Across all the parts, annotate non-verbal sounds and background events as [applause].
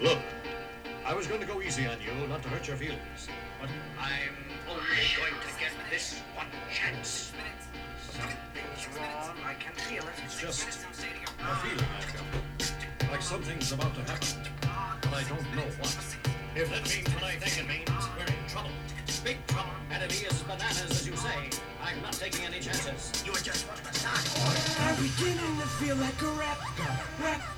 Look, I was going to go easy on you, not to hurt your feelings. But I'm only going to get this one chance. Something's wrong. I can feel it. It's just a feeling I've got. Like something's about to happen. But I don't know what. If that means what I think it means, we're in trouble. Big trouble. And if he is bananas, as you say, I'm not taking any chances. You were just one of the. I'm beginning to feel like a rap god, rap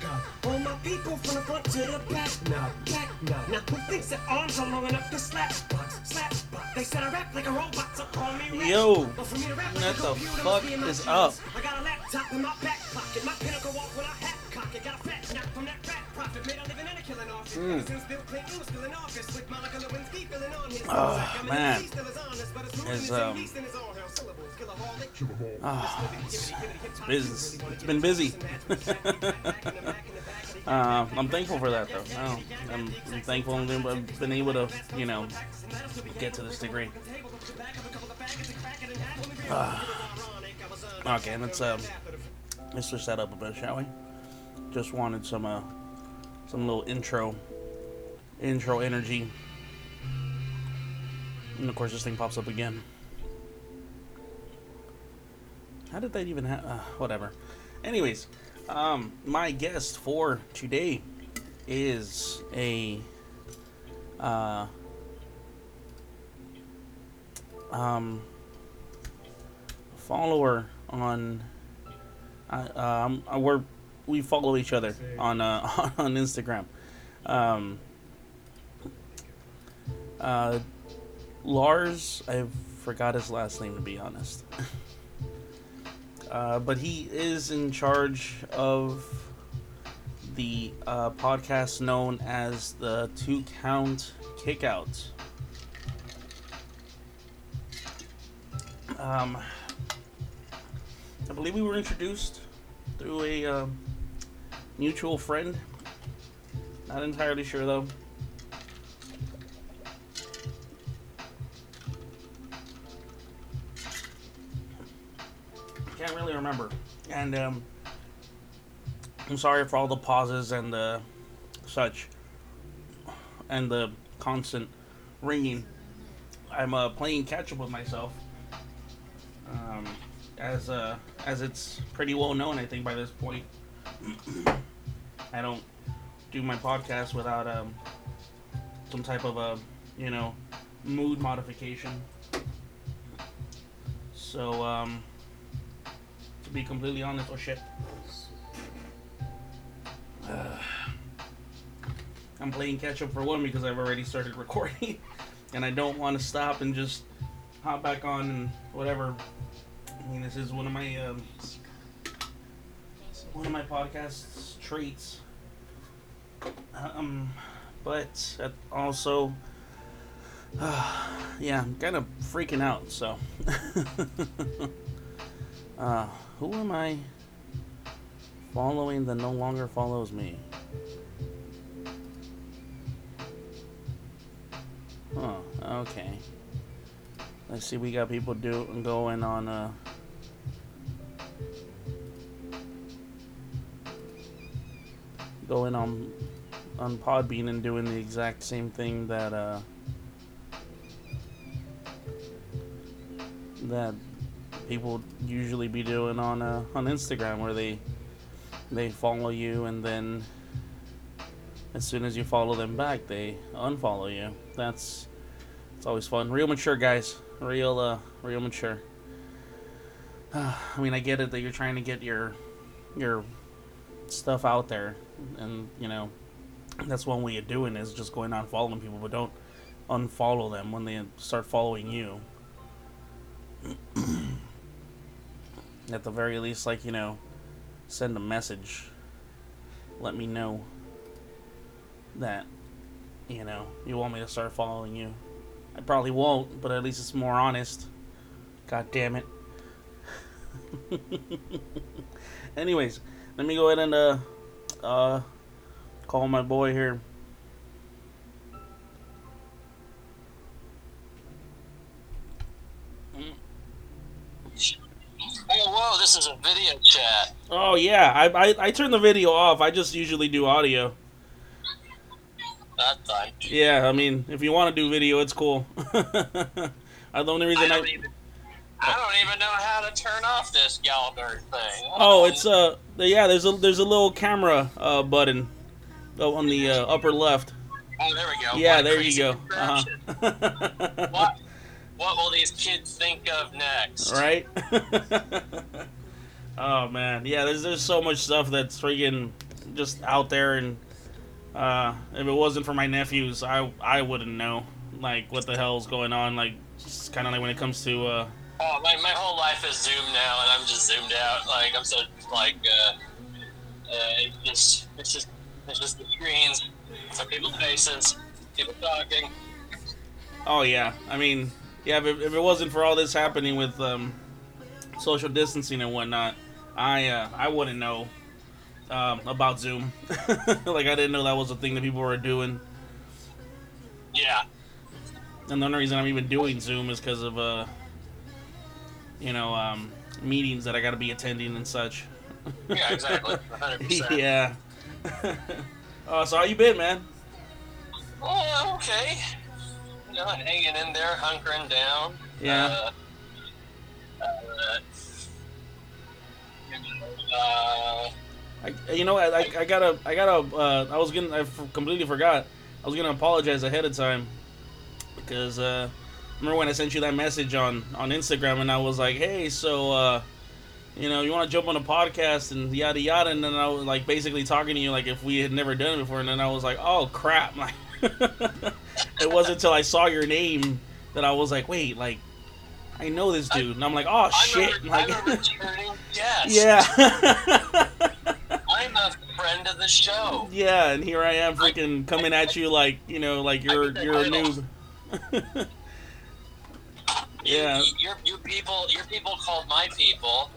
god. All my people from the front to the back now, back now. Now who thinks their arms are long enough to slap box, slap box? They said I rap like a robot, so call me rap. Yo, But for me to rap like what a the fuck must be in is up? I got a laptop in my back pocket, my pinnacle walk when I hat cock it. Got a fat snap from that fat profit, made a living and a killing off it. Mm. Ever Since Bill Clinton was still in office, with Monica Lewinsky filling on his. Oh, I'm in the man. East, still is honest, but it's moving It's, is um, East it's all hell syllables. Killaholic. Ah, it's, it's, it's been busy. Uh, I'm thankful for that though. No, I'm, I'm thankful I've been able to, you know, get to this degree. Ah. okay, let's um, let's switch that up a bit, shall we? Just wanted some uh, some little intro, intro energy, and of course this thing pops up again. How did that even happen? Uh, whatever. Anyways, um, my guest for today is a uh, um, follower on. Uh, um, uh, we're we follow each other on uh, [laughs] on Instagram. Um, uh, Lars, I forgot his last name to be honest. [laughs] Uh, but he is in charge of the uh, podcast known as the Two Count Kickout. Um, I believe we were introduced through a um mutual friend. Not entirely sure though. Can't really remember. And um, I'm sorry for all the pauses and the such, and the constant ringing. I'm uh, playing catch up with myself, um, as uh, as it's pretty well known, I think by this point. [clears throat] I don't do my podcast without um, some type of a you know mood modification. So um, to be completely honest, or shit. Uh, [sighs] I'm playing catch up for one because I've already started [laughs] recording, and I don't want to stop and just hop back on and whatever. I mean, this is one of my um, one of my podcast's traits. Um, but also, uh, [sighs] yeah, I'm kind of freaking out. So, [laughs] uh, who am I following that no longer follows me? Huh. Okay. Let's see. We got people do going on. Uh, going on on Podbean and doing the exact same thing that uh, that people usually be doing on uh, on Instagram, where they they follow you and then as soon as you follow them back, they unfollow you. That's it's always fun. Real mature guys, real uh, real mature. [sighs] I mean, I get it that you're trying to get your your stuff out there, and you know that's one way of doing is just going on following people, but don't unfollow them when they start following you. [clears throat] At the very least, like you know, send a message. Let me know that you know you want me to start following you. I probably won't, but at least it's more honest. God damn it. [laughs] Anyways, let me go ahead and uh uh call my boy here. This is a video chat. Oh yeah, I I, I turn the video off. I just usually do audio. that time. Yeah, I mean, if you want to do video, it's cool. [laughs] I, the only I reason I, don't even. I don't even know how to turn off this Gallagher thing. oh, it's uh, yeah, there's a there's a little camera uh button oh, on the uh, upper left. Oh, there we go. Yeah, What there you go. Uh-huh. [laughs] What? Will these kids think of next? right? [laughs] oh man, yeah. There's there's so much stuff that's freaking just out there, and uh, if it wasn't for my nephews, I I wouldn't know like what the hell's going on. Like, just kind of like when it comes to uh, Oh, my, my whole life is zoomed now, and I'm just zoomed out. Like I'm so like uh, uh, it's just it's just it's just the screens, some people's faces, people talking. Oh yeah, I mean, yeah. If it, if it wasn't for all this happening with um, social distancing and whatnot, I uh, I wouldn't know um, about Zoom. [laughs] like I didn't know that was a thing that people were doing. Yeah, And the only reason I'm even doing Zoom is because of uh, you know, um, meetings that I got to be attending and such. yeah, exactly, [laughs] 100. percent yeah. uh, [laughs] so how you been, man? Oh, okay. You know, hanging in there, hunkering down. Yeah. Uh, uh, uh, I, you know, I, I, I gotta, I gotta, uh, I was gonna, I f- completely forgot. I was gonna apologize ahead of time because uh, remember when I sent you that message on on Instagram and I was like, hey, so uh, you know, you want to jump on a podcast and yada yada, and then I was like basically talking to you like if we had never done it before, and then I was like, oh crap, [laughs] like it wasn't until I saw your name that I was like, wait, like. I know this dude, and I'm like, oh I'm, shit! like, I'm a returning guest. yeah, I'm a friend of the show. Yeah, and here I am freaking coming at you like, you know, like you're you're a noob. You- Yeah. You, your, your people, your people called my people,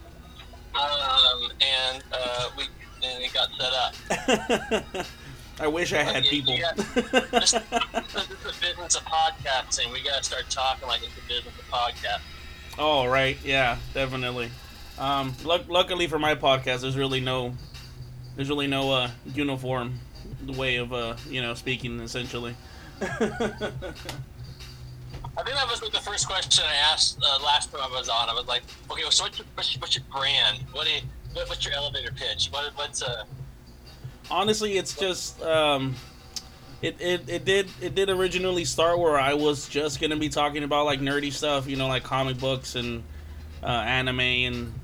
um, and uh, we and it got set up. [laughs] I wish I had people. got- This, [laughs] this is the business of podcasting. We gotta start talking like it's the business of podcast. oh, right. Yeah, definitely. Um, luck- luckily for my podcast, there's really no, there's really no uh, uniform way of uh, you know, speaking essentially. I think that was like the first question I asked uh, last time I was on. I was like, okay, so what's your, what's your, what's your brand? What you, what, what's your elevator pitch? What, what's uh, honestly it's just um it, it, it did it did originally start where I was just gonna be talking about like nerdy stuff, you know, like comic books and uh, anime and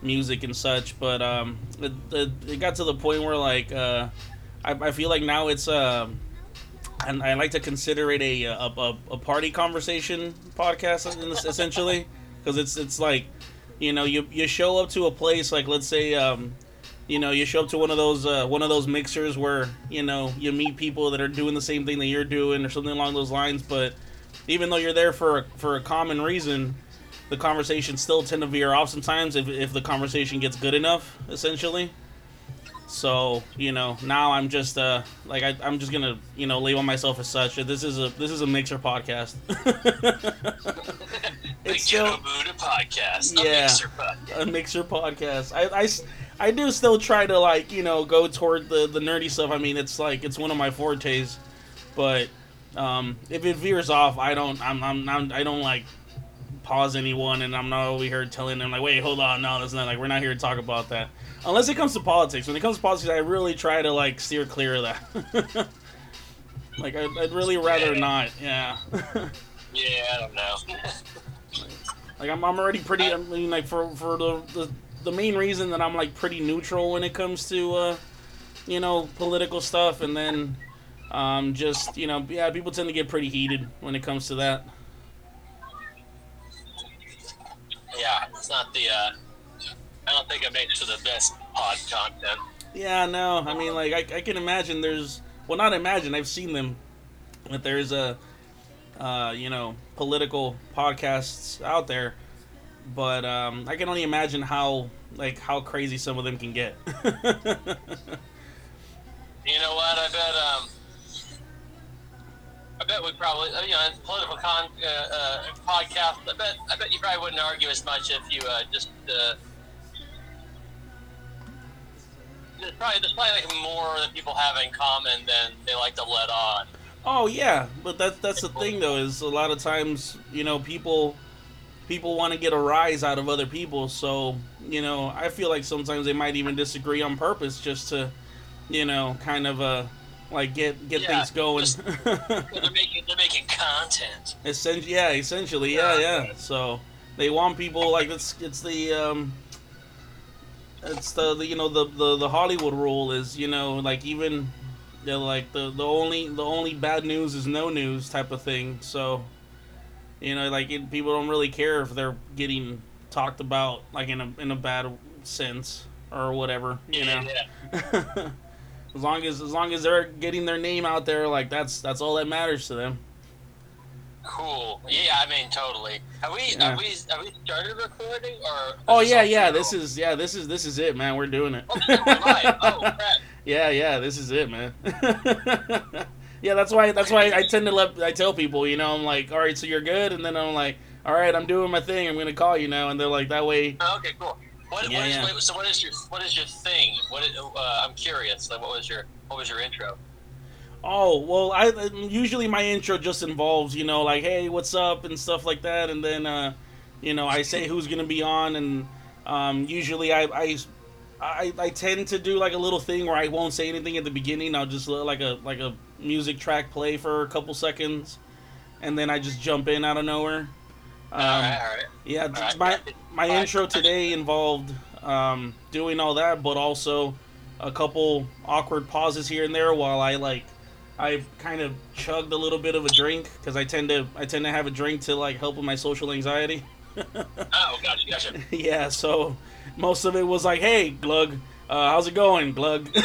music and such. But um, it, it, it got to the point where like uh, I, I feel like now it's um, and I like to consider it a a, a, a party conversation podcast essentially because it's it's like you know you you show up to a place like let's say um, you know you show up to one of those uh, one of those mixers where you know you meet people that are doing the same thing that you're doing or something along those lines but even though you're there for a, for a common reason the conversations still tend to veer off sometimes if, if the conversation gets good enough essentially so you know now i'm just uh like I, i'm just gonna you know label myself as such this is a this is a mixer podcast [laughs] it's Ghetto still Buddha podcast? A Yeah. mixer podcast. a mixer podcast. I, I s- I do still try to like you know go toward the the nerdy stuff. I mean, it's like it's one of my fortes, but um, if it veers off, I don't I'm, I'm, I'm I don't like pause anyone, and I'm not over here telling them like, wait, hold on, no, that's not like we're not here to talk about that. Unless it comes to politics. When it comes to politics, I really try to like steer clear of that. [laughs] like I, I'd really rather not. Yeah. [laughs] Yeah, I don't know. [laughs] Like I'm, I'm already pretty. I mean, like for for the, the the main reason that I'm like pretty neutral when it comes to uh, you know political stuff, and then um, just you know yeah, people tend to get pretty heated when it comes to that. yeah, it's not the. Uh, I don't think it makes for the best pod content. Yeah, no, I mean like I, I can imagine there's well not imagine I've seen them that there's a uh, you know political podcasts out there, but um, I can only imagine how like how crazy some of them can get. [laughs] You know what? I bet. Um, I bet we probably, uh, you know, it's political con uh, uh, podcast. I bet. I bet you probably wouldn't argue as much if you uh, just. Uh, there's probably there's probably like more that people have in common than they like to let on. Oh yeah, but that's that's the thing though is a lot of times you know people people want to get a rise out of other people, so you know I feel like sometimes they might even disagree on purpose just to you know kind of uh like get get Yeah, things going. just- [laughs] they're making they're making content. Essentially, yeah, essentially, yeah, yeah. So they want people like it's it's the um, it's the, the you know the, the the Hollywood rule is you know like even they're like the the only the only bad news is no news type of thing. So you know like it, people don't really care if they're getting talked about like in a in a bad sense or whatever. You know. Yeah. [laughs] as long as as long as they're getting their name out there, like that's that's all that matters to them. Cool. Yeah, I mean totally. Have we Yeah. have we have we started recording or? Oh yeah, yeah. This is yeah. This is this is it, man. We're doing it. Oh, this is live. Oh crap. [laughs] yeah, yeah. This is it, man. [laughs] yeah, that's why that's why I tend to let I tell people, you know, I'm like, all right, so you're good, and then I'm like, all right, I'm doing my thing. I'm gonna call you now, and they're like, that way. Oh, okay, cool. What, Yeah, what is, yeah. wait, so what is your what is your thing? What is, uh, I'm curious. Like, what was your what was your intro? Oh well, I usually my intro just involves you know like hey what's up and stuff like that, and then uh, you know I say who's gonna be on, and um, usually I, I I I tend to do like a little thing where I won't say anything at the beginning. I'll just let like a like a music track play for a couple seconds, and then I just jump in out of nowhere. Um, all right, all right. yeah, All right. my my All intro today involved um, doing all that, but also a couple awkward pauses here and there while I like I kind of chugged a little bit of a drink because I tend to I tend to have a drink to like help with my social anxiety. [laughs] Oh, gotcha, gotcha. yeah, so most of it was like, "Hey, Glug, uh, how's it going, Glug?" [laughs]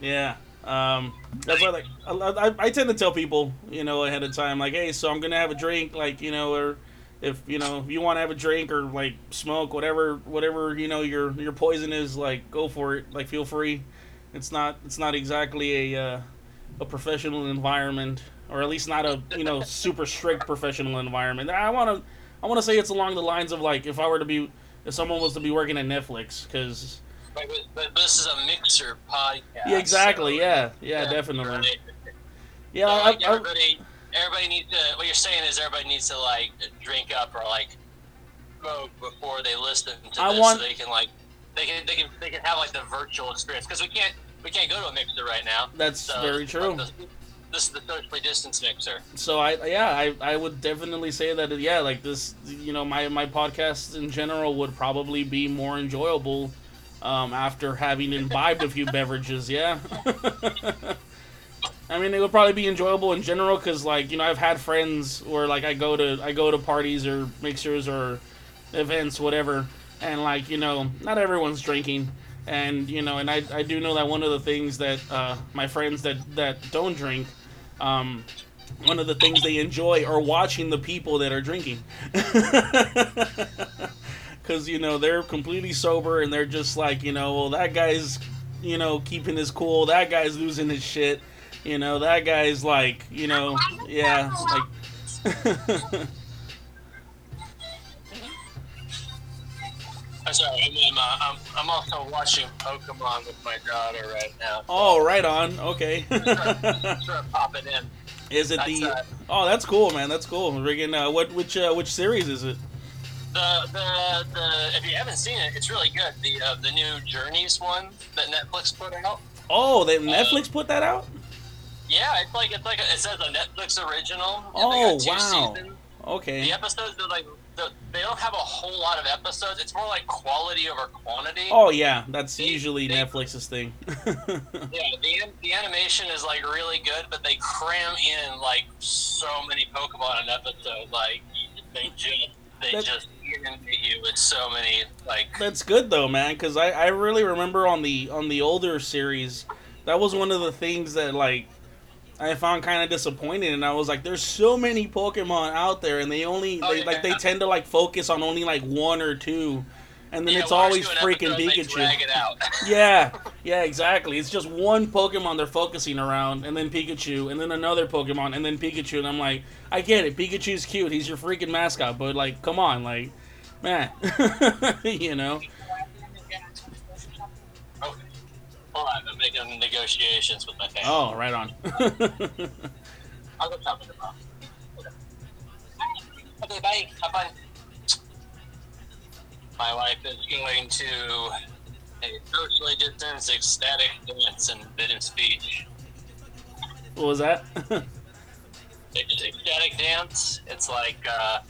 yeah, um, that's why like I, I, I tend to tell people, you know, ahead of time, like, "Hey, so I'm gonna have a drink, like, you know, or if you know if you want to have a drink or like smoke, whatever, whatever you know your your poison is, like, go for it, like, feel free. It's not it's not exactly a uh, a professional environment, or at least not a you know super strict professional environment. I want to I want to say it's along the lines of like if I were to be if someone was to be working at Netflix, because But, this is a mixer podcast. yeah, exactly, so- yeah, yeah, definitely, right. yeah. So, like, I, everybody, everybody needs to. Uh, what you're saying is everybody needs to like drink up or like smoke before they listen to I this, want- so they can like they can they can they can have like the virtual experience because we can't we can't go to a mixer right now. that's So, very true. like, this, this is the socially distanced mixer. so I yeah I, I would definitely say that yeah like this you know my my podcast in general would probably be more enjoyable um, after having imbibed a few [laughs] beverages yeah [laughs] I mean it would probably be enjoyable in general because like you know I've had friends where like I go to I go to parties or mixers or events whatever and like you know not everyone's drinking and you know and I, I do know that one of the things that uh, my friends that that don't drink um, one of the things they enjoy are watching the people that are drinking. [laughs] Because you know they're completely sober and they're just like you know well that guy's you know keeping his cool. That guy's losing his shit. You know that guy's like you know yeah like [laughs] I'm sorry. I'm, uh, I'm, I'm also watching Pokemon with my daughter right now. oh right on okay Sort of [laughs] popping in. is it That's, the uh, oh that's cool man that's cool Riggin, uh, what which uh, which series is it The, the the if you haven't seen it, it's really good. The uh, the new Journeys one that Netflix put out. oh they Netflix put that out Yeah, it's like it's like a, it says a Netflix original. Oh, wow. seasons. okay The episodes are like the, they don't have a whole lot of episodes. It's more like quality over quantity. oh yeah that's They- usually they- Netflix's thing [laughs] Yeah, the the animation is like really good, but they cram in like so many Pokemon in an episode. Like they just they That- just into you with so many like. That's good though, man. Because I, I really remember on the on the older series, that was one of the things that like I found kind of disappointing, and I was like, there's so many Pokemon out there, and they only Oh, they, like they tend to like focus on only like one or two, and then Yeah, it's always freaking Pikachu. Drag it out. [laughs] Yeah, yeah, exactly. It's just one Pokemon they're focusing around, and then Pikachu, and then another Pokemon, and then Pikachu, and I'm like, I get it. Pikachu's cute. He's your freaking mascot, but like, come on, like, man, [laughs] you know. Negotiations with my family. Oh, right on. [laughs] I'll go talk to them. Okay. Bye. Have fun. My wife is going to a socially distanced ecstatic dance and bit and speech. what was that? [laughs] It's ecstatic dance. It's like uh,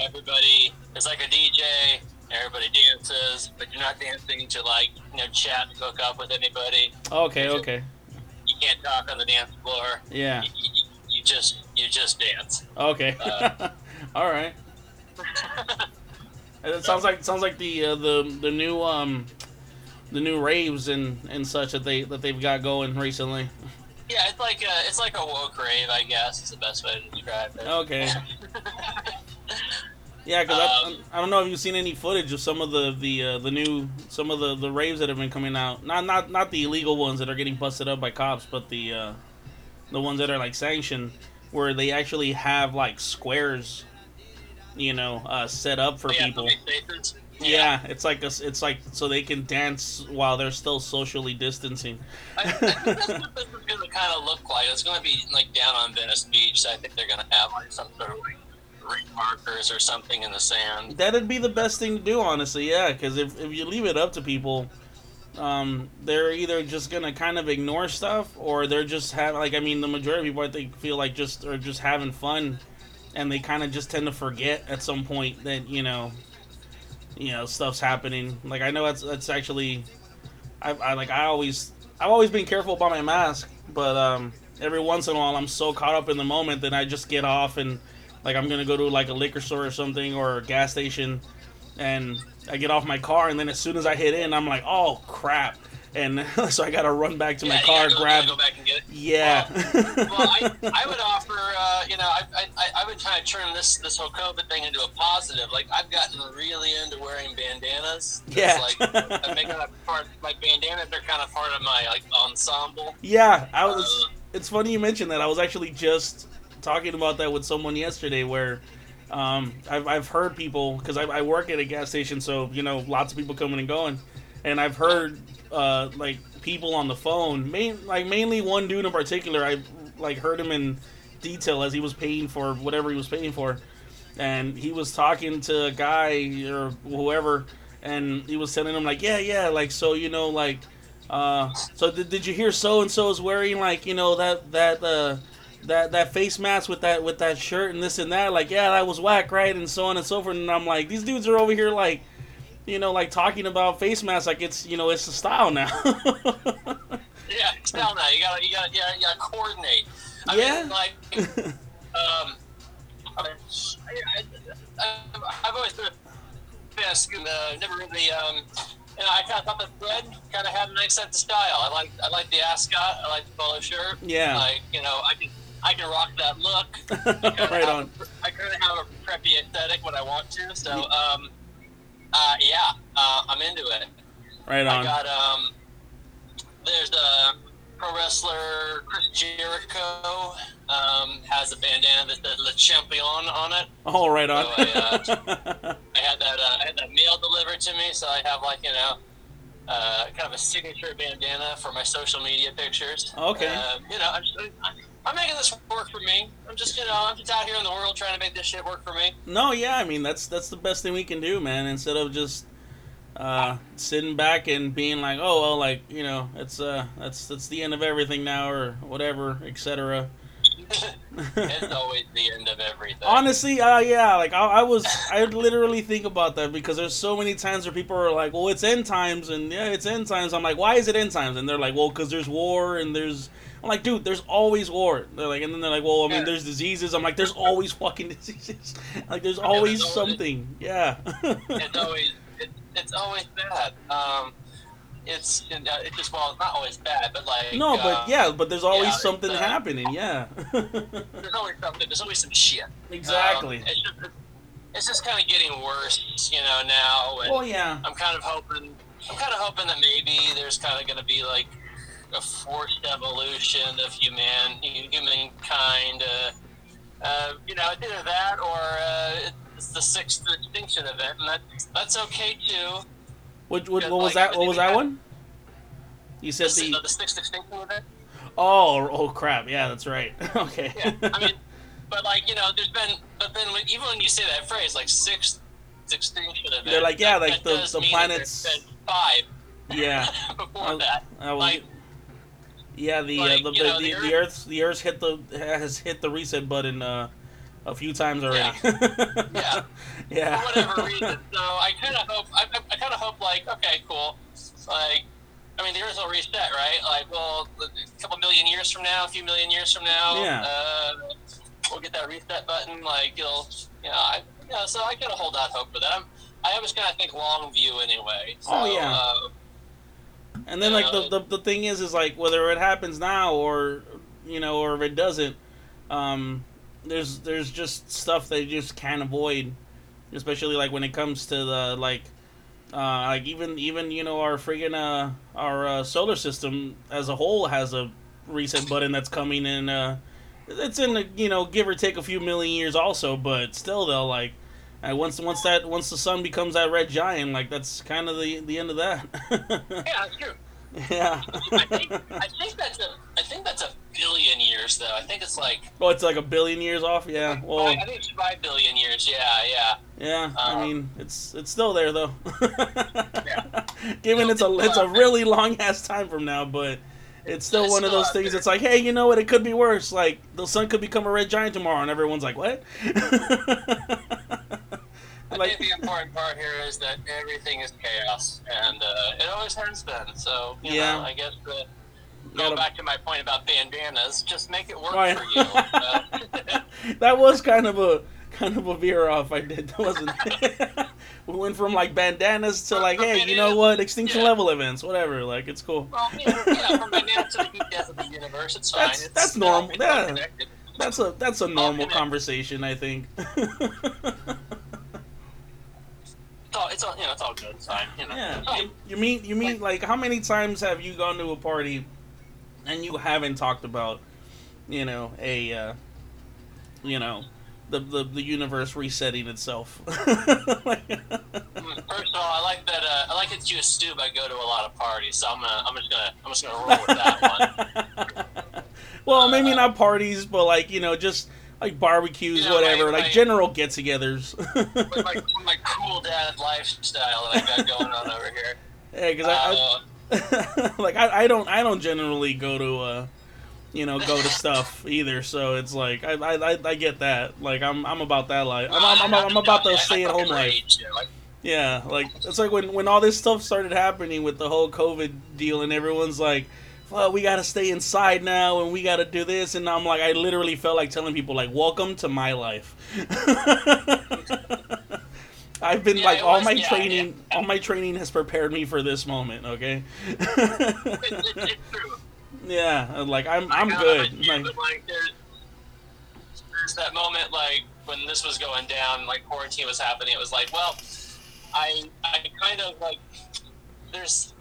everybody. It's like a DJ. Everybody dances, but you're not dancing to like you know chat and hook up with anybody. okay, okay. You can't talk on the dance floor. Yeah. You, you, you just you just dance. Okay. Uh, [laughs] All right. [laughs] It sounds like sounds like the uh, the the new um the new raves and and such that they that they've got going recently. Yeah, it's like a, it's like a woke rave, I guess. Is the best way to describe it. Okay. [laughs] Yeah, because Um, I, I don't know if you've seen any footage of some of the the uh, the new some of the the raves that have been coming out. Not not not the illegal ones that are getting busted up by cops, but the uh, the ones that are like sanctioned, where they actually have like squares, you know, uh, set up for yeah, people. spaces. Yeah, it's like a, it's like so they can dance while they're still socially distancing. I, I think that's what this is going to kind of look like. It's going to be like down on Venice Beach. So I think they're going to have like some sort of like markers or something in the sand. That'd be the best thing to do, honestly. Yeah, because if, if you leave it up to people, um, they're either just gonna kind of ignore stuff, or they're just have like I mean, the majority of people I think feel like just are just having fun, and they kind of just tend to forget at some point that you know, you know, stuff's happening. Like I know that's that's actually, I, I like I always I've always been careful about my mask, but um, every once in a while I'm so caught up in the moment that I just get off and like I'm gonna go to like a liquor store or something or a gas station, and I get off my car, and then as soon as I hit in, I'm like, oh crap, and [laughs] so I gotta run back to my Yeah, you car, go, grab, go back and get it. yeah, [laughs] Well, I, I would offer, uh, you know, I, I, I would kind of turn this this whole COVID thing into a positive. Like I've gotten really into wearing bandanas. It's Yeah. like I make that part. Like bandanas are kind of part of my like ensemble. yeah. I was. Uh, It's funny you mentioned that. I was actually just talking about that with someone yesterday, where. Um, I've, I've heard people because I, I work at a gas station, so you know lots of people coming and going, and I've heard uh, like people on the phone, main like mainly one dude in particular. I like heard him in detail as he was paying for whatever he was paying for, and he was talking to a guy or whoever, and he was telling him like, yeah, yeah, like so you know like, uh, so did, did you hear so and so is wearing like you know that that uh that that face mask with that with that shirt and this and that like yeah that was whack right and so on and so forth and I'm like these dudes are over here like you know like talking about face masks like it's you know it's the style now [laughs] Yeah, tell now you gotta you gotta yeah you gotta coordinate. I Yeah. mean, like [laughs] um, I mean, I, I've always been a of Scoot. Uh, never really um, you know, I kind of thought that Fred kind of had a nice sense of style. I like I like the ascot. I like the polo shirt. Yeah. Like you know, I can I can rock that look. [laughs] Right on a- I kind of have a preppy aesthetic when I want to. So um, uh, yeah, uh, I'm into it. right on. I got um. There's a pro wrestler Chris Jericho um, has a bandana that says Le Champion on it. oh right on So I, [laughs] I had that uh, I had that mail delivered to me, so I have like you know. Uh, kind of a signature bandana for my social media pictures. Okay. Uh, you know, I'm, just, I'm, I'm making this work for me. I'm just, you know, I'm just out here in the world trying to make this shit work for me. no yeah I mean that's that's the best thing we can do man instead of just uh, sitting back and being like oh well like you know it's uh that's that's the end of everything now or whatever etc [laughs] it's always the end of everything. Honestly, uh, yeah, like I, I was, I literally think about that because there's so many times where people are like, "Well, it's end times," and yeah, it's end times. I'm like, "Why is it end times?" And they're like, "Well, because there's war and there's." I'm like, "Dude, there's always war." They're like, and then they're like, "Well, I mean, Yeah. there's diseases." I'm like, "There's always fucking [laughs] diseases. like, there's there's always always- something." Yeah. it's always it, it's always bad. Um, it's it's just well, it's not always bad, but like no, but uh, yeah, but there's always yeah, something uh, happening. Yeah. [laughs] there's always something. There's always some shit. exactly. Um, it's just it's just kind of getting worse, you know, now. And oh yeah. I'm kind of hoping I'm kind of hoping that maybe there's kind of going to be like a forced evolution of human humankind. Uh, uh, you know, it's either that or uh, it's the sixth extinction event, and that's that's okay too. What, what, what was like, that? What was that one? You said the, the the sixth extinction event. oh oh crap yeah that's right [laughs] okay Yeah, I mean, but like you know, there's been, but then when, even when you say that phrase, like sixth extinction event, They're like, yeah, that- like that the- the planets- been five [laughs] yeah [laughs] before I- that. I was- Like, yeah the uh, the, you the, know, the, the the earth's the earth's hit the has hit the reset button uh a few times already [laughs] Yeah. yeah for whatever reason. So I kind of hope, I, I kind of hope, like, okay, cool. Like, I mean, the Earth will reset, right? Like, well, a couple million years from now, a few million years from now, Yeah. uh, we'll get that reset button. Like, you'll, you know, I, you know, so I kind of hold out hope for that. I'm, I always kind of think long view anyway. So, Oh, yeah. Uh, And then like the, the the thing is is like whether it happens now or you know or if it doesn't, um, there's there's just stuff you just can't avoid, especially like when it comes to the like, uh, like even even you know our friggin' uh our uh, solar system as a whole has a reset button that's coming in. Uh, it's in the, you know give or take a few million years also, but still though like. Uh, once once that once the sun becomes that red giant, like that's kind of the the end of that. [laughs] yeah, it's true. yeah. I think, I think that's a, I think that's a billion years though. I think it's like, Oh, it's like a billion years off. Yeah. Well, I think it's five billion years. Yeah, yeah. yeah. I Um, mean, it's it's still there though. Yeah. [laughs] Given it's a it's a really long ass time from now, but it's still It's one of those things. there. It's like, hey, you know what? It could be worse. Like the sun could become a red giant tomorrow, and everyone's like, what? [laughs] I like, think the important part here is that everything is chaos, and uh, it always has been. So, you Yeah. know, I guess Gotta- back to my point about bandanas, just make it work Right. for you. [laughs] Uh, that was kind of a kind of a veer off I did, wasn't it? [laughs] we went from like bandanas to like, hey, you know what? Extinction Yeah. level events, whatever. Like, it's cool. well, yeah, yeah, from bandanas to the death of the universe, it's fine. That's- it's, that's normal. Yeah. That's a that's a normal conversation, I think. [laughs] It's all, it's all, you know, it's all good. It's fine. You know. Yeah, you, you mean you mean like how many times have you gone to a party and you haven't talked about, you know, a, uh, you know, the the, the universe resetting itself? Like- [laughs] First of all, I like that. Uh, I like that you assume I go to a lot of parties, so I'm gonna, I'm just gonna, I'm just gonna roll with that one. [laughs] well, maybe not parties, but like you know, just like barbecues, You know, whatever, like- like, like- general get-togethers. [laughs] my, my cool dad lifestyle that I got going on over here. yeah, because I, Uh, I [laughs] like I, I don't I don't generally go to uh you know go to stuff either so it's like I, I, I- get that. Like I'm I'm about that life. I'm, I'm, I'm, I'm about the stay at home life. Yeah like it's like when when all this stuff started happening with the whole COVID deal and everyone's like well we gotta stay inside now and we gotta do this and I'm like I literally felt like telling people like welcome to my life [laughs] I've been Yeah, like all was- my yeah, training all my training has prepared me for this moment okay it, it, it's [laughs] true. Yeah, like I'm I'm good. uh, Like, but, like there's, there's that moment like when this was going down, like quarantine was happening. It was like, well, I I kind of like there's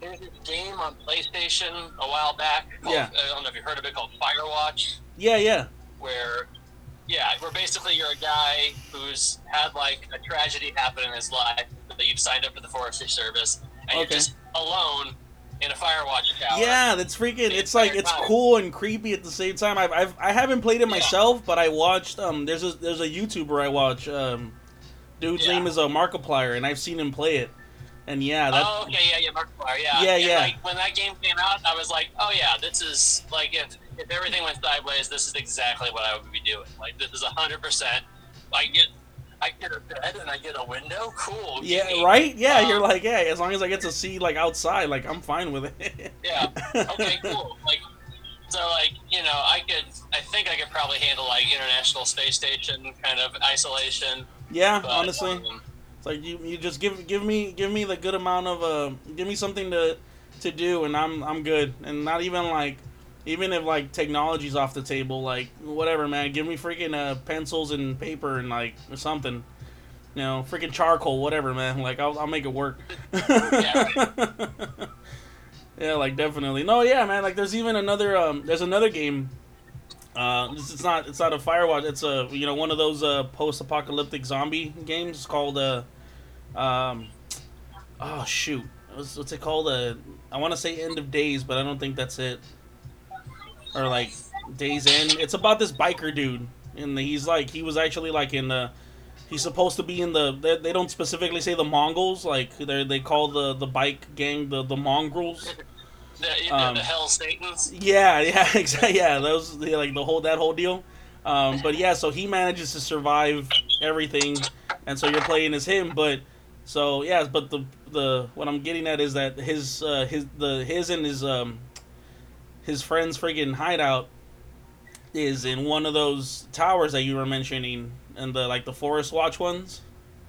there's this game on PlayStation a while back. Called, Yeah. I don't know if you heard of it called Firewatch. yeah, yeah, where yeah, where basically you're a guy who's had like a tragedy happen in his life that you've signed up for the forestry service and you're just alone in a firewatch tower. yeah. That's freaking. It's like it's time. cool and creepy at the same time. I've, I've I haven't played it Yeah. myself, but I watched. Um, there's a there's a YouTuber I watch. Um, dude's Yeah. name is uh, Markiplier, and I've seen him play it. And yeah, that oh, okay, yeah, yeah, Markiplier, yeah. Yeah, And, yeah. Like, when that game came out, I was like, oh yeah, this is like if if everything went sideways, this is exactly what I would be doing. Like this is hundred percent. I get I get a bed and I get a window. Cool. yeah, right. Yeah, Um, you're like yeah. As long as I get to see like outside, like I'm fine with it. Yeah. [laughs] Okay, cool. Like, so like you know, I could, I think I could probably handle like International Space Station kind of isolation. yeah, But, honestly. um, It's like you, you just give give me give me the good amount of uh give me something to to do and I'm I'm good and not even like even if like technology's off the table like whatever man give me freaking uh pencils and paper and like something you know freaking charcoal whatever man like I'll I'll make it work Yeah, [laughs] yeah like definitely no yeah man like there's even another um there's another game uh, it's, it's not it's not a Firewatch. It's a you know one of those uh, post-apocalyptic zombie games It's called uh, um, oh shoot, what's, what's it called? Uh, I want to say End of Days, but I don't think that's it. Or like Days In. It's about this biker dude, and he's like he was actually like in the. He's supposed to be in the. They, they don't specifically say the Mongols. Like they they call the the bike gang the the mongrels. [laughs] The, Um, the Hell Satans. Yeah, [laughs] yeah, exactly. Yeah, those yeah, like the whole that whole deal. Um, but yeah, so he manages to survive everything, and so you're playing as him. But so yeah, but the the what I'm getting at is that his uh, his the his and his um his friend's friggin' hideout is in one of those towers that you were mentioning, and the like the forest watch ones.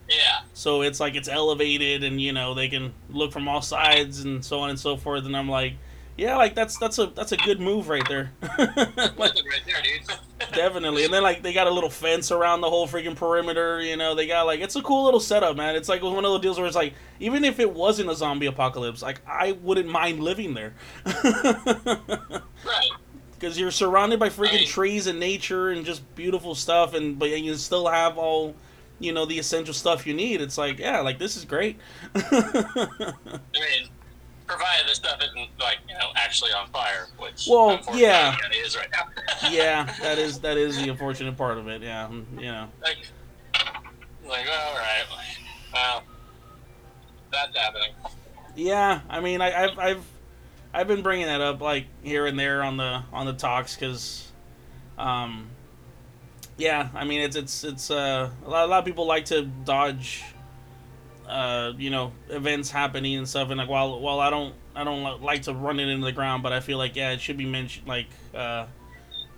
Yeah. So it's like it's elevated, and you know they can look from all sides and so on and so forth. And I'm like, yeah, like that's that's a that's a good move right there. [laughs] like, right there, dude. Definitely. And then like they got a little fence around the whole freaking perimeter. You know, they got like it's a cool little setup, man. It's like one of those deals where it's like even if it wasn't a zombie apocalypse, like I wouldn't mind living there. right. [laughs] Because you're surrounded by freaking trees and nature and just beautiful stuff, and but you still have all, you know, the essential stuff you need. It's like, yeah, like this is great. [laughs] I mean, provided the stuff isn't like you know actually on fire, which Well, yeah. it is right now. [laughs] yeah, that is that is the unfortunate part of it. Yeah, mm, you know. like, like all right, well, that's happening. Yeah, I mean, I, I've I've I've been bringing that up like here and there on the on the talks because, um, yeah, I mean it's it's it's uh, a lot a lot of people like to dodge, uh, you know, events happening and stuff, and like while while I don't I don't like to run it into the ground, but I feel like yeah, it should be mentioned like uh.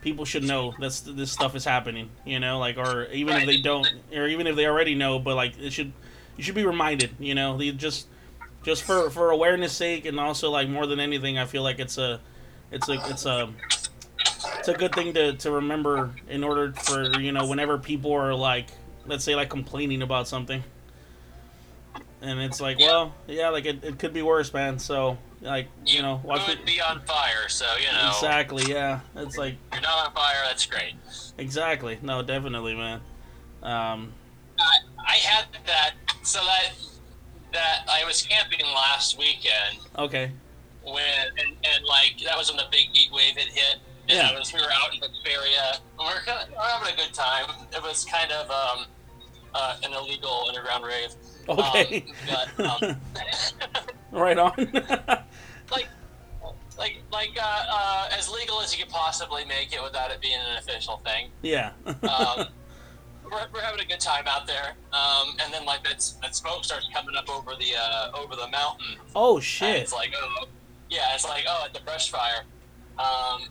People should know that this stuff is happening, you know, like or even if they don't, or even if they already know, but like it should, you should be reminded, you know, they just just for for awareness sake and also like more than anything i feel like it's a it's a it's a it's a good thing to to remember in order for you know whenever people are like let's say like complaining about something and it's like well yeah like it, it could be worse man so like you know watch could it be on fire, so you know. exactly yeah it's like you're not on fire, that's great. exactly no definitely man um I, I had that. So that that I was camping last weekend okay when and, and like that was when the big heat wave had hit. And Yeah. Was, we were out in Bavaria. And we were, kind of, we were having a good time. It was kind of um, uh, an illegal underground rave. Okay. Um, but um, [laughs] right on. Like like like uh, uh, as legal as you could possibly make it without it being an official thing. yeah. Um, [laughs] we're, we're having a good time out there, um, and then like that, that smoke starts coming up over the uh, over the mountain. oh shit. it's like oh yeah, it's like oh at the brush fire, um,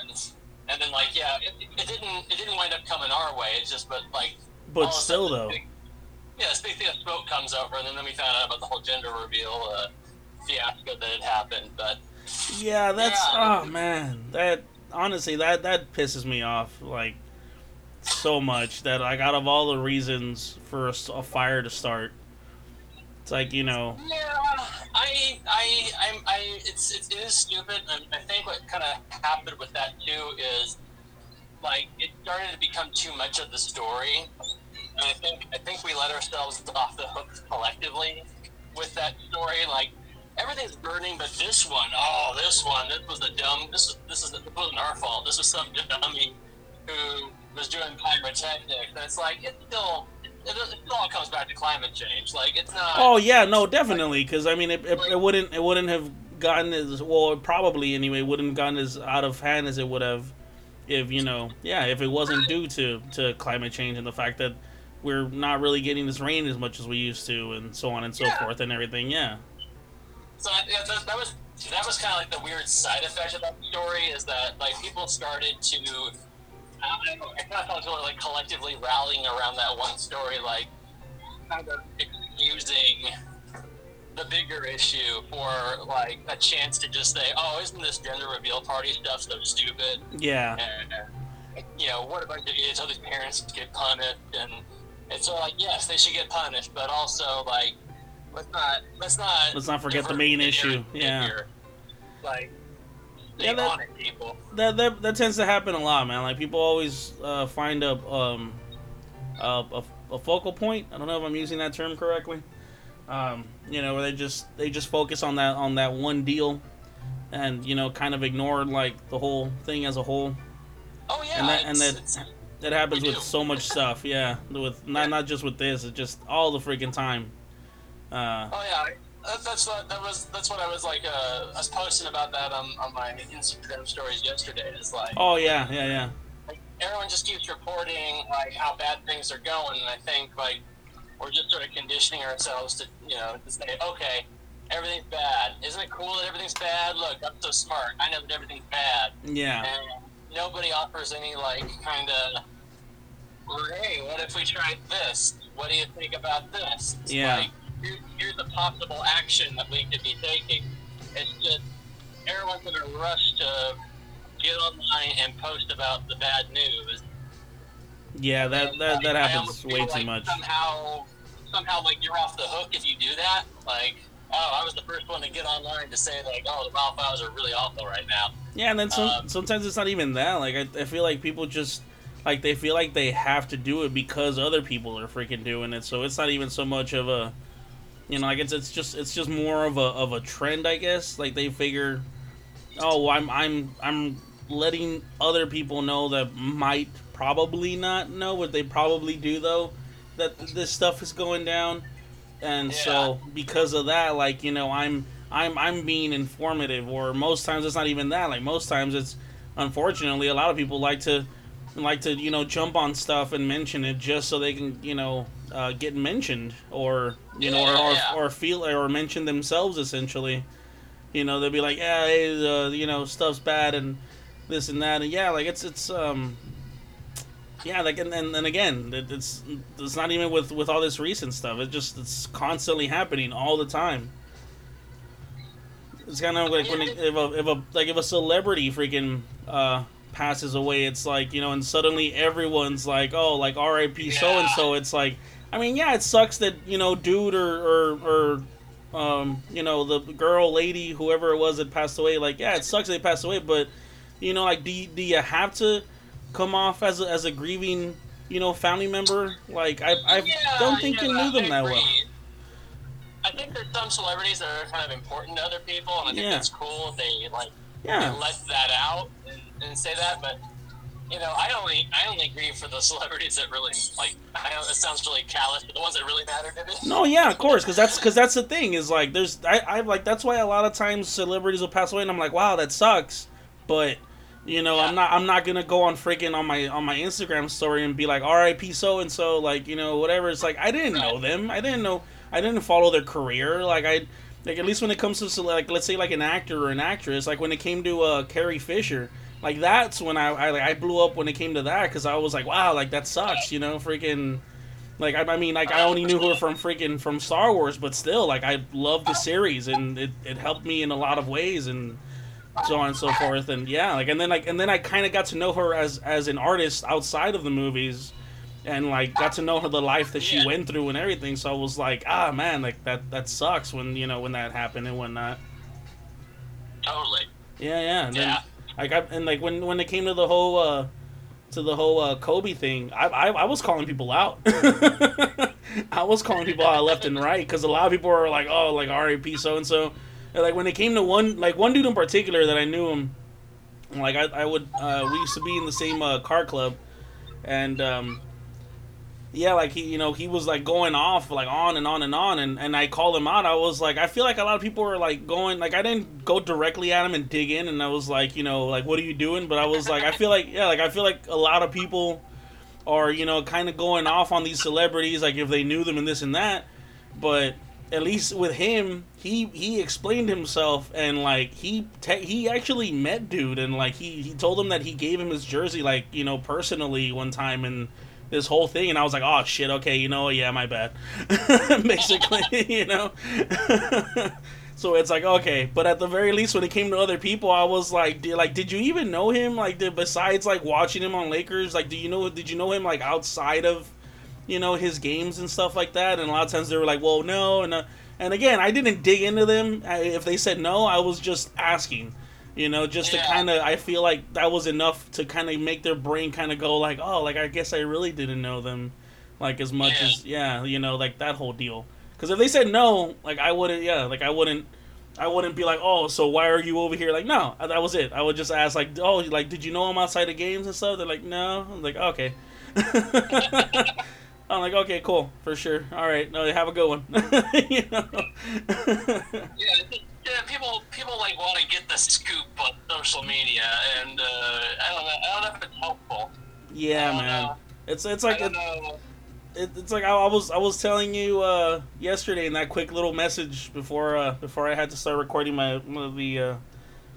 and and then like yeah, it, it didn't it didn't wind up coming our way. It's just but like but still sudden, though yeah, thing of smoke comes over, and then we found out about the whole gender reveal uh, fiasco that had happened. But Yeah, that's Yeah. oh man, that honestly that that pisses me off like so much that like out of all the reasons for a fire to start, it's like you know Yeah, I, I, I'm, I, it's, it's, it is stupid. And I think what kind of happened with that too is, like, it started to become too much of the story. And I think, I think we let ourselves off the hook collectively with that story. Like, everything's burning, but this one, oh, this one, this was a dumb. This is, this is, this wasn't our fault. This was some dummy who was doing pyrotechnics. And it's like, it's still. It, it all comes back to climate change. Like it's not. oh yeah no definitely because I mean it, it, it wouldn't it wouldn't have gotten as well probably anyway wouldn't have gotten as out of hand as it would have if you know yeah if it wasn't due to to climate change and the fact that we're not really getting this rain as much as we used to and so on and so Yeah. forth and everything yeah So that, yeah, that, that was that was kind of like the weird side effect of that story is that like people started to I don't know, I kind of felt of like collectively rallying around that one story, like kind of excusing the bigger issue for like a chance to just say, "Oh, isn't this gender reveal party stuff so stupid?" yeah And you know, what about the idiots? All these parents get punished, and it's sort of like, yes, they should get punished, but also like, let's not let's not Let's not forget the main issue, yeah. Like, Yeah, that- people. that, that that tends to happen a lot, man. Like people always uh, find a um a, a, a focal point. I don't know if I'm using that term correctly. Um, you know, where they just they just focus on that on that one deal, and you know, kind of ignore like the whole thing as a whole. Oh yeah, and that and that that happens with so much stuff. Yeah, with not not just with this, it's just all the freaking time. Uh, Oh yeah, that, that's what that was. That's what I was like. Uh, I was posting about that on, on my Instagram stories yesterday. Is like oh yeah, yeah, yeah. like, everyone just keeps reporting like how bad things are going, and I think like we're just sort of conditioning ourselves to you know to say, okay, everything's bad. Isn't it cool that everything's bad? Look, I'm so smart. I know that everything's bad, Yeah, and nobody offers any like kind of. Hey, what if we tried this? What do you think about this? It's Yeah. Like, here, here's a possible action that we could be taking. It's just everyone's in a rush to get online and post about the bad news. yeah. That that, that happens way too like much. Somehow, somehow, like you're off the hook if you do that. Like, oh, I was the first one to get online to say like, oh, the wildfires are really awful right now. Yeah, and then some, Um, sometimes it's not even that. Like I, I feel like people just like they feel like they have to do it because other people are freaking doing it. So it's not even so much of a you know, like it's it's just it's just more of a of a trend, I guess. Like they figure, oh, well, I'm I'm I'm letting other people know that might probably not know what they probably do though that this stuff is going down, and so because of that, like you know, I'm I'm I'm being informative. Or most times it's not even that. Like most times it's unfortunately a lot of people like to like to you know jump on stuff and mention it just so they can you know uh, get mentioned or you know or, or, Yeah. or feel or mention themselves essentially you know they'll be like yeah hey, uh, you know stuff's bad and this and that and yeah like it's it's um yeah like and, and, and again it, it's it's not even with with all this recent stuff. It just it's constantly happening all the time. It's kind of like when it, if a if a like if a celebrity freaking uh passes away it's like you know and suddenly everyone's like oh like R.I.P. so and so it's like I mean yeah it sucks that you know dude or or or um you know the girl lady whoever it was that passed away like yeah it sucks they passed away but you know like do do you have to come off as a, as a grieving you know family member like I I Yeah, don't think you knew them that well I think there's some celebrities that are kind of important to other people, and I think Yeah. it's cool if they like yeah let that out and, and say that. But you know, I only I only grieve for the [laughs] celebrities that really like. I know it sounds really callous, but the ones that really matter to me. No, yeah, of course, because that's because that's the thing is like there's I I like that's why a lot of times celebrities will pass away and I'm like wow that sucks, but you know I'm not I'm not gonna go on freaking on my on my Instagram story and be like R.I.P. so and so like you know whatever. It's like I didn't know them. I didn't know I didn't follow their career. Like I like at least when it comes to like let's say like an actor or an actress like when it came to uh Carrie Fisher like that's when I I, like, I blew up when it came to that because I was like wow like that sucks you know freaking like I, I mean, like I only knew her from freaking from Star Wars, but still, like I love the series, and it, it helped me in a lot of ways, and so on and so forth, and yeah, like and then like and then I kind of got to know her as as an artist outside of the movies, and like got to know her the life that she Yeah. went through and everything. So I was like, ah man, like that that sucks when you know when that happened and whatnot. Totally. Yeah, yeah, and then, Yeah. like I and like when when it came to the whole uh to the whole uh, Kobe thing, I, I I was calling people out. [laughs] I was calling people out left and right because a lot of people were like, oh, like R.I.P. so and so. Like when it came to one like one dude in particular that I knew him, like I I would uh, we used to be in the same uh, car club, and um. Yeah, like he, you know, he was like going off like on and on and on, and and I called him out. I was like, I feel like a lot of people were like going, like I didn't go directly at him and dig in, and I was like, you know, like what are you doing? But I was like, I feel like, yeah, like I feel like a lot of people are, you know, kind of going off on these celebrities, like if they knew them and this and that. But at least with him, he he explained himself and like he te- he actually met dude and like he he told him that he gave him his jersey like you know personally one time and this whole thing. And I was like oh shit okay you know yeah my bad. [laughs] Basically [laughs] you know? [laughs] So it's like okay. But at the very least when it came to other people I was like did, like did you even know him? Like did, besides like watching him on Lakers like do you know did you know him like outside of you know his games and stuff like that and a lot of times they were like well no and uh, and again I didn't dig into them I, if they said no I was just asking you know just Yeah. to kind of I feel like that was enough to kind of make their brain kind of go like oh like I guess I really didn't know them like as much Yeah. as yeah you know like that whole deal Because if they said no, like I wouldn't, yeah, like I wouldn't, I wouldn't be like, oh, so why are you over here? Like, no, that was it. I would just ask, like, oh, like, did you know I'm outside of games and stuff? They're like, no. I'm like, okay. [laughs] I'm like, okay, cool, for sure. All right, no, have a good one. [laughs] you know? yeah, yeah, people people like want to get the scoop on social media, and uh, I don't know. I don't know if it's helpful. Yeah, man. Know. It's it's like it, it, it's like I, I, was I was telling you uh, yesterday in that quick little message before uh, before I had to start recording my the uh,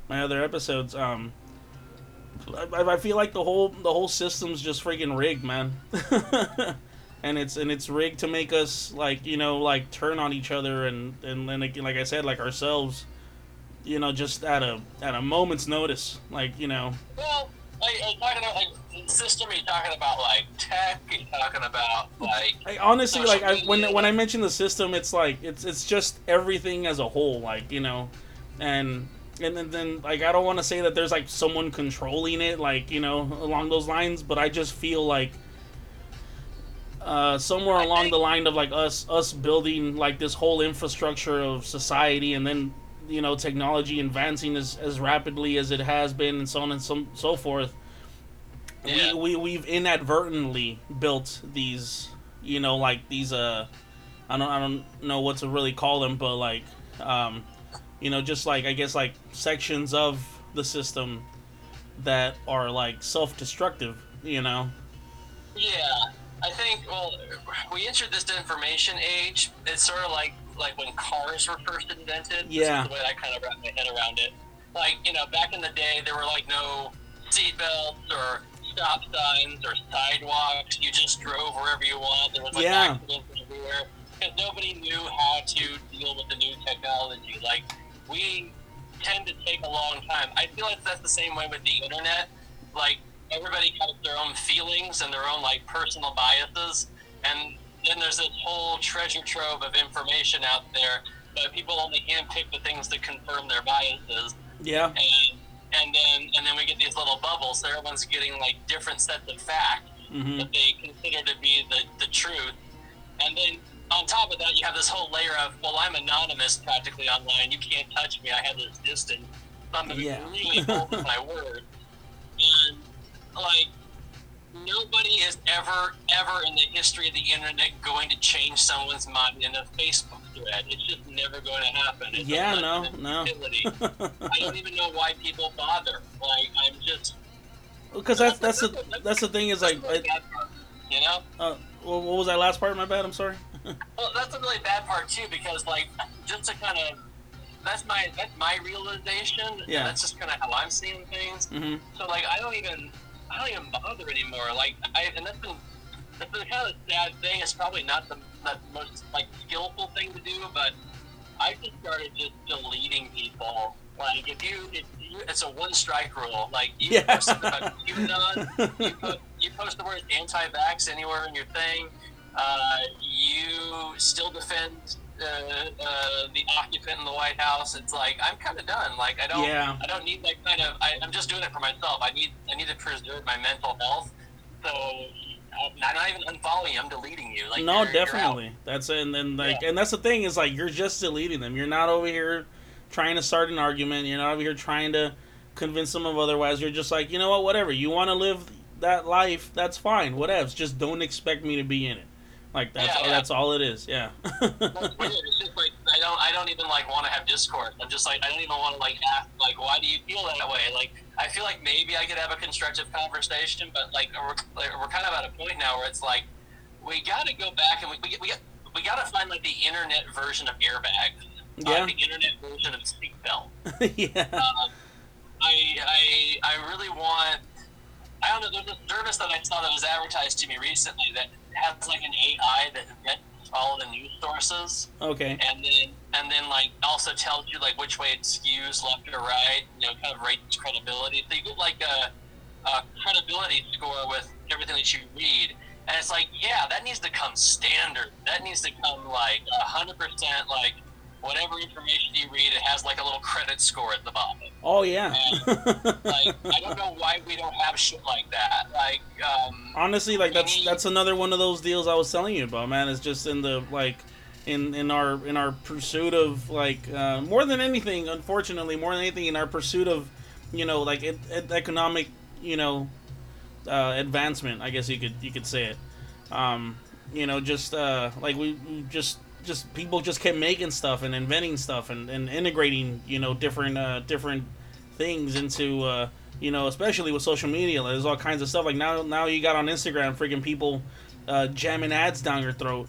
my other episodes. Um, I, I feel like the whole the whole system's just freaking rigged, man. [laughs] and it's and it's rigged to make us like you know like turn on each other and and then like, like I said like ourselves, you know, just at a at a moment's notice, like you know. Well, like, talking about like system? you're you talking about like tech? you're you talking about like? I honestly like I, when when I mention the system, it's like it's it's just everything as a whole, like you know, and and then, then like I don't want to say that there's like someone controlling it, like you know, along those lines, but I just feel like uh, somewhere along the line of like us us building like this whole infrastructure of society and then you know technology advancing as, as rapidly as it has been and so on and so, so forth. Yeah. we, we we've inadvertently built these you know like these uh i don't i don't know what to really call them but like um you know just like i guess like sections of the system that are like self-destructive you know? Yeah I think well, we entered this information age. It's sort of like like when cars were first invented. Yeah. the way I kind of wrap my head around it. Like you know, back in the day, there were like no seatbelts or stop signs or sidewalks. You just drove wherever you want. There was like yeah. accidents everywhere because nobody knew how to deal with the new technology. Like we tend to take a long time. I feel like that's the same way with the internet. Like everybody has their own feelings and their own like personal biases, and then there's this whole treasure trove of information out there, but people only handpick the things that confirm their biases. Yeah. And and then and then we get these little bubbles. So everyone's getting like different sets of facts mm-hmm. that they consider to be the the truth, and then on top of that, you have this whole layer of, well, I'm anonymous practically online. You can't touch me. I have this distance. I'm yeah. really hold my word. [laughs] And like nobody is ever ever in the history of the internet going to change someone's mind in a Facebook thread. It's just never going to happen. It's yeah, no, no. [laughs] I don't even know why people bother. Like I'm just because that's that's the that's the thing is like you know. Uh, what was that last part? My bad. I'm sorry. [laughs] well, that's a really bad part too because like just to kind of that's my that's my realization. Yeah. That's just kind of how I'm seeing things. Mm-hmm. So like I don't even I don't even bother anymore. Like I and that's been that's been kind of a sad thing. It's probably not the not the most like skillful thing to do, but I just started just deleting people. Like if you, if you it's a one strike rule. Like you yeah. post about QAnon, you, [laughs] you post the word anti-vax anywhere in your thing. Uh, you still defend uh, uh, the occupant in the White House. It's like I'm kind of done. Like I don't, yeah. I don't need that kind of. I, am just doing it for myself. I need, I need to preserve my mental health. So I'm not even unfollowing you. I'm deleting you. Like no, you're, definitely. You're that's it. And then like, yeah. and that's the thing is like you're just deleting them. You're not over here trying to start an argument. You're not over here trying to convince them of otherwise. You're just like, you know what, whatever. You want to live that life, that's fine. Whatever. Just don't expect me to be in it. Like that's yeah, yeah. that's all it is. Yeah. [laughs] it's just like I don't I don't even like want to have discourse. I'm just like I don't even want to like ask like why do you feel that way? Like I feel like maybe I could have a constructive conversation, but like we're, we're kind of at a point now where it's like we got to go back and we we, we got we got to find like the internet version of airbag. Uh, yeah. Uh, the internet version of seatbelt. [laughs] yeah. Um, I I I really want I don't know. There's a service that I saw that was advertised to me recently that has like an AI that gets all the news sources. Okay. And then and then like also tells you like which way it skews, left or right. You know, kind of rates credibility. So you get like a, a credibility score with everything that you read. And it's like, yeah, that needs to come standard. That needs to come like hundred percent like whatever information you read, it has like a little credit score at the bottom. Oh yeah. And, like I don't know why we don't have shit like that. Like um, honestly, like that's that's another one of those deals I was telling you about, man. It's just in the like in in our in our pursuit of like uh, more than anything, unfortunately, more than anything, in our pursuit of you know like e- e- economic you know uh, advancement. I guess you could you could say it. Um, you know, just uh, like we, we just just people just kept making stuff and inventing stuff and, and integrating you know different uh, different things into uh, you know especially with social media. Like, there's all kinds of stuff. Like now now you got on Instagram freaking people uh, jamming ads down your throat,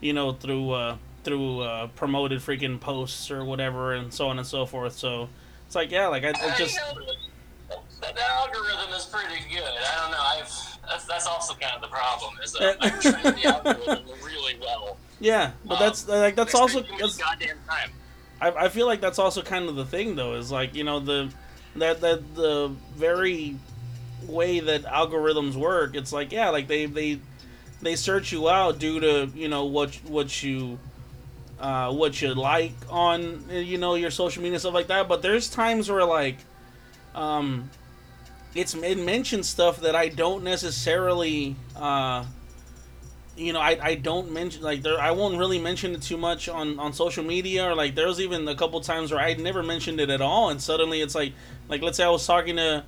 you know through uh, through uh, promoted freaking posts or whatever and so on and so forth. So it's like yeah, like I, I just. You know, the, the algorithm is pretty good. I don't know. I've that's, that's also kind of the problem. Is that I train the [laughs] algorithm really well. Yeah, but Um, that's like that's also that's, goddamn time. I, I feel like that's also kind of the thing though is like you know the that that the very way that algorithms work it's like yeah like they they they search you out due to you know what what you uh, what you like on you know your social media stuff like that but there's times where like um it's it mentions stuff that I don't necessarily uh you know, I, I don't mention like there I won't really mention it too much on on social media or like there was even a couple times where I never mentioned it at all and suddenly it's like like let's say I was talking to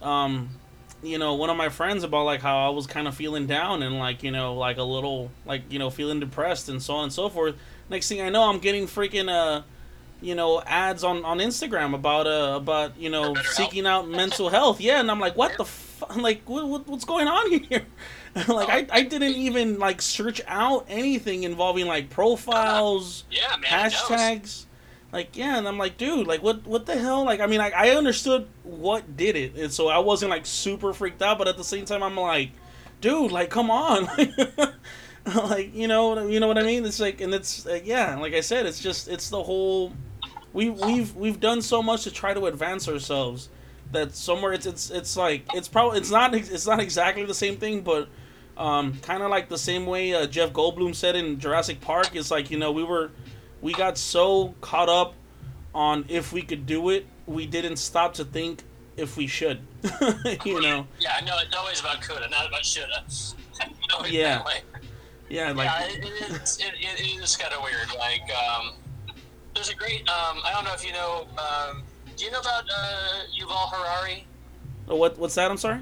um you know one of my friends about like how I was kind of feeling down and like you know like a little like you know feeling depressed and so on and so forth. Next thing I know I'm getting freaking uh you know ads on on Instagram about uh about you know seeking out mental health. Yeah and I'm like what the fuck [laughs] like what, what, what's going on [laughs] here [laughs] like I, I didn't even like search out anything involving like profiles Yeah, man. hashtags. Like yeah and i'm like dude like what what the hell? Like i mean like i understood what did it and so i wasn't like super freaked out but at the same time i'm like dude like come on. [laughs] Like you know you know what i mean? It's like and it's uh, yeah like i said it's just it's the whole we we've we've done so much to try to advance ourselves that somewhere it's it's it's like it's probably it's not it's not exactly the same thing but um, kind of like the same way uh, Jeff Goldblum said in Jurassic Park. It's like you know we were, we got so caught up on if we could do it, we didn't stop to think if we should. [laughs] you know? Yeah, no, it's always about coulda, not about shoulda. [laughs] Yeah. Yeah, like yeah, it, it is. It, it is kind of weird. Like, um, there's a great. Um, I don't know if you know. Um, do you know about uh, Yuval Harari? oh, what what's that? I'm sorry.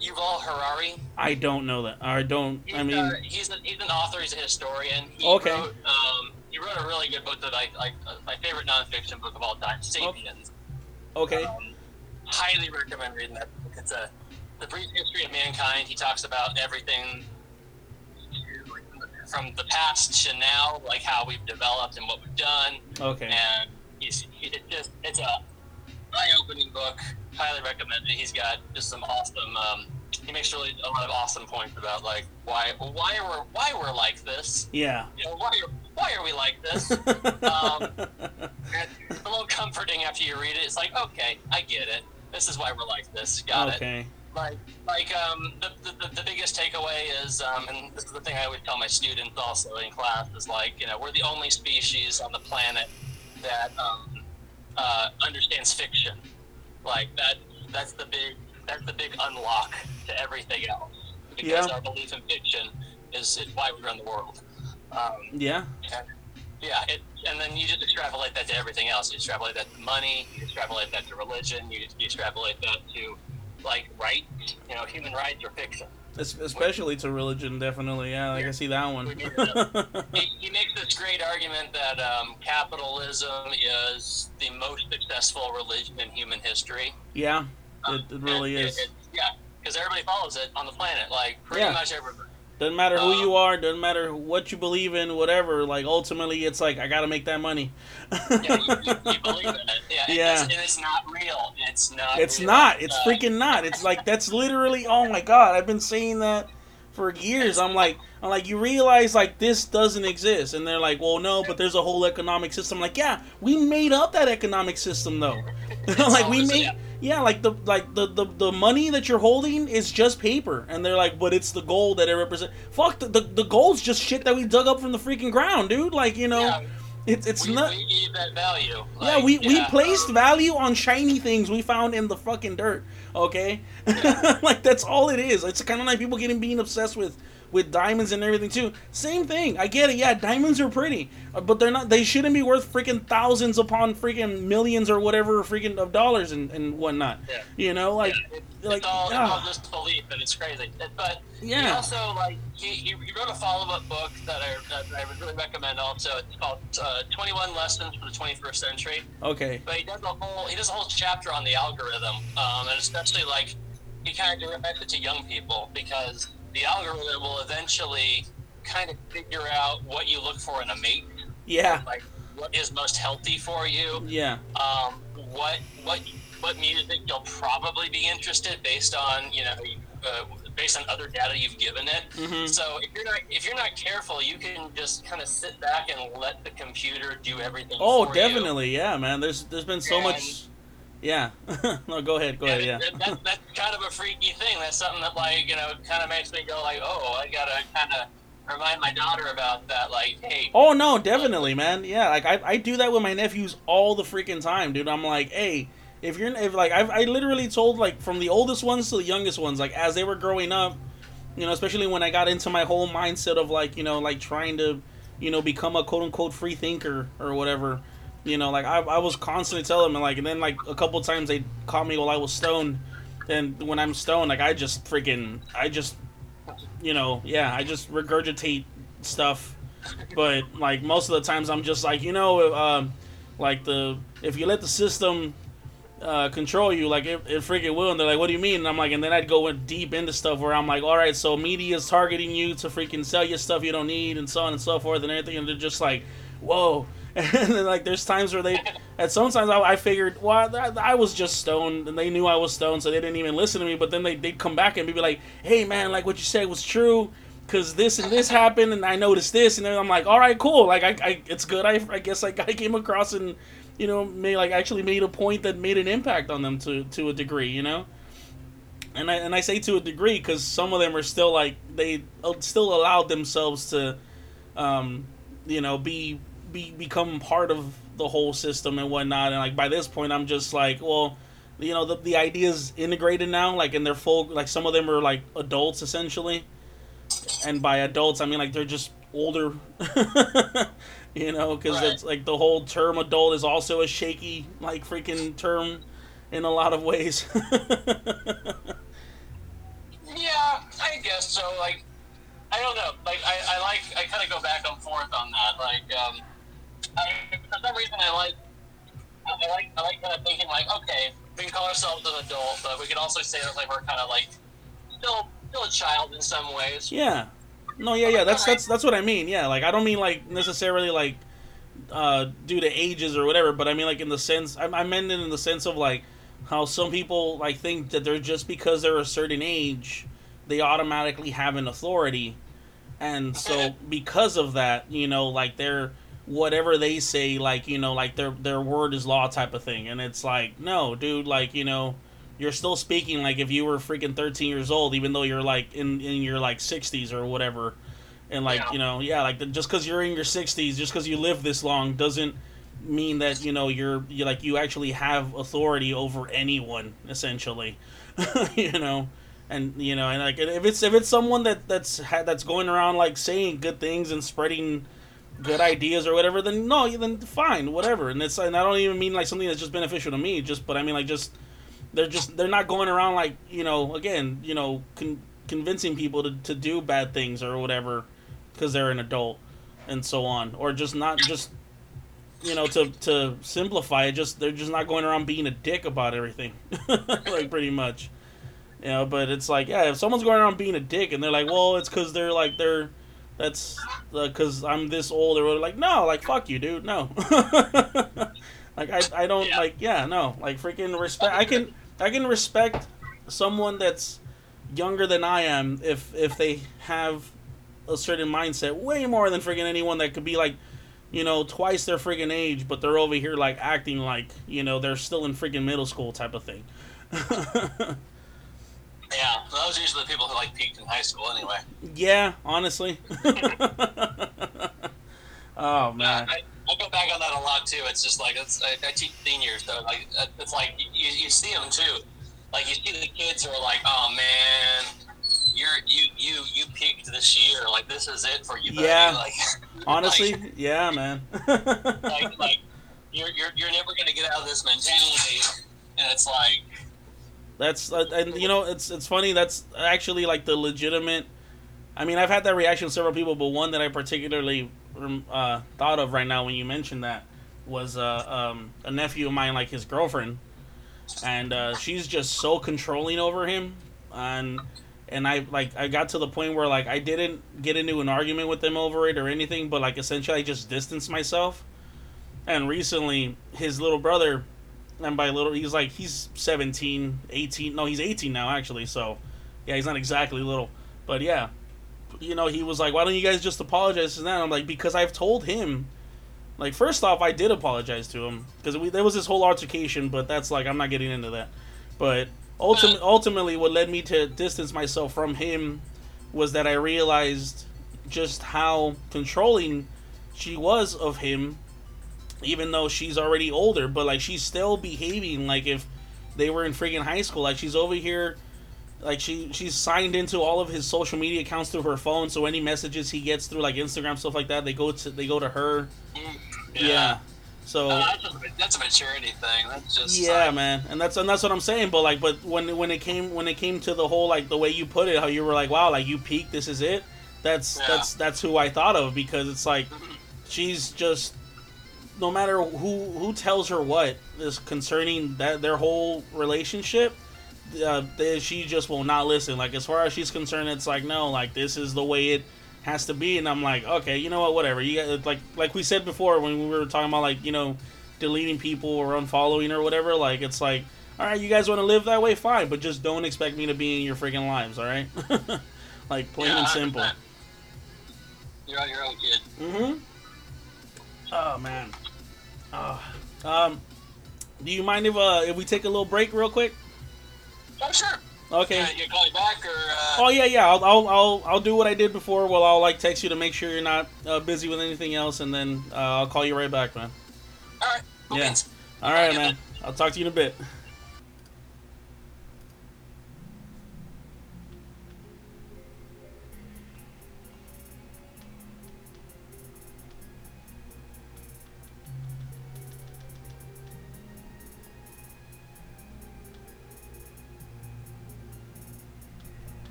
Yuval Harari. I don't know that. I don't. He's, I mean, uh, he's, an, he's an author. He's a historian. He Okay. Wrote, um, he wrote a really good book that I like. Uh, my favorite nonfiction book of all time, *Sapiens*. okay, Um, highly recommend reading that book. It's a the brief history of mankind. He talks about everything from the past to now, like how we've developed and what we've done. okay, And he's he, it just it's a eye-opening book. Highly recommend it. He's got just some awesome. Um, he makes really a lot of awesome points about like why why we're why we're like this. yeah. You know why are, why are we like this? [laughs] Um, it's a little comforting after you read it. It's like, okay, I get it. This is why we're like this. Got it. okay. Like, like um, the, the, the biggest takeaway is, um, and this is the thing I always tell my students also in class, is like, you know, we're the only species on the planet that um, uh, understands fiction. Like that, that's the big, that's the big unlock to everything else. Because Yeah. our belief in fiction is, is why we run the world. Um, Yeah. and, yeah, it, and then you just extrapolate that to everything else. You extrapolate that to money. You extrapolate that to religion. You, you extrapolate that to like rights. You know, human rights or fiction. Es- Especially to religion, definitely. Yeah, like I see that one. [laughs] He, he makes this great argument that um, capitalism is the most successful religion in human history. yeah, it, it really is. it- yeah, because everybody follows it on the planet. Like pretty Yeah. much everybody. Doesn't matter who Um, you are, doesn't matter what you believe in, whatever. Like ultimately, it's like I gotta make that money. Yeah, you, you, you [laughs] believe in it. Yeah, it's- not real. It's not. It's real. not. It's Uh, freaking not. It's like that's [laughs] literally. Oh my god! I've been saying that for years. I'm like, I'm like, you realize like this doesn't exist, and they're like, well, no, but there's a whole economic system. like, yeah, we made up that economic system though. [laughs] like we made. yeah. Yeah, like the like the, the the money that you're holding is just paper, and they're like, but it's the gold that it represents. Fuck, the, the the gold's just shit that we dug up from the freaking ground, dude. Like you know, Yeah. it's it's we, not. we gave that value. Yeah, Like, we, we yeah, placed um, value on shiny things we found in the fucking dirt. Okay, [laughs] like that's all it is. It's kind of like people getting being obsessed with with diamonds and everything too. Same thing. I get it. Yeah, diamonds are pretty, uh, but they're not. They shouldn't be worth freaking thousands upon freaking millions or whatever freaking of dollars and, and whatnot. Yeah. You know, like Yeah, like it's all, ah. it's all just belief, and it's crazy. But he Yeah. also like he, wrote a follow-up book that I, that I would really recommend. Also, it's called uh, 21 Lessons for the 21st Century. okay. But he does a whole he does a whole chapter on the algorithm, um, and especially like he kind of directs it to young people because the algorithm will eventually kind of figure out what you look for in a mate, Yeah. like what is most healthy for you, Yeah. um, what what what music you'll probably be interested based on you know uh, based on other data you've given it. Mhm. So if you're not if you're not careful, you can just kind of sit back and let the computer do everything. Oh, for you. definitely. Yeah, man. There's there's been so And- much. Yeah. [laughs] no, go ahead. Go ahead. Yeah. that, that, that's kind of a freaky thing. That's something that, like, you know, kind of makes me go, like, oh, I gotta kind of remind my daughter about that. Like, hey, Oh no, definitely, man. Yeah, like I, I do that with my nephews all the freaking time, dude. I'm like, hey, if you're if like I've, I literally told like from the oldest ones to the youngest ones, like as they were growing up, you know, especially when I got into my whole mindset of like you know like trying to, you know, become a quote unquote free thinker or whatever. You know, like I, I was constantly telling them like, and then like a couple times they caught me while I was stoned, and when I'm stoned, like I just freaking I just you know, yeah, I just regurgitate stuff. But like most of the times, I'm just like, you know, um, like the if you let the system uh, control you, like it, it freaking will. And they're like, what do you mean? And I'm like, and then I'd go in deep into stuff where I'm like, all right, so media's targeting you to freaking sell you stuff you don't need, and so on and so forth, and everything. And they're just like, whoa. [laughs] And then like there's times where they, at sometimes I, I figured, well, I, I was just stoned, and they knew I was stoned, so they didn't even listen to me. But then they they'd come back and be like, hey man, like what you said was true. Cause this and this happened, and I noticed this, and then I'm like, all right, cool. Like, I, I it's good. I, I guess like [laughs] I came across and, you know, made like actually made a point that made an impact on them to to a degree, you know. And I and I say to a degree because some of them are still like they uh, still allowed themselves to, um, you know, be be become part of the whole system and whatnot. And like by this point, I'm just like, well, you know, the the idea's integrated now. Like, and they're full. Like some of them are like adults essentially and by adults I mean like they're just older, [laughs] you know, because Right. it's like the whole term adult is also a shaky like freaking term in a lot of ways. [laughs] yeah, I guess so. Like, I don't know. Like, I, I like, I kind of go back and forth on that. Like, um, I, for some reason, I like, I like, I like kind of thinking like, okay, we can call ourselves an adult, but we can also say that like we're kind of like still, still a child in some ways. yeah. No, yeah, yeah. That's that's that's what I mean. Yeah, like I don't mean like necessarily like uh due to ages or whatever, but I mean like in the sense I, I meant it in the sense of like how some people like think that they're just because they're a certain age, they automatically have an authority, and so because of that, you know, like they're whatever they say, like you know, like their their word is law type of thing, and it's like no, dude, like you know. You're still speaking like if you were freaking 13 years old, even though you're like in, in your like 60s or whatever and like Yeah. you know yeah like the, just because you're in your 60s just because you live this long doesn't mean that you know you're you like you actually have authority over anyone essentially [laughs] you know and you know and like if it's if it's someone that that's ha- that's going around like saying good things and spreading good ideas or whatever then no then fine whatever. And it's and i don't even mean like something that's just beneficial to me just but i mean like just they're just they're not going around like you know again you know con- convincing people to, to do bad things or whatever because they're an adult and so on. Or just not just you know to to simplify it just they're just not going around being a dick about everything [laughs] like pretty much. You know but it's like yeah if someone's going around being a dick and they're like well it's because they're like they're that's uh, because i'm this old or whatever. like no like fuck you dude no [laughs] like I, I don't Yeah. like yeah no like freaking respect i can i can respect someone that's younger than i am if if they have a certain mindset way more than freaking anyone that could be like you know twice their freaking age but they're over here like acting like you know they're still in freaking middle school type of thing [laughs] Yeah, those are usually the people who like peaked in high school anyway. yeah honestly [laughs] oh Uh, man I, I go back on that a lot too. It's just like it's, I, I teach seniors, so like uh, it's like you, you see them too. Like you see the kids who are like, oh man, you're you you you peaked this year. Like this is it for you. Buddy. Yeah. [laughs] Like Honestly, like, yeah, man. [laughs] like like you're you're you're never gonna get out of this mentality. And it's like That's uh, and you know it's it's funny. That's actually like the legitimate. I mean, I've had that reaction with several people, but one that I particularly um, uh, thought of right now when you mentioned that was uh, um, a nephew of mine, like his girlfriend, and uh, she's just so controlling over him, and and I like I got to the point where like I didn't get into an argument with them over it or anything, but like essentially I just distanced myself. And recently, his little brother and by little he's like he's 17 18 no he's 18 now actually so yeah he's not exactly little but yeah you know he was like why don't you guys just apologize to that i'm like because i've told him. Like first off i did apologize to him because there was this whole altercation but that's like i'm not getting into that but ultimately uh. ultimately what led me to distance myself from him was that i realized just how controlling she was of him even though she's already older, but like she's still behaving like if they were in freaking high school. Like she's over here, like she she's signed into all of his social media accounts through her phone. So any messages he gets through like Instagram stuff like that, they go to they go to her. Yeah. So uh, that's, a, that's a maturity thing. That's just yeah, like, man, and that's and that's what I'm saying. But like, but when when it came when it came to the whole like the way you put it, how you were like, wow, like you peaked. This is it. That's Yeah. that's that's who I thought of because it's like she's just no matter who who tells her what is concerning that their whole relationship uh, they- she just will not listen. Like as far as she's concerned it's like no like this is the way it has to be. And i'm like okay you know what whatever. You got like like we said before when we were talking about like you know deleting people or unfollowing or whatever like it's like all right you guys want to live that way? Fine but just don't expect me to be in your freaking lives all right? [laughs] Like plain yeah, and simple. You're on your own, kid. Mm-hmm. Oh man. Oh. Um. Do you mind if uh if we take a little break real quick? Oh sure. Okay. Yeah, you call me back or uh, Oh yeah, yeah. I'll, I'll I'll I'll do what I did before. Well, I'll like text you to make sure you're not uh, busy with anything else, and then uh, I'll call you right back, man. all right. Cool Yeah. beans. All right, man. I'll talk to you in a bit.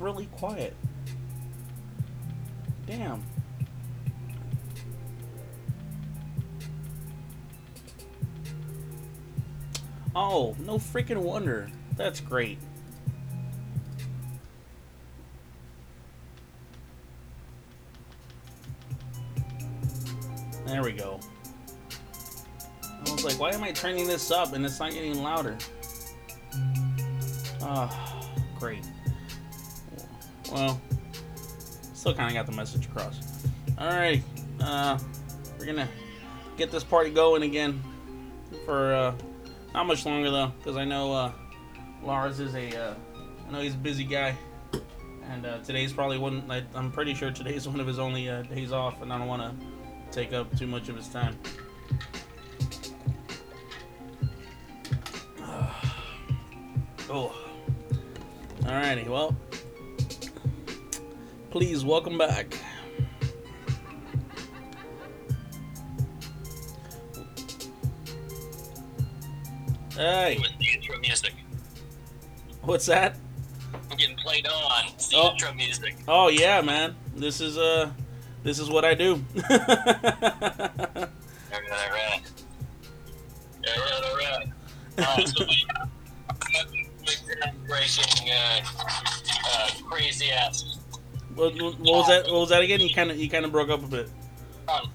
Really quiet. Damn. Oh, no freaking wonder. That's great. There we go. I was like, why am I turning this up and it's not getting louder? Ah, great. Well, still kind of got the message across. Alright, uh, we're gonna get this party going again for uh, not much longer though, because I know uh, Lars is a, uh, I know he's a busy guy, and uh, today's probably one. I, I'm pretty sure today's [laughs] one of his only uh, days off, and I don't want to take up too much of his time. [sighs] oh, alrighty, well please welcome back. Hey, With the intro music. what's that? I'm getting played on. It's the Oh. intro music. Oh yeah, man. This is uh this is what I do. [laughs] Alright, alright. Alright, alright. Uh, so we [laughs] breaking uh, uh, crazy ass. What, what was that? What was that again? You kind of you kind of broke up a bit. Um,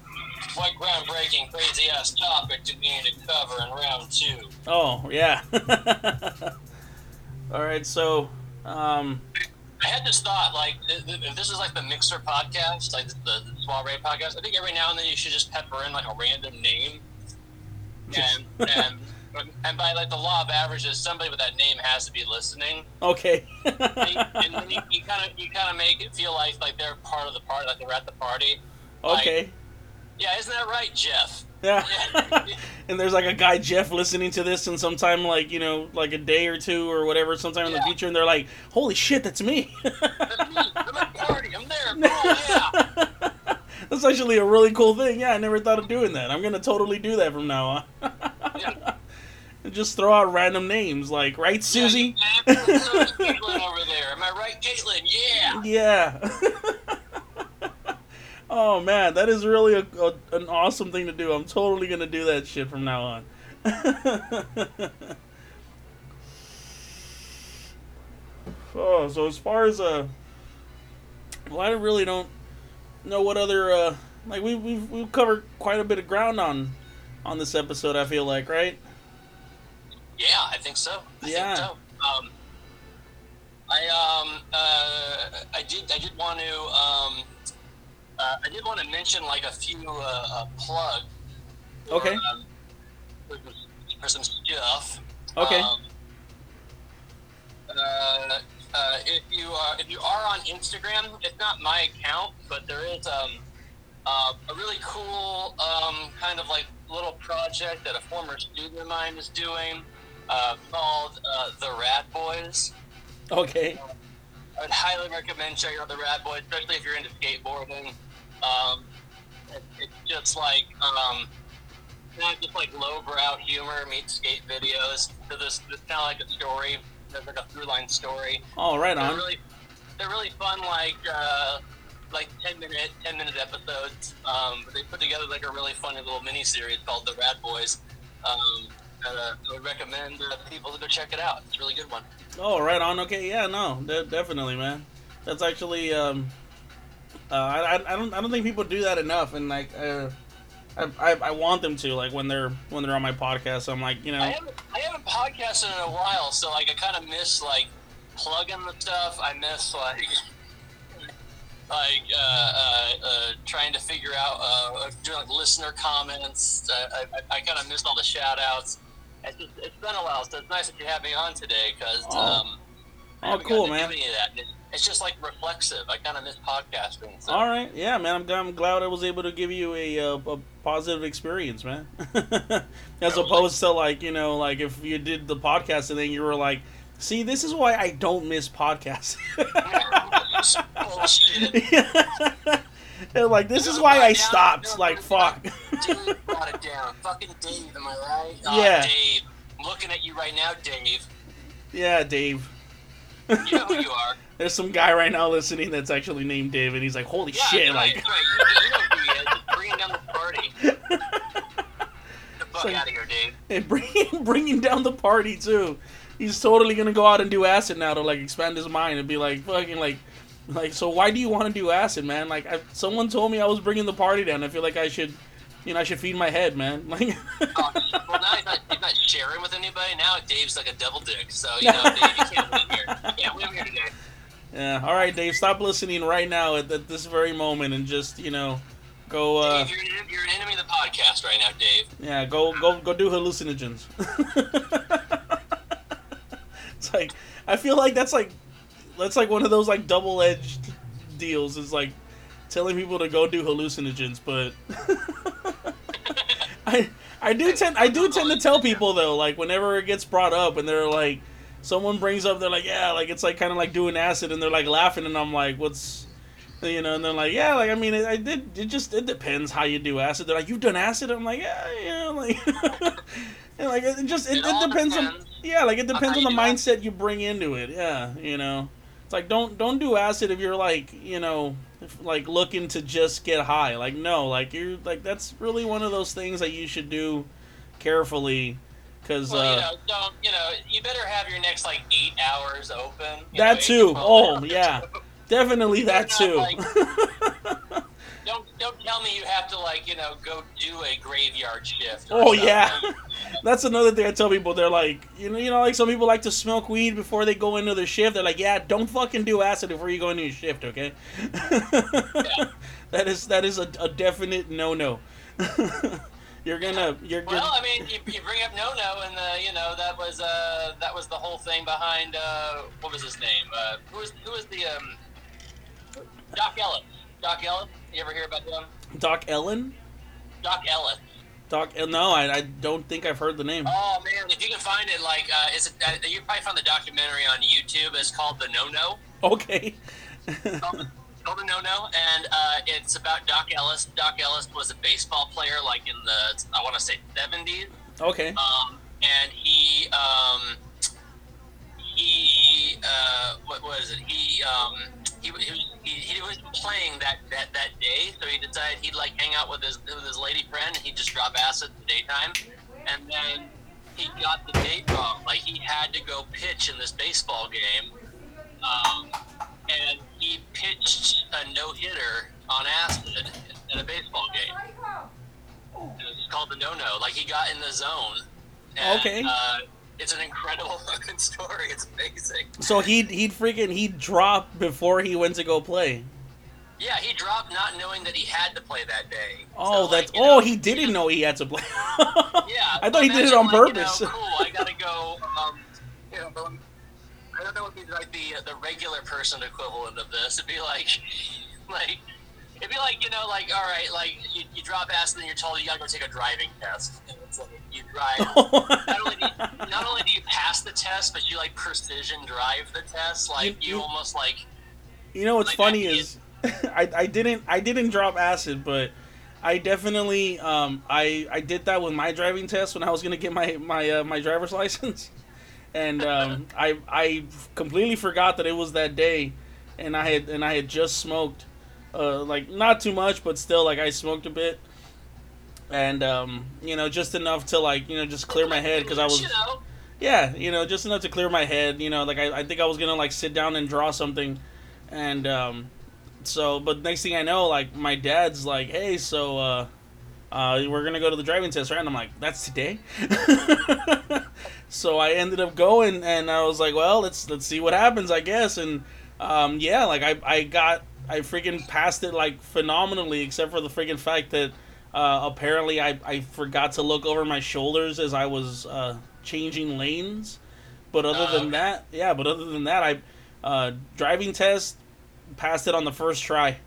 what groundbreaking crazy ass topic do we need to cover in round two? Oh yeah. [laughs] All right, so um I had this thought, like, if this is like the Mixer podcast, like the, the podcast, I think every now and then you should just pepper in like a random name, and and and by like the law of averages, somebody with that name has to be listening, okay. [laughs] and you kind of you kind of make it feel like like they're part of the party, like they're at the party. okay. Yeah, isn't that right, Jeff? Yeah. [laughs] and there's like a guy Jeff listening to this and sometime like, you know, like a day or two or whatever, sometime in the future and they're like, Holy shit, that's me. [laughs] That's me. I'm at the party. I'm there. Oh, yeah. that's actually a really cool thing. Yeah, I never thought of doing that. I'm gonna totally do that from now on. Yeah. And just throw out random names like, right, Susie? Yeah, Caitlin [laughs] over there. Am I right, Caitlin? Yeah. Yeah. [laughs] oh man, that is really a, a, an awesome thing to do. I'm totally gonna do that shit from now on. [laughs] oh, so as far as uh, well, I really don't know what other uh, like we we've we've covered quite a bit of ground on on this episode. I feel like, right? Yeah, I think so. I Yeah. Think so. Um, I um uh I did I did want to um uh, I did want to mention like a few uh, uh plug. for, Okay. Um, for, for some stuff. Okay. Um, uh, uh, if you uh, if you are on Instagram, it's not my account, but there is um, uh, a really cool um, kind of like little project that a former student of mine is doing uh, called uh, the Rad Boys. Okay. I would highly recommend checking out the Rad Boys, especially if you're into skateboarding. Um, it, it's just like um, just like lowbrow humor meets skate videos. So this it's kind of like a story. There's like a through line story. Oh, right They're on. really they're really fun. Like uh, like ten minute ten minute episodes. Um, but they put together like a really funny little mini series called the Rad Boys. Um, uh, I would recommend uh, people to go check it out. It's a really good one. Oh, right on. Okay, yeah, no, de- definitely, man. That's actually, um, uh, I, I, don't, I don't think people do that enough, and like, uh, I, I, I want them to, like, when they're, when they're on my podcast. I'm like, you know, I haven't, I haven't podcasted in a while, so like I kind of miss like plugging the stuff. I miss like [laughs] like uh, uh, uh, trying to figure out uh, doing like listener comments. I, I, I kind of missed all the shout outs. It's, just, it's been a while, so it's nice that you have me on today because Oh. um, Oh, cool, man. any of that. It's just like reflexive. I kind of miss podcasting. So. all right, yeah, man. I'm, I'm glad I was able to give you a, uh, a positive experience, man. [laughs] As opposed to like, you know, like if you did the podcast and then you were like, see, this is why I don't miss podcasts. [laughs] [laughs] Like this is why I stopped. Like fuck. Dave brought it down. Fucking Dave, am I right? Oh, Yeah. Dave. I'm looking at you right now, Dave. yeah, Dave. You know who you are. [laughs] There's some guy right now listening that's actually named Dave, and he's like, "Holy Yeah, shit!" right, Like, right. You, you know who he is. Bringing down the party. [laughs] Get the fuck out of here, Dave. [laughs] and bringing bringing down the party too. He's totally gonna go out and do acid now to like expand his mind and be like, fucking like, like. So why do you want to do acid, man? Like, I, someone told me I was bringing the party down. I feel like I should, you know, I should feed my head, man. [laughs] Like, Oh, well, now he's not, he's not sharing with anybody. Now Dave's like a double dick. So, you know, Dave, you can't win here. You can't win here today. yeah. All right, Dave, stop listening right now at, at this very moment and just, you know, go. uh Dave, you're, an- you're an enemy of the podcast right now, Dave. Yeah, go go go do hallucinogens. [laughs] it's like I feel like that's like that's like one of those like double edged deals. Is like telling people to go do hallucinogens, but [laughs] I I do tend I do tend to tell people though, like whenever it gets brought up and they're like someone brings up they're like, Yeah, like it's like kinda like doing acid and they're like laughing and I'm like, What's you know, and they're like, yeah, like I mean, it, I did. It just it depends how you do acid. They're like, you've done acid. I'm like, yeah, yeah, [laughs] like, and like it just it, It it all depends on yeah, like it depends on the mindset you bring into it. Yeah, you know, it's like don't don't do acid if you're like you know if, like looking to just get high. Like no, like you're like that's really one of those things that you should do carefully because Well, you uh, know, don't, you know, you better have your next, like, eight hours open. That know, too. to Oh, yeah. definitely that not too. like- [laughs] Don't don't tell me you have to like you know go do a graveyard shift. Oh yeah, [laughs] that's another thing I tell people. They're like, you know, you know, like some people like to smoke weed before they go into their shift. They're like, yeah, don't fucking do acid before you go into your shift, okay? [laughs] that is that is a, a definite no no. [laughs] you're gonna you're Well, gonna I mean, you, you bring up No No, and uh, you know that was uh, that was the whole thing behind uh, what was his name? Uh, who was who was the um, Doc Ellis? Doc Ellis. You ever hear about him? Doc Ellen. Doc Ellis. Doc, uh, no, I, I don't think I've heard the name. Oh man, if you can find it, like, uh, it's a, uh, you probably found the documentary on YouTube. It's called The No No. Okay. called the, [laughs] called the No No, and uh, it's about Doc Ellis. Doc Ellis was a baseball player, like in the I want to say seventies. okay. Um, and he um, he uh, what was it? He um, he, he, was- he, was playing that, that, that day, so he decided he'd like hang out with his with his lady friend, and he'd just drop acid in the daytime, and then he got the date wrong. Like he had to go pitch in this baseball game, um, and he pitched a no hitter on acid in a baseball game. It was called the no no. Like he got in the zone. And, Okay. Uh, it's an incredible [laughs] fucking story. It's amazing. So he'd he'd freaking he'd drop before he went to go play. Yeah, he dropped not knowing that he had to play that day. Oh, So, that's like, you know, oh he didn't know he had to play. [laughs] Yeah, I thought he did it on like, you know, purpose. cool, I [laughs] gotta go. Um, you know, um, I don't know what would be like the the regular person equivalent of this. It'd be like, like, it'd be like you know, like all right, like you, you drop acid and then you're told you gotta go take a driving test. And it's like you drive. [laughs] not only do you, not only do you pass the test, but you like precision drive the test. Like You- you, you- almost like You know what's Like, funny is [laughs] I, I didn't I didn't drop acid, but I definitely um I I did that with my driving test when I was gonna get my my uh, my driver's [laughs] license, and um I I completely forgot that it was that day, and I had and I had just smoked, uh like not too much, but still like I smoked a bit. And um, you know, just enough to like you know just clear my head because I was you know. yeah, you know, just enough to clear my head. You know, like I, I think I was gonna like sit down and draw something, and um, so but next thing I know, like my dad's like, hey, so uh, uh, we're gonna go to the driving test, right? And I'm like, that's today. [laughs] so I ended up going, and I was like, well, let's let's see what happens, I guess. And um, yeah, like I I got I freaking passed it like phenomenally, except for the freaking fact that. Uh, apparently, I, I forgot to look over my shoulders as I was uh, changing lanes. But other than okay. that, yeah. But other than that, I uh, driving test passed it on the first try. [laughs]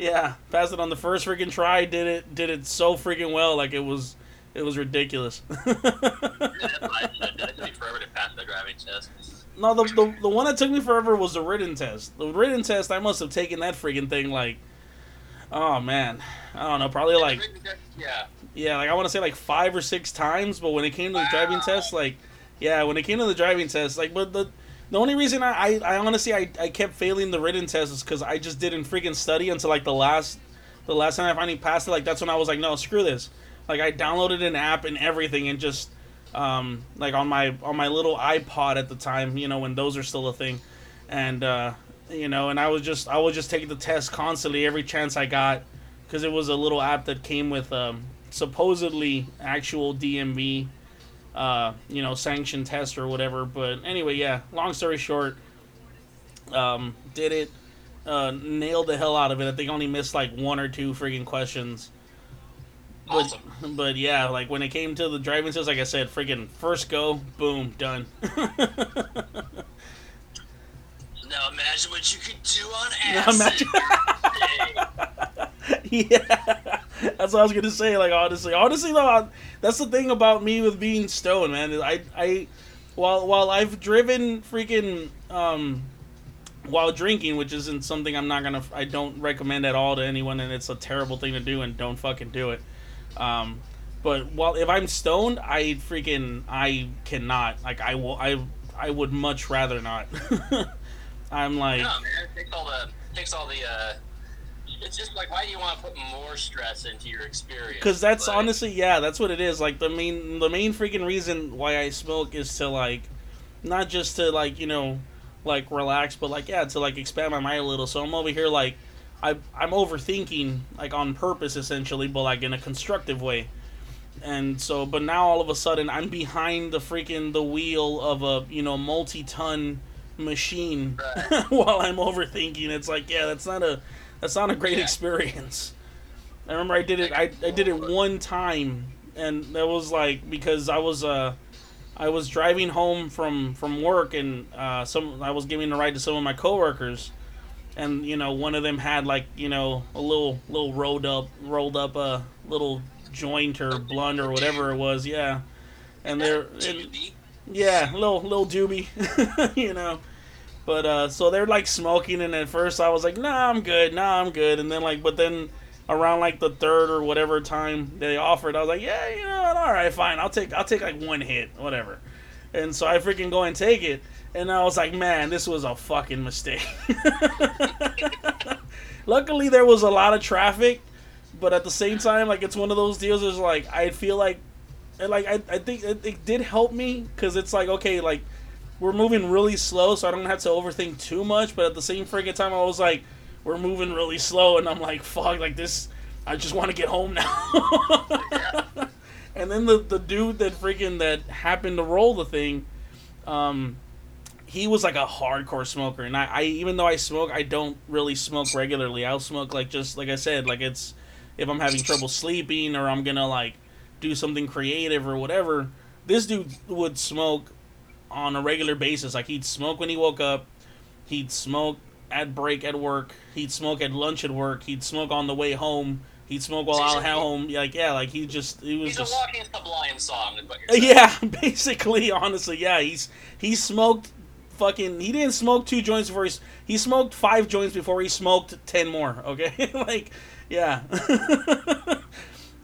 Yeah, passed it on the first freaking try. Did it did it so freaking well. Like it was it was ridiculous. [laughs] Yeah, that's what I said. It took me forever to pass the driving test. no, the, the the one that took me forever was the written test. The written test, I must have taken that freaking thing like. Oh man, I don't know. Probably like yeah. Yeah, like I want to say like five or six times, but when it came to the driving test, like, yeah, when it came to the driving test, like, but the the only reason I I, I honestly I, I kept failing the written test is because I just didn't freaking study until like the last the last time I finally passed it. Like that's when I was like, no, screw this. Like I downloaded an app and everything and just um like on my on my little iPod at the time, you know, when those are still a thing, and uh you know, and I was just I was just taking the test constantly every chance I got because it was a little app that came with um, supposedly actual DMV, uh, you know, sanctioned test or whatever. But anyway, yeah. Long story short, um, did it, uh, nailed the hell out of it. I think I only missed like one or two freaking questions. But, Awesome. but yeah, like when it came to the driving test, like I said, freaking first go, boom, done. [laughs] Now imagine what you could do on acid. imagine- [laughs] yeah, that's what I was gonna say. Like honestly, honestly though, I, that's the thing about me with being stoned, man. I, I, while while I've driven freaking um, while drinking, which isn't something I'm not gonna, I don't recommend at all to anyone, and it's a terrible thing to do, and don't fucking do it. Um, but while if I'm stoned, I freaking I cannot. Like I will, I I would much rather not. [laughs] I'm like. No, man, it takes all the takes all the. uh It's just like, why do you want to put more stress into your experience? Because that's Like, honestly, yeah, that's what it is. Like the main, the main freaking reason why I smoke is to like, not just to like you know, like relax, but like yeah, to like expand my mind a little. So I'm over here like, I I'm overthinking like on purpose essentially, but like in a constructive way. And so, but now all of a sudden I'm behind the freaking the wheel of a you know multi-ton machine Right. [laughs] while I'm overthinking. It's like yeah, that's not a that's not a great Yeah. experience. I remember I did it. I, I did it one time, and that was like because I was uh I was driving home from from work, and uh some I was giving a ride to some of my coworkers, and you know one of them had like you know a little little rolled up rolled up a little joint or blunt or whatever it was, yeah, and they're and, yeah, little little doobie, [laughs] you know. But uh, so they're like smoking, and at first I was like, "Nah, I'm good. Nah, I'm good." And then like, but then around like the third or whatever time they offered, I was like, "Yeah, you know what? All right, fine. I'll take I'll take like one hit, whatever." And so I freaking go and take it, and I was like, "Man, this was a fucking mistake." [laughs] Luckily, there was a lot of traffic, but at the same time, like it's one of those deals. Is like I feel like, and like I, I think it, it did help me because it's like okay, like we're moving really slow, so I don't have to overthink too much. But at the same freaking time, I was like, we're moving really slow, and I'm like, fuck, like this. I just want to get home now. [laughs] and then the the dude that freaking that happened to roll the thing, um, he was like a hardcore smoker, and I, I even though I smoke, I don't really smoke regularly. I'll smoke like just like I said, like it's if I'm having trouble sleeping or I'm gonna like do something creative or whatever. This dude would smoke on a regular basis. Like he'd smoke when he woke up, he'd smoke at break at work, he'd smoke at lunch at work, he'd smoke on the way home, he'd smoke while out at home. Like yeah, like he just he was He's just a walking sublime song, is what you're saying. yeah, [laughs] basically, honestly, yeah. He's he smoked fucking. He didn't smoke two joints before he he smoked five joints before he smoked ten more. [laughs] Okay, like yeah. [laughs]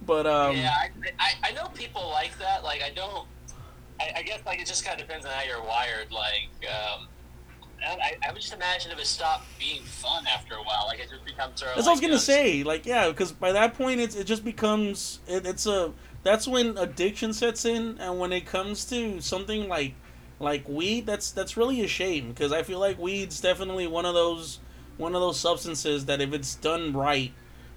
but um, Yeah, I, I, I know people like that. Like, I don't. I, I guess like it just kind of depends on how you're wired. Like, um, I, I would just imagine it would stop being fun after a while. Like, it just becomes sort of. That's what I was gonna you know, say. Like, yeah, because by that point, it's it just becomes it, it's a that's when addiction sets in, and when it comes to something like like weed, that's that's really a shame because I feel like weed's definitely one of those one of those substances that if it's done right,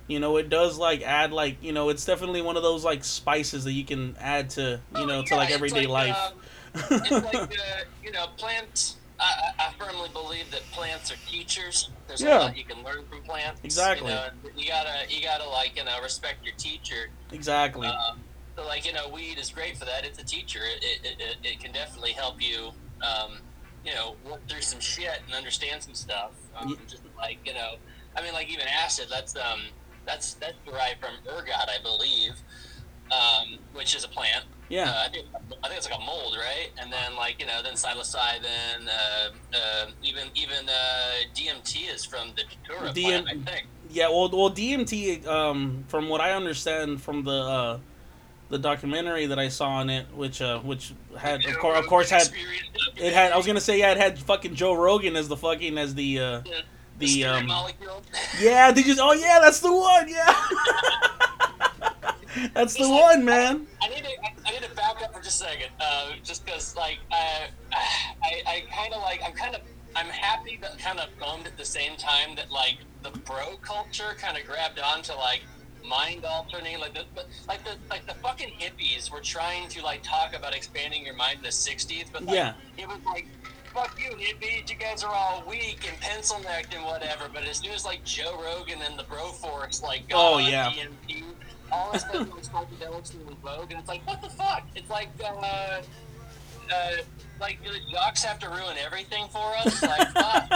you know, it does like add like you know, it's definitely one of those like spices that you can add to you Oh, know to yeah, like it's everyday like, life. um, it's like uh, you know, plants. I, I firmly believe that plants are teachers. There's Yeah. a lot you can learn from plants. Exactly. You, know, you gotta you gotta like you know respect your teacher. exactly. Um, so like you know, weed is great for that. It's a teacher. It it, it, it can definitely help you. Um, you know, work through some shit and understand some stuff. Um, Ye- just like you know, I mean, like even acid. That's um, that's that's derived from ergot, I believe, um, which is a plant. yeah. Uh, I think I think it's like a mold, right? And then like you know, then psilocybin, uh, uh, even even uh, DMT is from the datura DM plant, I think. Yeah, well, well, DMT, um, from what I understand from the uh, the documentary that I saw on it, which uh, which had of course, of course had it had. I was gonna say yeah, it had fucking Joe Rogan as the fucking as the uh, the, the um molecule. yeah. Did you? Oh yeah, that's the one. Yeah, [laughs] that's the one, man. I need to I, I need to back up for just a second, uh, just because like uh, I I kind of like I'm kind of I'm happy but kind of bummed at the same time that like the bro culture kind of grabbed onto like mind altering like the like the like the fucking hippies were trying to like talk about expanding your mind in the 60s but like, Yeah. it was like fuck you hippies you guys are all weak and pencil necked and whatever but as soon as like Joe Rogan and the bro force like got Oh, yeah. DMT all this stuff was psychedelics in vogue, and it's like, what the fuck? It's like, uh, uh, like the jocks have to ruin everything for us? Like, [laughs] fuck.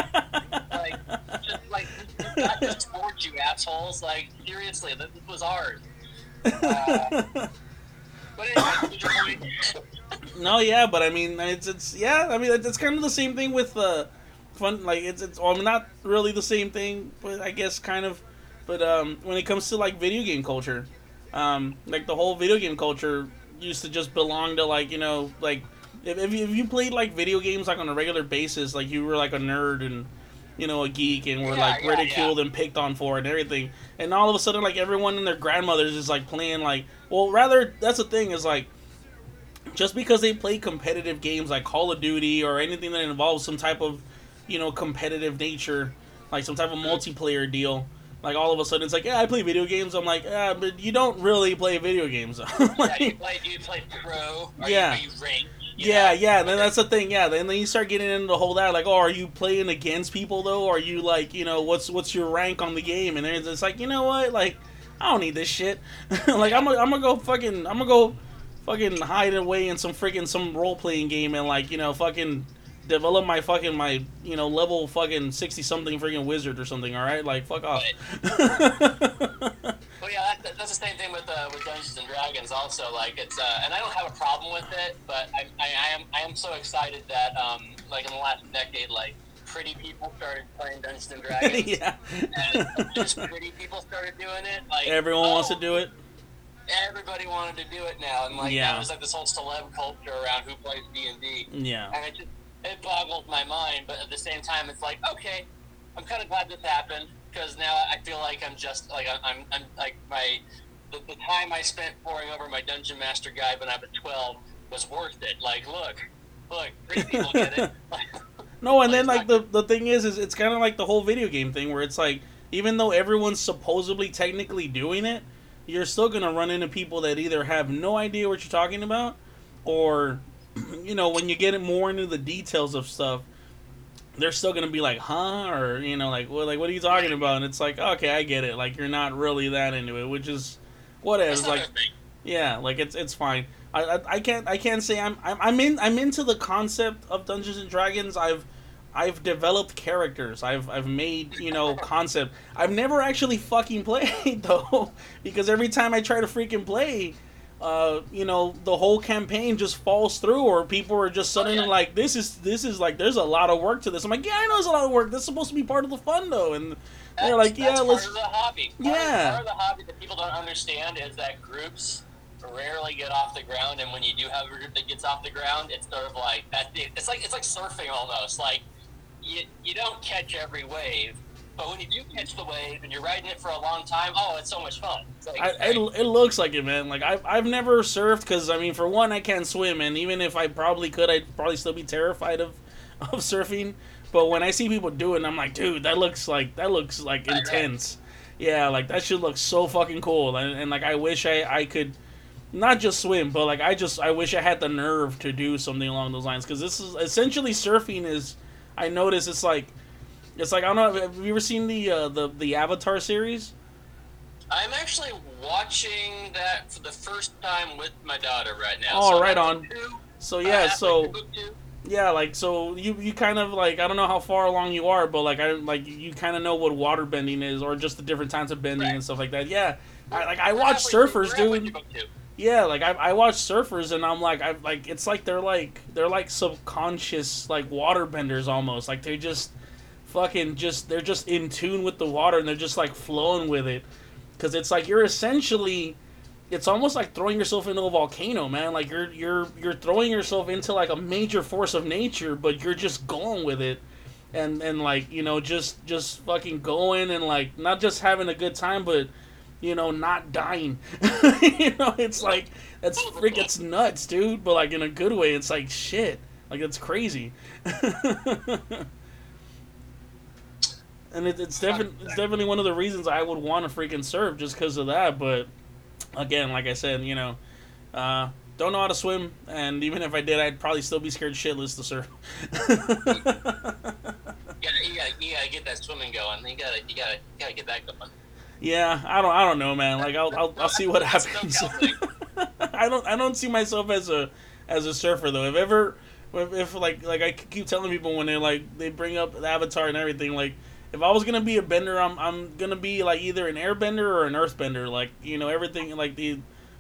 like, just like, not just towards you assholes. Like, seriously, this was ours. [laughs] Uh, No, yeah, but I mean, it's it's yeah. I mean, it's, kind of the same thing with uh, fun. Like it's it's. Well, I mean, not really the same thing, but I guess kind of. But um, when it comes to like video game culture, um, like the whole video game culture used to just belong to like you know like if if you played like video games like on a regular basis, like you were like a nerd and you know a geek and were Yeah, like yeah, ridiculed and picked on for it and everything, and all of a sudden like everyone and their grandmothers is like playing like well rather that's the thing is like just because they play competitive games like Call of Duty or anything that involves some type of, you know, competitive nature, like some type of mm-hmm. multiplayer deal, like all of a sudden it's like, yeah, I play video games. I'm like, yeah, but you don't really play video games. [laughs] yeah, Like, do you play, do you play pro? Yeah. You, are you rank? Yeah, know? yeah. Then that's the thing. Yeah, then then you start getting into the whole that like, oh, are you playing against people though? Or are you like, you know, what's what's your rank on the game? And then it's like, you know what, like, I don't need this shit. [laughs] like, I'm gonna I'm gonna go fucking I'm gonna go fucking hide away in some freaking some role playing game and like you know fucking develop my fucking my you know level fucking sixty something freaking wizard or something. All right, like fuck off. [laughs] That, that's the same thing with uh, with Dungeons and Dragons. Also, like it's, uh, and I don't have a problem with it, but I, I, I am I am so excited that um, like in the last decade, like pretty people started playing Dungeons and [laughs] Dragons, yeah. and just pretty people started doing it. Like Everyone wants to oh, do it. Everybody wanted to do it now, and like Yeah. now there's like this whole celeb culture around who plays D and D, Yeah. and it just it boggles my mind. But at the same time, it's like okay, I'm kind of glad this happened because now I feel like I'm just like I'm I'm, like my the, the time I spent poring over my Dungeon Master guide when I was 12 was worth it. Like, look, look, pretty people get it. [laughs] No, and Like, then like the the thing is, is it's kind of like the whole video game thing where it's like even though everyone's supposedly technically doing it, you're still gonna run into people that either have no idea what you're talking about, or [clears throat] you know when you get it more into the details of stuff, they're still gonna be like, huh, or you know like well like what are you talking about? And it's like okay, I get it. Like you're not really that into it, which is whatever. it's It's not like yeah, like it's it's fine. I, I, I can't I can't say I'm, I'm I'm in I'm into the concept of Dungeons and Dragons. I've I've developed characters. I've I've made you know [laughs] concept. I've never actually fucking [laughs] played though, because every time I try to freaking play, uh, you know the whole campaign just falls through, or people are just suddenly yeah. like, this is this is like there's a lot of work to this. I'm like, yeah, I know there's a lot of work. That's supposed to be part of the fun though, and they're That's- like, yeah, let's part of the hobby. Part Yeah. Of, part of the hobby that people don't understand is that groups rarely get off the ground, and when you do have a group that gets off the ground, it's sort of like that. It's like it's like surfing almost. Like you you don't catch every wave, but when you do catch the wave and you're riding it for a long time, oh, it's so much fun. Like, I, it, it looks like it, man. Like I've, I've never surfed because I mean, for one, I can't swim, and even if I probably could, I'd probably still be terrified of, [laughs] of surfing. But when I see people do it, I'm like, dude, that looks like that looks like Right, right. intense. Yeah, like that should look so fucking cool, and, and like I wish I I could, not just swim, but like I just I wish I had the nerve to do something along those lines because this is essentially surfing is. I notice it's like, it's like I don't know. Have you ever seen the uh, the the Avatar series? I'm actually watching that for the first time with my daughter right now. Oh, So right on. two. So yeah, so through book two. Yeah, like so you you kind of like I don't know how far along you are, but like I like you kind of know what water bending is, or just the different types of bending Right. and stuff like that. Yeah, I, like I watch surfers doing. through book two. Yeah, like I, I watch surfers and I'm like I like it's like they're like they're like subconscious like water benders almost like they just fucking just they're just in tune with the water and they're just like flowing with it. Because it's like you're essentially it's almost like throwing yourself into a volcano man. Like you're you're you're throwing yourself into like a major force of nature but you're just going with it. And and like you know just just fucking going and like not just having a good time but you know not dying. [laughs] You know it's like that's freak it's nuts dude. But like in a good way it's like shit. Like it's crazy [laughs] and it, it's definitely it's definitely one of the reasons I would want to freaking serve just because of that. But again, like I said, you know, uh, don't know how to swim, and even if I did, I'd probably still be scared shitless to surf. [laughs] You gotta, you gotta, you gotta get that swimming going. You gotta, you gotta, you gotta get that going. yeah, I don't, I don't know, man. Like I'll, I'll, I'll see what [laughs] happens. [laughs] I don't, I don't see myself as a, as a surfer though. If ever, if, if like, like I keep telling people when they like they bring up the Avatar and everything, like if I was gonna be a bender, I'm, I'm gonna be like either an airbender or an earthbender. Like you know everything, like the,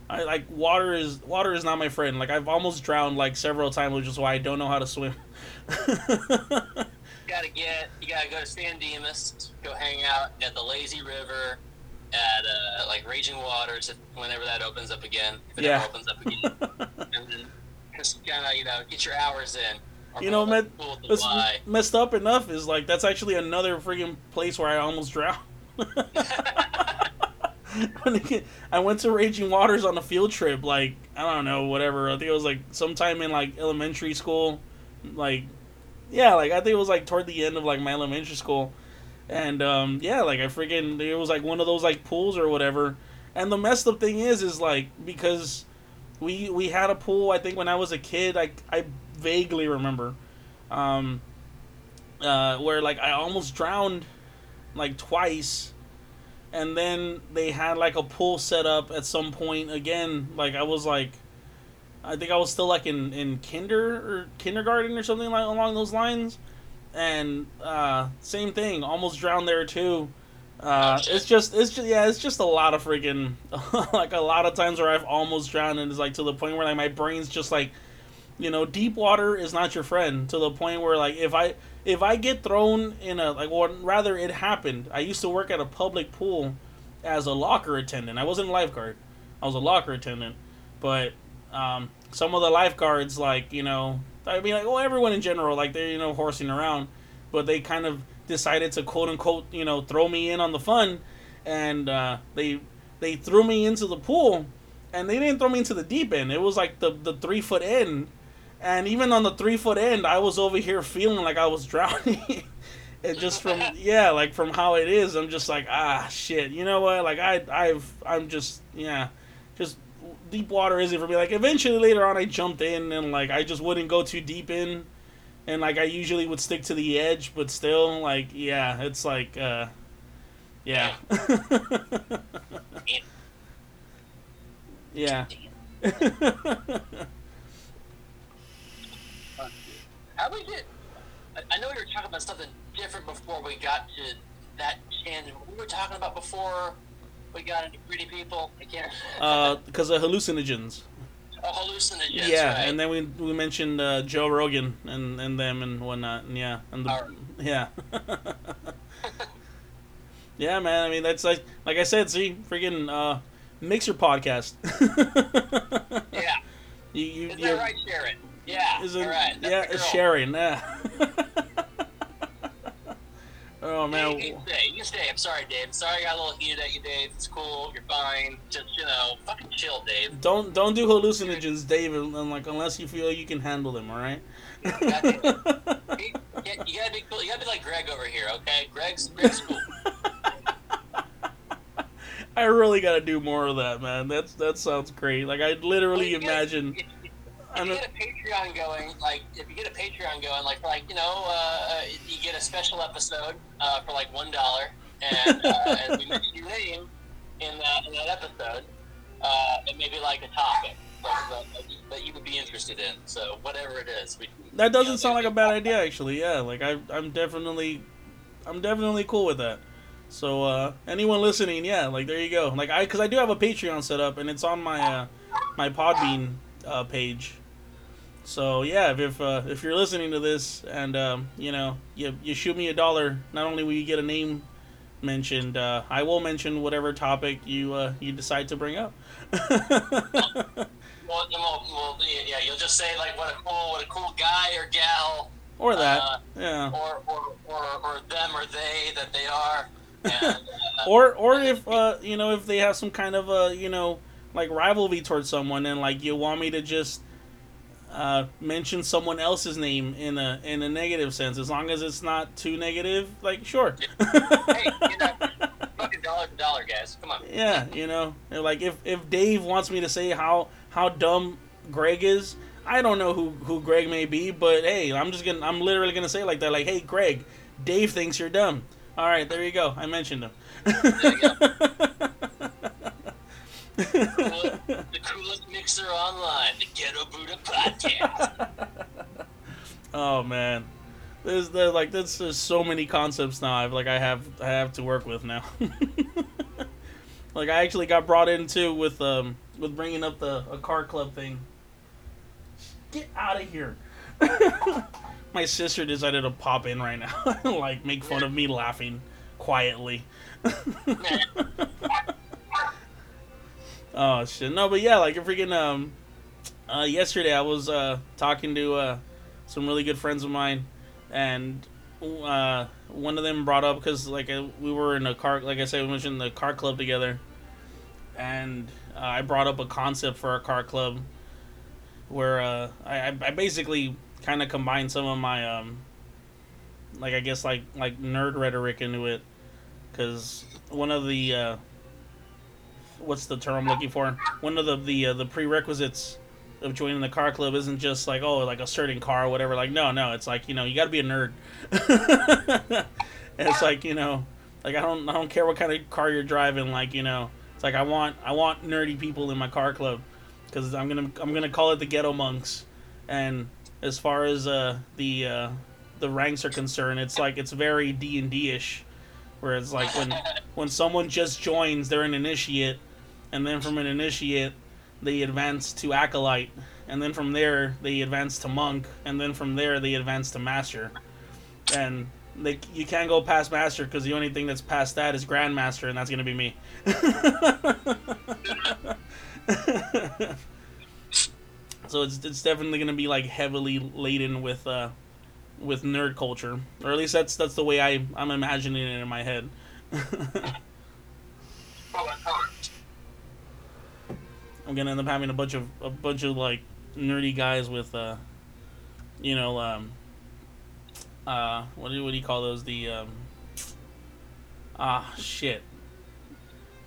I like water is water is not my friend. Like I've almost drowned like several times, which is why I don't know how to swim. You gotta get, you gotta go to San Dimas, go hang out at the Lazy River, at uh, like Raging Waters, if, whenever that opens up again. If it Yeah. ever opens up again. [laughs] and then just kind of, you know, get your hours in. You know, go man, to the pool to What's lie. messed up enough is like that's actually another freaking place where I almost drowned. [laughs] I- I went to Raging Waters on a field trip, like I don't know, whatever. I think it was like sometime in like elementary school, like yeah, like I think it was like toward the end of like my elementary school, and um, yeah, like I freaking it was like one of those like pools or whatever. And the messed up thing is, is like because we we had a pool. I think when I was a kid, I I vaguely remember, um, uh, where like I almost drowned, like twice, and then they had like a pool set up at some point again. Like I was like, I think I was still like in in kinder or kindergarten or something like along those lines, and uh, same thing, almost drowned there too. Uh, it's just, it's just, yeah, it's just a lot of freaking, [laughs] like a lot of times where I've almost drowned, and it's like to the point where like my brain's just like, you know, deep water is not your friend. To the point where like if I if I get thrown in a like, or rather, it happened. I used to work at a public pool as a locker attendant. I wasn't a lifeguard. I was a locker attendant, but um, some of the lifeguards, like you know, I mean, like well, everyone in general, like they're you know horsing around, but they kind of decided to quote unquote you know throw me in on the fun, and uh, they they threw me into the pool, and they didn't throw me into the deep end. It was like the the three foot end, and even on the three foot end, I was over here feeling like I was [laughs] drowning. it just from [laughs] yeah, like from how it is, I'm just like ah shit. You know what? Like I I've I'm just yeah, just deep water isn't for me. Like eventually later on, I jumped in and like I just wouldn't go too deep in, and like I usually would stick to the edge, but still like yeah, it's like uh, yeah. [laughs] yeah. How we get? I, know we were talking about something different before we got to that tangent. What we were talking about before we got into pretty people. I can't. uh, because of hallucinogens. oh, hallucinogens. yeah, right. and then we we mentioned uh, Joe Rogan and and them and whatnot. And yeah, and the [laughs] yeah. [laughs] yeah, man. I mean, that's like like I said. See, freaking uh, mix your podcast. [laughs] yeah, you you is that right, Sharon? Yeah, is all it, right. Yeah, it's sharing. [laughs] Oh, yeah. oh man. you can stay. You stay. I'm sorry, Dave. Sorry, I got a little heated at you, Dave. It's cool. You're fine. Just you know, fucking chill, Dave. Don't don't do hallucinogens, Dave. And like unless you feel you can handle them, all right? [laughs] You, you gotta be cool. You gotta be like Greg over here, okay? Greg's Greg's cool. [laughs] I really gotta do more of that, man. That's that sounds great. Like I literally Well, you imagine. If you know- get a Patreon going, like if you get a Patreon going, like like you know, uh, you get a special episode uh, for like one dollar, and uh, [laughs] and we mention your name in that in that episode, uh, and maybe like a topic that, that, that you would be interested in. So whatever it is, we, That you know, doesn't sound like a bad idea, actually. Yeah, like I, I'm definitely, I'm definitely cool with that. So uh, anyone listening, yeah, like there you go. Like I, because I do have a Patreon set up, and it's on my uh, my Podbean uh, page. So yeah, if if, uh, if you're listening to this and um, you know you you shoot me a dollar, not only will you get a name mentioned, uh, I will mention whatever topic you uh, you decide to bring up. [laughs] Well, well, yeah, you'll just say like what a cool, what a cool guy or gal, or that, Uh, yeah. or or, or, or them or they that they are. And, uh, [laughs] or or if uh you know if they have some kind of a you know like rivalry towards someone and like you want me to just uh mention someone else's name in a in a negative sense as long as it's not too negative like sure. Hey, you know, [laughs] fucking dollar to dollar, guys. Come on. yeah you know like if if dave wants me to say how how dumb greg is i don't know who who greg may be but hey i'm just gonna i'm literally gonna say like that like hey greg dave thinks you're dumb. All right there you go. I mentioned him [laughs] you go. Cool- the coolest mixer online, the Ghetto Buddha podcast. [laughs] oh man, there's there like there's there's so many concepts now. I've like I have I have to work with now. [laughs] like I actually got brought into with um with bringing up the a car club thing. Get out of here. [laughs] My sister decided to pop in right now and like make fun of me laughing quietly. Oh shit! No, but yeah, like freaking um, uh, yesterday I was uh talking to uh some really good friends of mine, and uh one of them brought up because like uh, we were in a car, like I said, we mentioned the car club together, and uh, I brought up a concept for a car club where uh I I I basically kind of combined some of my um like I guess like like nerd rhetoric into it because one of the uh what's the term I'm looking for? One of the the uh, the prerequisites of joining the car club isn't just like oh like a certain car or whatever. Like no no, it's like you know you got to be a nerd. [laughs] and it's like you know like I don't I don't care what kind of car you're driving. Like you know it's like I want I want nerdy people in my car club. because I'm gonna I'm gonna call it the ghetto monks. And as far as uh, the uh, the ranks are concerned, it's like it's very D and D ish, where it's like when when someone just joins, they're an initiate, and then from an initiate, they advance to acolyte, and then from there they advance to monk, and then from there they advance to master, and they you can't go past master because the only thing that's past that is grandmaster, and that's gonna be me. [laughs] so it's it's definitely gonna be like heavily laden with uh with nerd culture, or at least that's that's the way I I'm imagining it in my head. [laughs] I'm gonna end up having a bunch of a bunch of like nerdy guys with uh you know um uh what do what do you call those? The um ah shit.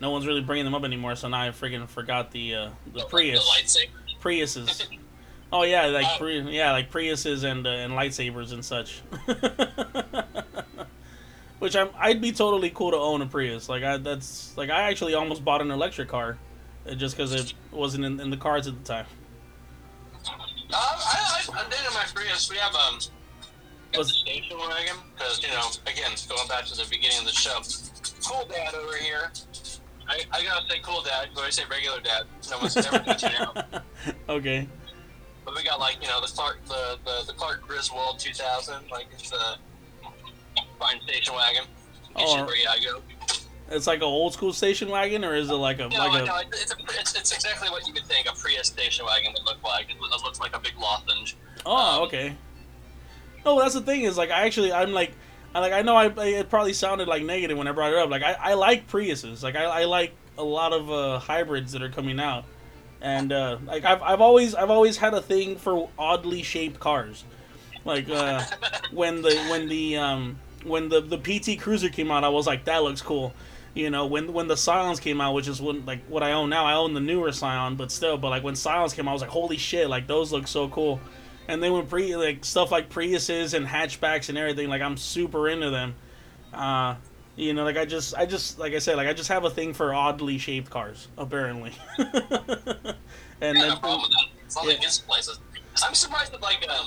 No one's really bringing them up anymore so now I freaking forgot the uh the Prius. The Priuses. Oh yeah like Pri- yeah like Priuses and uh, and lightsabers and such. [laughs] Which I'm I'd be totally cool to own a Prius. Like I that's like I actually almost bought an electric car just because it wasn't in, in the cards at the time Uh, I, I, I'm dating my Prius. We have um, got Was- the station wagon because you know, again, going back to the beginning of the show, cool dad over here. I, I gotta say cool dad. but I say regular dad, no one's ever touching [laughs] out. okay But we got like you know the Clark the the, the Clark Griswold 2000, like it's a fine station wagon. Oh. you where you go. It's like an old school station wagon or is it like a No, like no, a it- it's, a, it's it's exactly what you would think a Prius station wagon would look like. It looks like a big lozenge. oh okay. No that's the thing is like I actually I'm like I like I know I it probably sounded like negative when I brought it up. Like I, I like Priuses. Like I, I like a lot of uh, hybrids that are coming out. And uh, like I've, I've always I've always had a thing for oddly shaped cars. Like uh, [laughs] when the when the um when the the PT Cruiser came out I was like that looks cool you know when when the Scions came out which is when like what I own now I own the newer Scion but still but like when Scions came out I was like holy shit like those look so cool and then when pre like stuff like Priuses and hatchbacks and everything like I'm super into them uh you know like I just I just like I said like I just have a thing for oddly shaped cars apparently [laughs] and Yeah, then no problem with that. It's all yeah. gets places. I'm surprised that like um,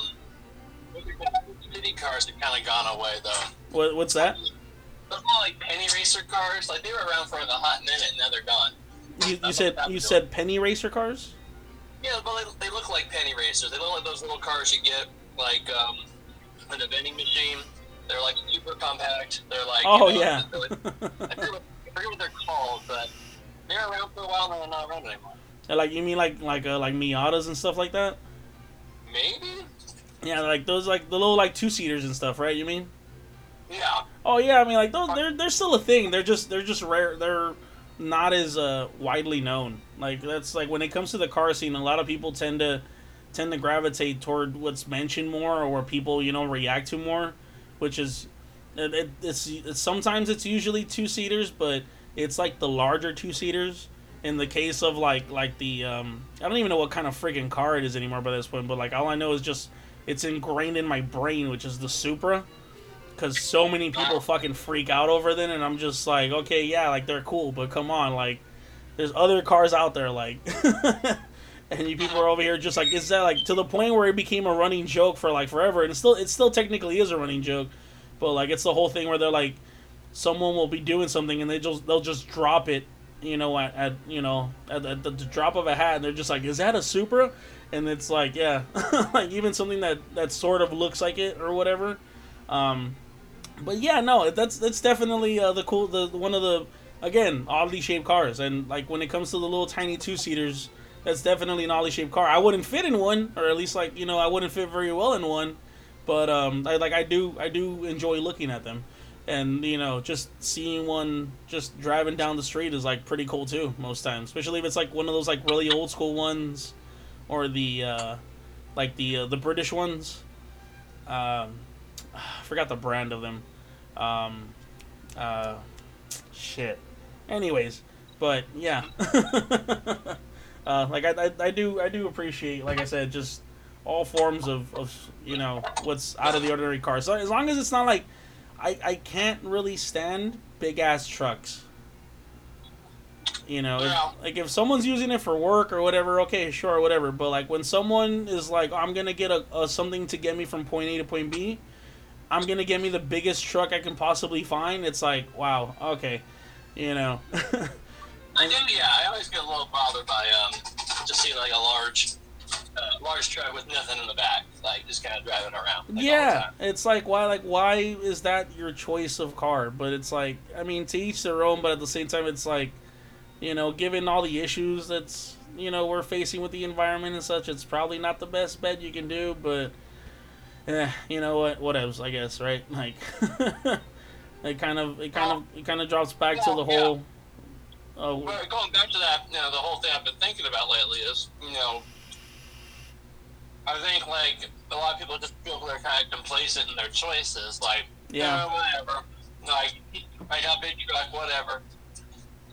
city cars have kind of gone away though. what, what's that Those like penny racer cars, like they were around for like a hot minute and now they're gone. you, you said you said penny racer cars Yeah, but they, they look like penny racers. They look like those little cars you get like um, in a vending machine. They're like super compact. They're like oh you know, yeah like- [laughs] I forget, what, I forget what they're called, but they're around for a while and they're not around anymore. like you mean like like uh, like Miatas and stuff like that Maybe. yeah like those like the little like two seaters and stuff right you mean Yeah. Oh yeah, I mean like those they're they're still a thing. They're just they're just rare. They're not as uh, widely known. Like that's like when it comes to the car scene, a lot of people tend to tend to gravitate toward what's mentioned more or where people you know react to more, which is it, it, it's, it's sometimes it's usually two seaters, but it's like the larger two seaters. In the case of like like the um, I don't even know what kind of freaking car it is anymore by this point, but like all I know is just it's ingrained in my brain, which is the Supra because so many people fucking freak out over them, and I'm just like, okay, yeah, like they're cool, but come on, like, there's other cars out there, like, [laughs] and you people are over here just like, is that like to the point where it became a running joke for like forever, and still, it still technically is a running joke, but like it's the whole thing where they're like, someone will be doing something and they just they'll just drop it, you know, at, at you know at, at the, the drop of a hat, and they're just like, is that a Supra? And it's like, yeah, [laughs] like even something that that sort of looks like it or whatever. Um, but yeah, no, that's that's definitely uh, the cool the one of the again oddly shaped cars, and like when it comes to the little tiny two seaters, that's definitely an oddly shaped car. I wouldn't fit in one, or at least like you know I wouldn't fit very well in one, but um, I like I do I do enjoy looking at them, and you know just seeing one just driving down the street is like pretty cool too most times, especially if it's like one of those like really old school ones, or the uh, like the uh, the British ones. Um, I [sighs] forgot the brand of them. Um, uh, shit. Anyways, but yeah. [laughs] uh, like I, I, I do I do appreciate like I said just all forms of, of you know what's out of the ordinary cars. So as long as it's not like I, I can't really stand big ass trucks. You know, Yeah. if, like if someone's using it for work or whatever, okay, sure, whatever. But like when someone is like, I'm gonna get a, a something to get me from point A to point B, I'm gonna get me the biggest truck I can possibly find. It's like, wow, okay, you know, I do, yeah. I always get a little bothered by um, just seeing like a large, uh, large truck with nothing in the back, like just kind of driving around. Like, yeah, it's like why, like why is that your choice of car? But it's like, I mean, to each their own. But at the same time, it's like, you know, given all the issues that's you know we're facing with the environment and such, it's probably not the best bet you can do. But, eh, you know what? What else? I guess right. [laughs] Like, it kind of, it kind of, it kind of drops back to Yeah, the yeah. whole. Oh, Well, going back to that, you know, the whole thing I've been thinking about lately is, you know, I think like a lot of people just feel they're kind of complacent in their choices, like, Yeah. yeah, whatever, like, I got big truck, whatever,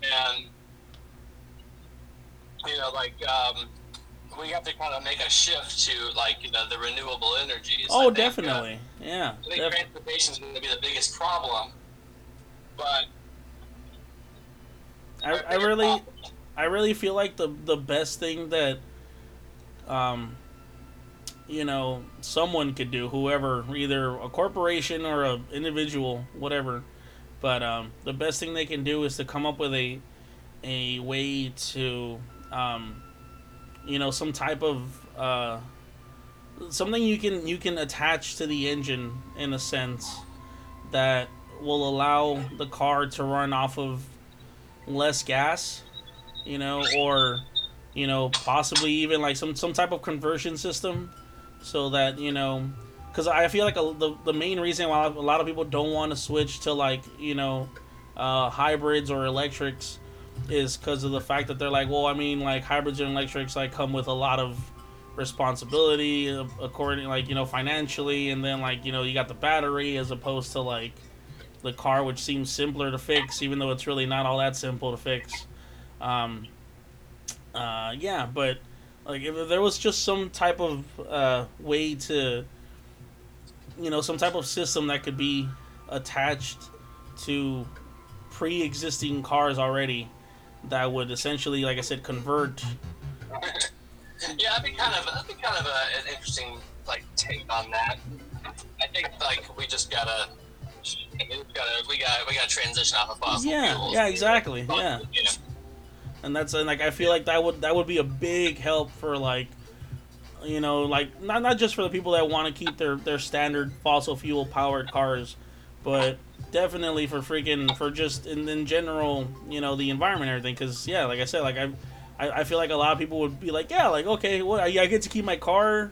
and you know, like, um, we have to kind of make a shift to like, you know, the renewable energies. Oh, think, uh, definitely. Yeah. I think def- transportation is going to be the biggest problem, but I, I really, I really feel like the the best thing that, um, you know, someone could do, whoever, either a corporation or a individual, whatever, but um, the best thing they can do is to come up with a, a way to, um, you know, some type of uh, something you can you can attach to the engine in a sense that will allow the car to run off of less gas, you know, or you know, possibly even like some some type of conversion system, so that you know, because I feel like a, the the main reason why a lot of people don't want to switch to like you know, uh, hybrids or electrics is because of the fact that they're like, well, I mean, like hydrogen electrics like come with a lot of responsibility uh, according like you know financially and then like you know you got the battery as opposed to like the car which seems simpler to fix even though it's really not all that simple to fix. Um uh yeah but like if there was just some type of uh way to you know some type of system that could be attached to pre-existing cars already that would essentially like i said convert Yeah, that'd be kind of that'd be kind of a, an interesting like take on that. I think like we just gotta we gotta we got we gotta transition off of fossil Yeah, fuels. yeah, exactly, yeah. yeah. and that's and like I feel like that would that would be a big help for like you know like not not just for the people that want to keep their their standard fossil fuel powered cars, but definitely for freaking for just in, in general you know the environment and everything because yeah like I said like I, I I feel like a lot of people would be like yeah like okay what I, I get to keep my car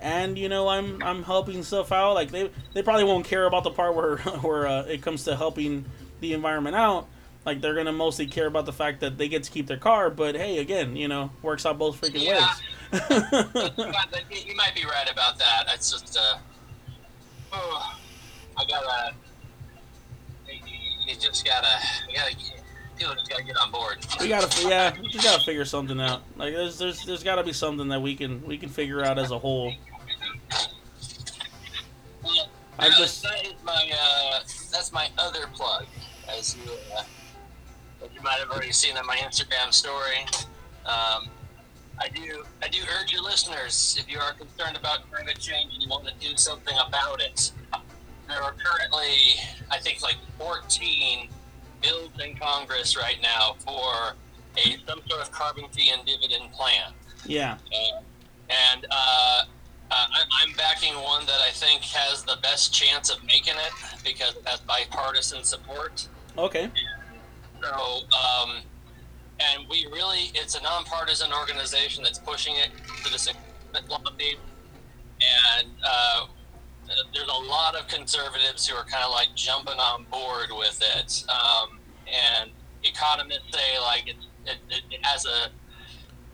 and you know I'm I'm helping stuff out like they they probably won't care about the part where [laughs] where uh, it comes to helping the environment out like they're gonna mostly care about the fact that they get to keep their car but hey again you know works out both freaking Yeah. ways [laughs] [laughs] you, might, be right about that. It's just uh, oh, I gotta. You, you just gotta. You gotta. People just gotta get on board. we gotta yeah we just gotta figure something out like there's there's there's gotta be something that we can we can figure out as a whole I just- that is my uh, that's my other plug, as you uh, as you might have already seen on my Instagram story. Um, I do I do urge your listeners if you are concerned about climate change and you want to do something about it. There are currently I think like 14 bills in Congress right now for a some sort of carbon fee and dividend plan. yeah Uh, and uh, uh, I'm backing one that I think has the best chance of making it because it has bipartisan support. okay So, um, and we really, it's a nonpartisan organization that's pushing it to this lobby. And uh, there's a lot of conservatives who are kind of like jumping on board with it. Um, and economists say like it, it, it, has a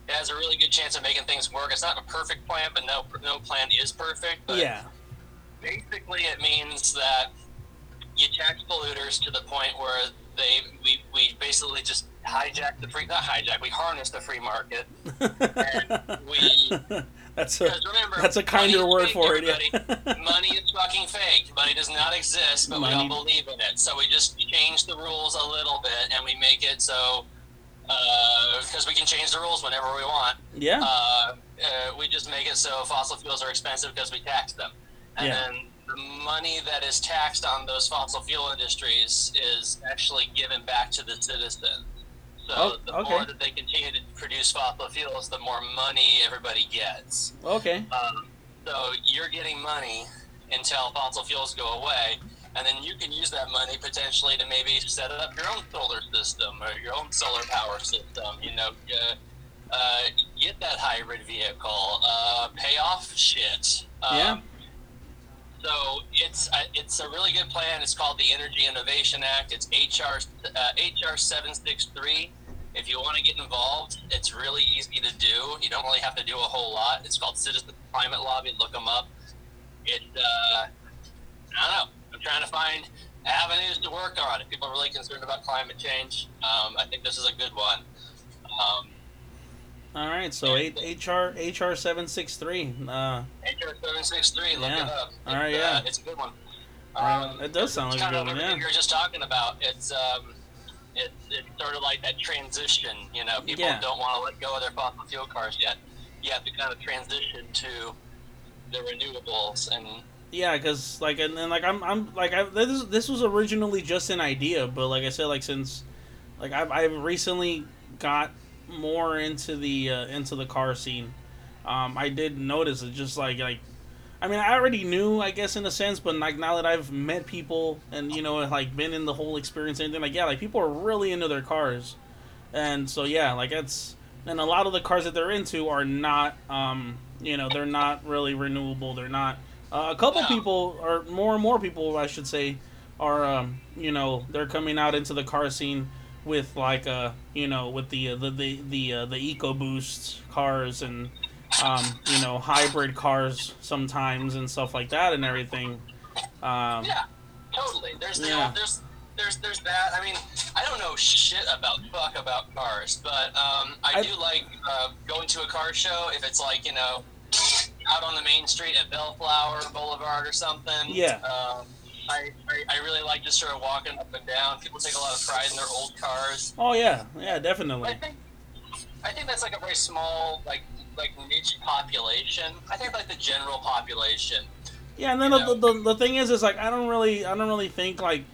it has a really good chance of making things work. It's not a perfect plan, but no no plan is perfect. But yeah basically it means that you tax polluters to the point where they we, we basically just hijack the free not hijack we harness the free market [laughs] we that's a remember that's a kinder word for it yeah. [laughs] money is fucking fake money does not exist but we Money- all believe in it so we just change the rules a little bit and we make it so because we can change the rules whenever we want. Yeah. Uh, uh, we just make it so fossil fuels are expensive because we tax them, and Yeah. then the money that is taxed on those fossil fuel industries is actually given back to the citizen. So Oh, the okay. more that they continue to produce fossil fuels, the more money everybody gets. okay. Um, so you're getting money until fossil fuels go away, and then you can use that money potentially to maybe set up your own solar system or your own solar power system. You know, uh, uh, get that hybrid vehicle, uh, pay off shit. Um, Yeah. So it's uh, it's a really good plan. It's called the Energy Innovation Act. It's HR uh, HR seven six three. If you want to get involved, it's really easy to do. You don't really have to do a whole lot. It's called Citizen Climate Lobby. Look them up. It uh, I don't know. I'm trying to find avenues to work on. If people are really concerned about climate change, um, I think this is a good one. Um, All right. So eight, HR HR seven six three. Uh, HR seven six three. Look Yeah. it up. All right, It's, yeah. uh, it's a good one. Uh, it does sound like a good of one, yeah. You were just talking about. It's um, it's it's sort of like that transition. You know, people Yeah. don't want to let go of their fossil fuel cars yet. You have to kind of transition to the renewables and yeah, because like and, and like I'm I'm like I this this was originally just an idea, but like I said, like since like I've I've recently got more into the uh, into the car scene. Um, I did notice it just like like I mean I already knew I guess in a sense, but like now that I've met people and you know like been in the whole experience and everything like yeah like people are really into their cars, and so yeah like that's and a lot of the cars that they're into are not um you know they're not really renewable. They're not uh, a couple people or more and more people I should say are um you know they're coming out into the car scene with like uh you know with the uh, the the the, uh, the EcoBoost cars and um you know hybrid cars sometimes and stuff like that and everything um yeah, totally. There's the Yeah. there's there's there's that. I mean, I don't know shit about fuck about cars, but um, I, I- do like uh, going to a car show if it's like you know out on the main street at Bellflower Boulevard or something. Yeah. Um, I, I, I really like just sort of walking up and down. People take a lot of pride in their old cars. oh yeah yeah I definitely think I think that's like a very small like like niche population. I think like the general population. Yeah, and then the, the, the thing is, is like I don't really, I don't really think like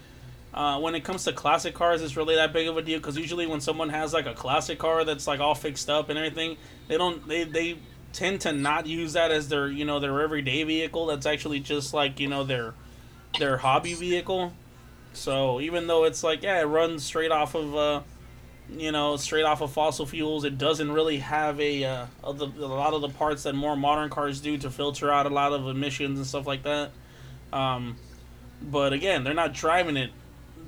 uh, when it comes to classic cars, it's really that big of a deal because usually when someone has like a classic car that's like all fixed up and everything, they don't, they they tend to not use that as their, you know, their everyday vehicle. That's actually just like you know their their hobby vehicle. So even though it's like yeah, it runs straight off of uh, you know straight off of fossil fuels, it doesn't really have a uh, a lot of the parts that more modern cars do to filter out a lot of emissions and stuff like that. Um, but again, they're not driving it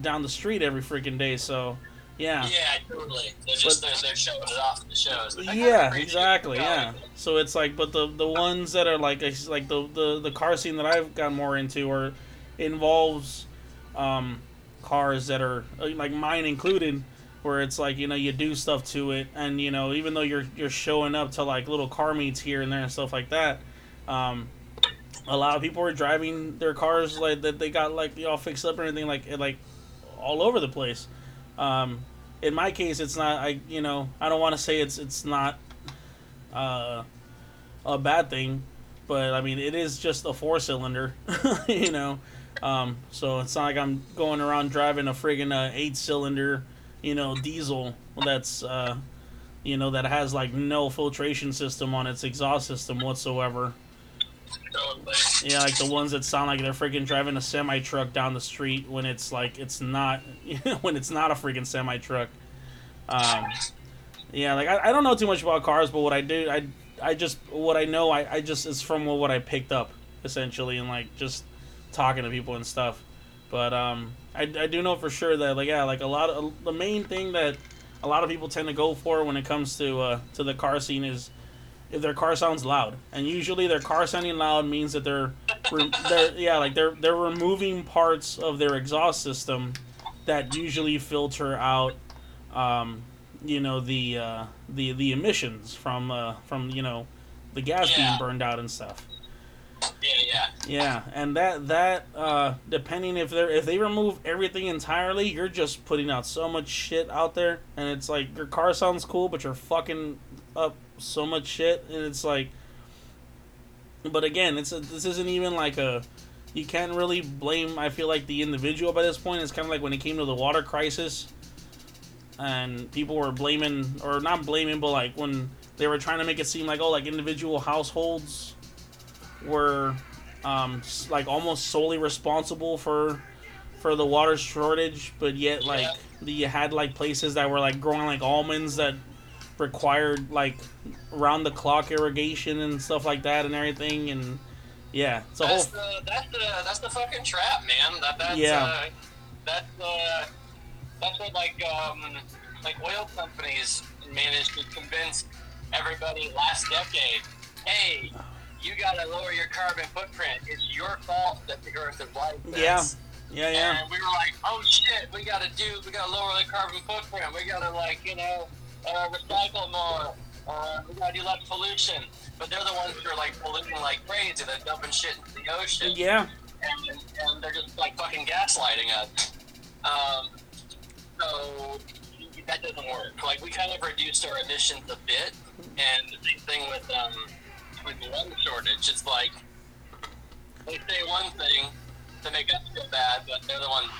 down the street every freaking day, so yeah. Yeah, totally. They're just they're, they're showing it off at the shows. Yeah, exactly. Yeah. So it's like, but the the ones that are like like the the the car scene that I've got more into are involves um, cars that are uh, like mine included, where it's like you know you do stuff to it, and you know even though you're you're showing up to like little car meets here and there and stuff like that. Um, a lot of people are driving their cars like that they got like all fixed up or anything like like all over the place. Um, in my case, it's not. I you know I don't want to say it's it's not uh, a bad thing, but I mean it is just a four cylinder, [laughs] you know. Um, so it's not like I'm going around driving a friggin' uh, eight cylinder, you know, diesel that's uh, you know that has like no filtration system on its exhaust system whatsoever. Yeah, like the ones that sound like they're freaking driving a semi truck down the street when it's like it's not [laughs] when it's not a freaking semi truck. Um, yeah, like I, I don't know too much about cars, but what I do, I I just what I know, I, I just is from what I picked up essentially, and like just talking to people and stuff. But um, I, I do know for sure that like yeah, like a lot of the main thing that a lot of people tend to go for when it comes to uh, to the car scene is if their car sounds loud, and usually their car sounding loud means that they're, re- they're yeah, like they're they're removing parts of their exhaust system that usually filter out, um, you know the uh, the the emissions from uh, from you know the gas being burned out and stuff. Yeah, yeah. Yeah, and that that uh, depending if they if they remove everything entirely, you're just putting out so much shit out there, and it's like your car sounds cool, but you're fucking up so much shit, and it's like. But again, it's a, this isn't even like a. You can't really blame. I feel like the individual by this point. It's kind of like when it came to the water crisis, and people were blaming or not blaming, but like when they were trying to make it seem like oh, like individual households were um, like almost solely responsible for for the water shortage, but yet like yeah. the, you had like places that were like growing like almonds that required like round the clock irrigation and stuff like that and everything and yeah it's a that's whole the, that's the that's the fucking trap man that that's yeah uh, that's uh that's what like um like oil companies managed to convince everybody last decade hey you got to lower your carbon footprint. It's your fault that the Earth is like this. Yeah. Yeah, yeah. And we were like, oh shit, we got to do, we got to lower the carbon footprint. We got to like, you know, uh, recycle more. Uh, we got to do less pollution. But they're the ones who are like polluting like crazy. They're dumping shit into the ocean. Yeah. And, and they're just like fucking gaslighting us. Um, so that doesn't work. Like we kind of reduced our emissions a bit, and the same thing with um, with the water shortage. It's like they say one thing to make us feel bad, but they're the ones,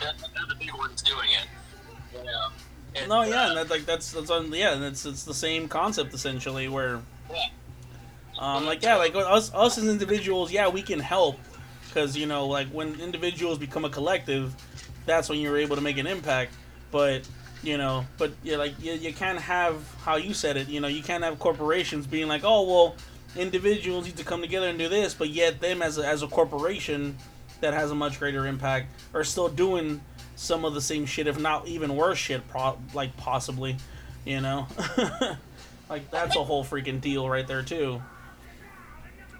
they're, they're the big ones doing it. You know? It, no, yeah, uh, that, like that's that's on yeah, it's it's the same concept essentially where, yeah. um, like yeah, like us us as individuals, yeah, we can help because you know like when individuals become a collective, that's when you're able to make an impact. But you know, but yeah, like you, you can't have how you said it. You know, you can't have corporations being like, oh well, individuals need to come together and do this, but yet them as a, as a corporation that has a much greater impact are still doing some of the same shit, if not even worse shit, pro- like possibly, you know, [laughs] like that's a whole freaking deal right there too.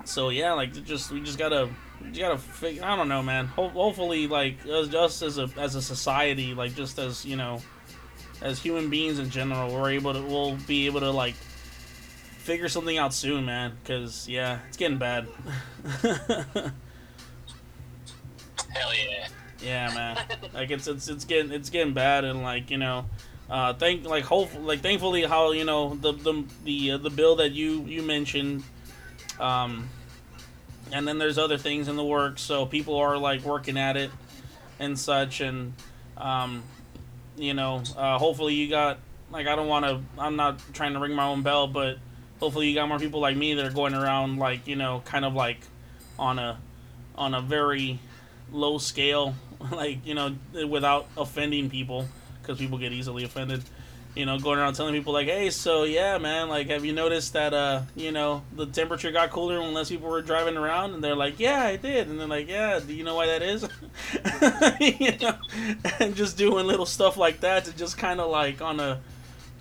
So yeah, like just we just gotta you gotta figure. I don't know, man. Ho- hopefully, like us, just as a as a society, like just as you know, as human beings in general, we're able to we'll be able to like figure something out soon, man. Because yeah, it's getting bad. [laughs] Hell yeah. Yeah, man. like it's it's it's getting it's getting bad, and like you know, uh, thank like hopefully like thankfully how you know the the the uh, the bill that you you mentioned, um, and then there's other things in the works, so people are like working at it and such, and um, you know, uh, hopefully you got like I don't want to I'm not trying to ring my own bell, but hopefully you got more people like me that are going around like you know kind of like on a on a very low scale [laughs] like you know without offending people because people get easily offended. You know going around telling people like hey so yeah man like have you noticed that uh you know the temperature got cooler when less people were driving around? And they're like yeah i did. And they're like yeah do you know why that is? [laughs] You know [laughs] and just doing little stuff like that to just kind of like on a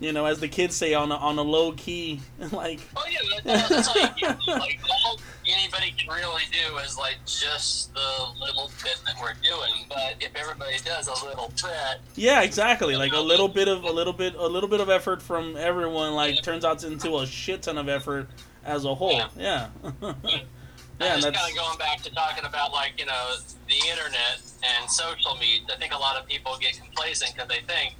you know, as the kids say, on a, on a low key, [laughs] like. Oh yeah, that's, that's all you do. Like all anybody can really do is like just the little bit that we're doing. But if everybody does a little bit. Yeah, exactly. Like a little bit of a little bit a little bit of effort from everyone, like yeah. turns out into a shit ton of effort as a whole. Yeah. yeah. Yeah, [laughs] and just kind of going back to talking about like you know the internet and social media. I think a lot of people get complacent because they think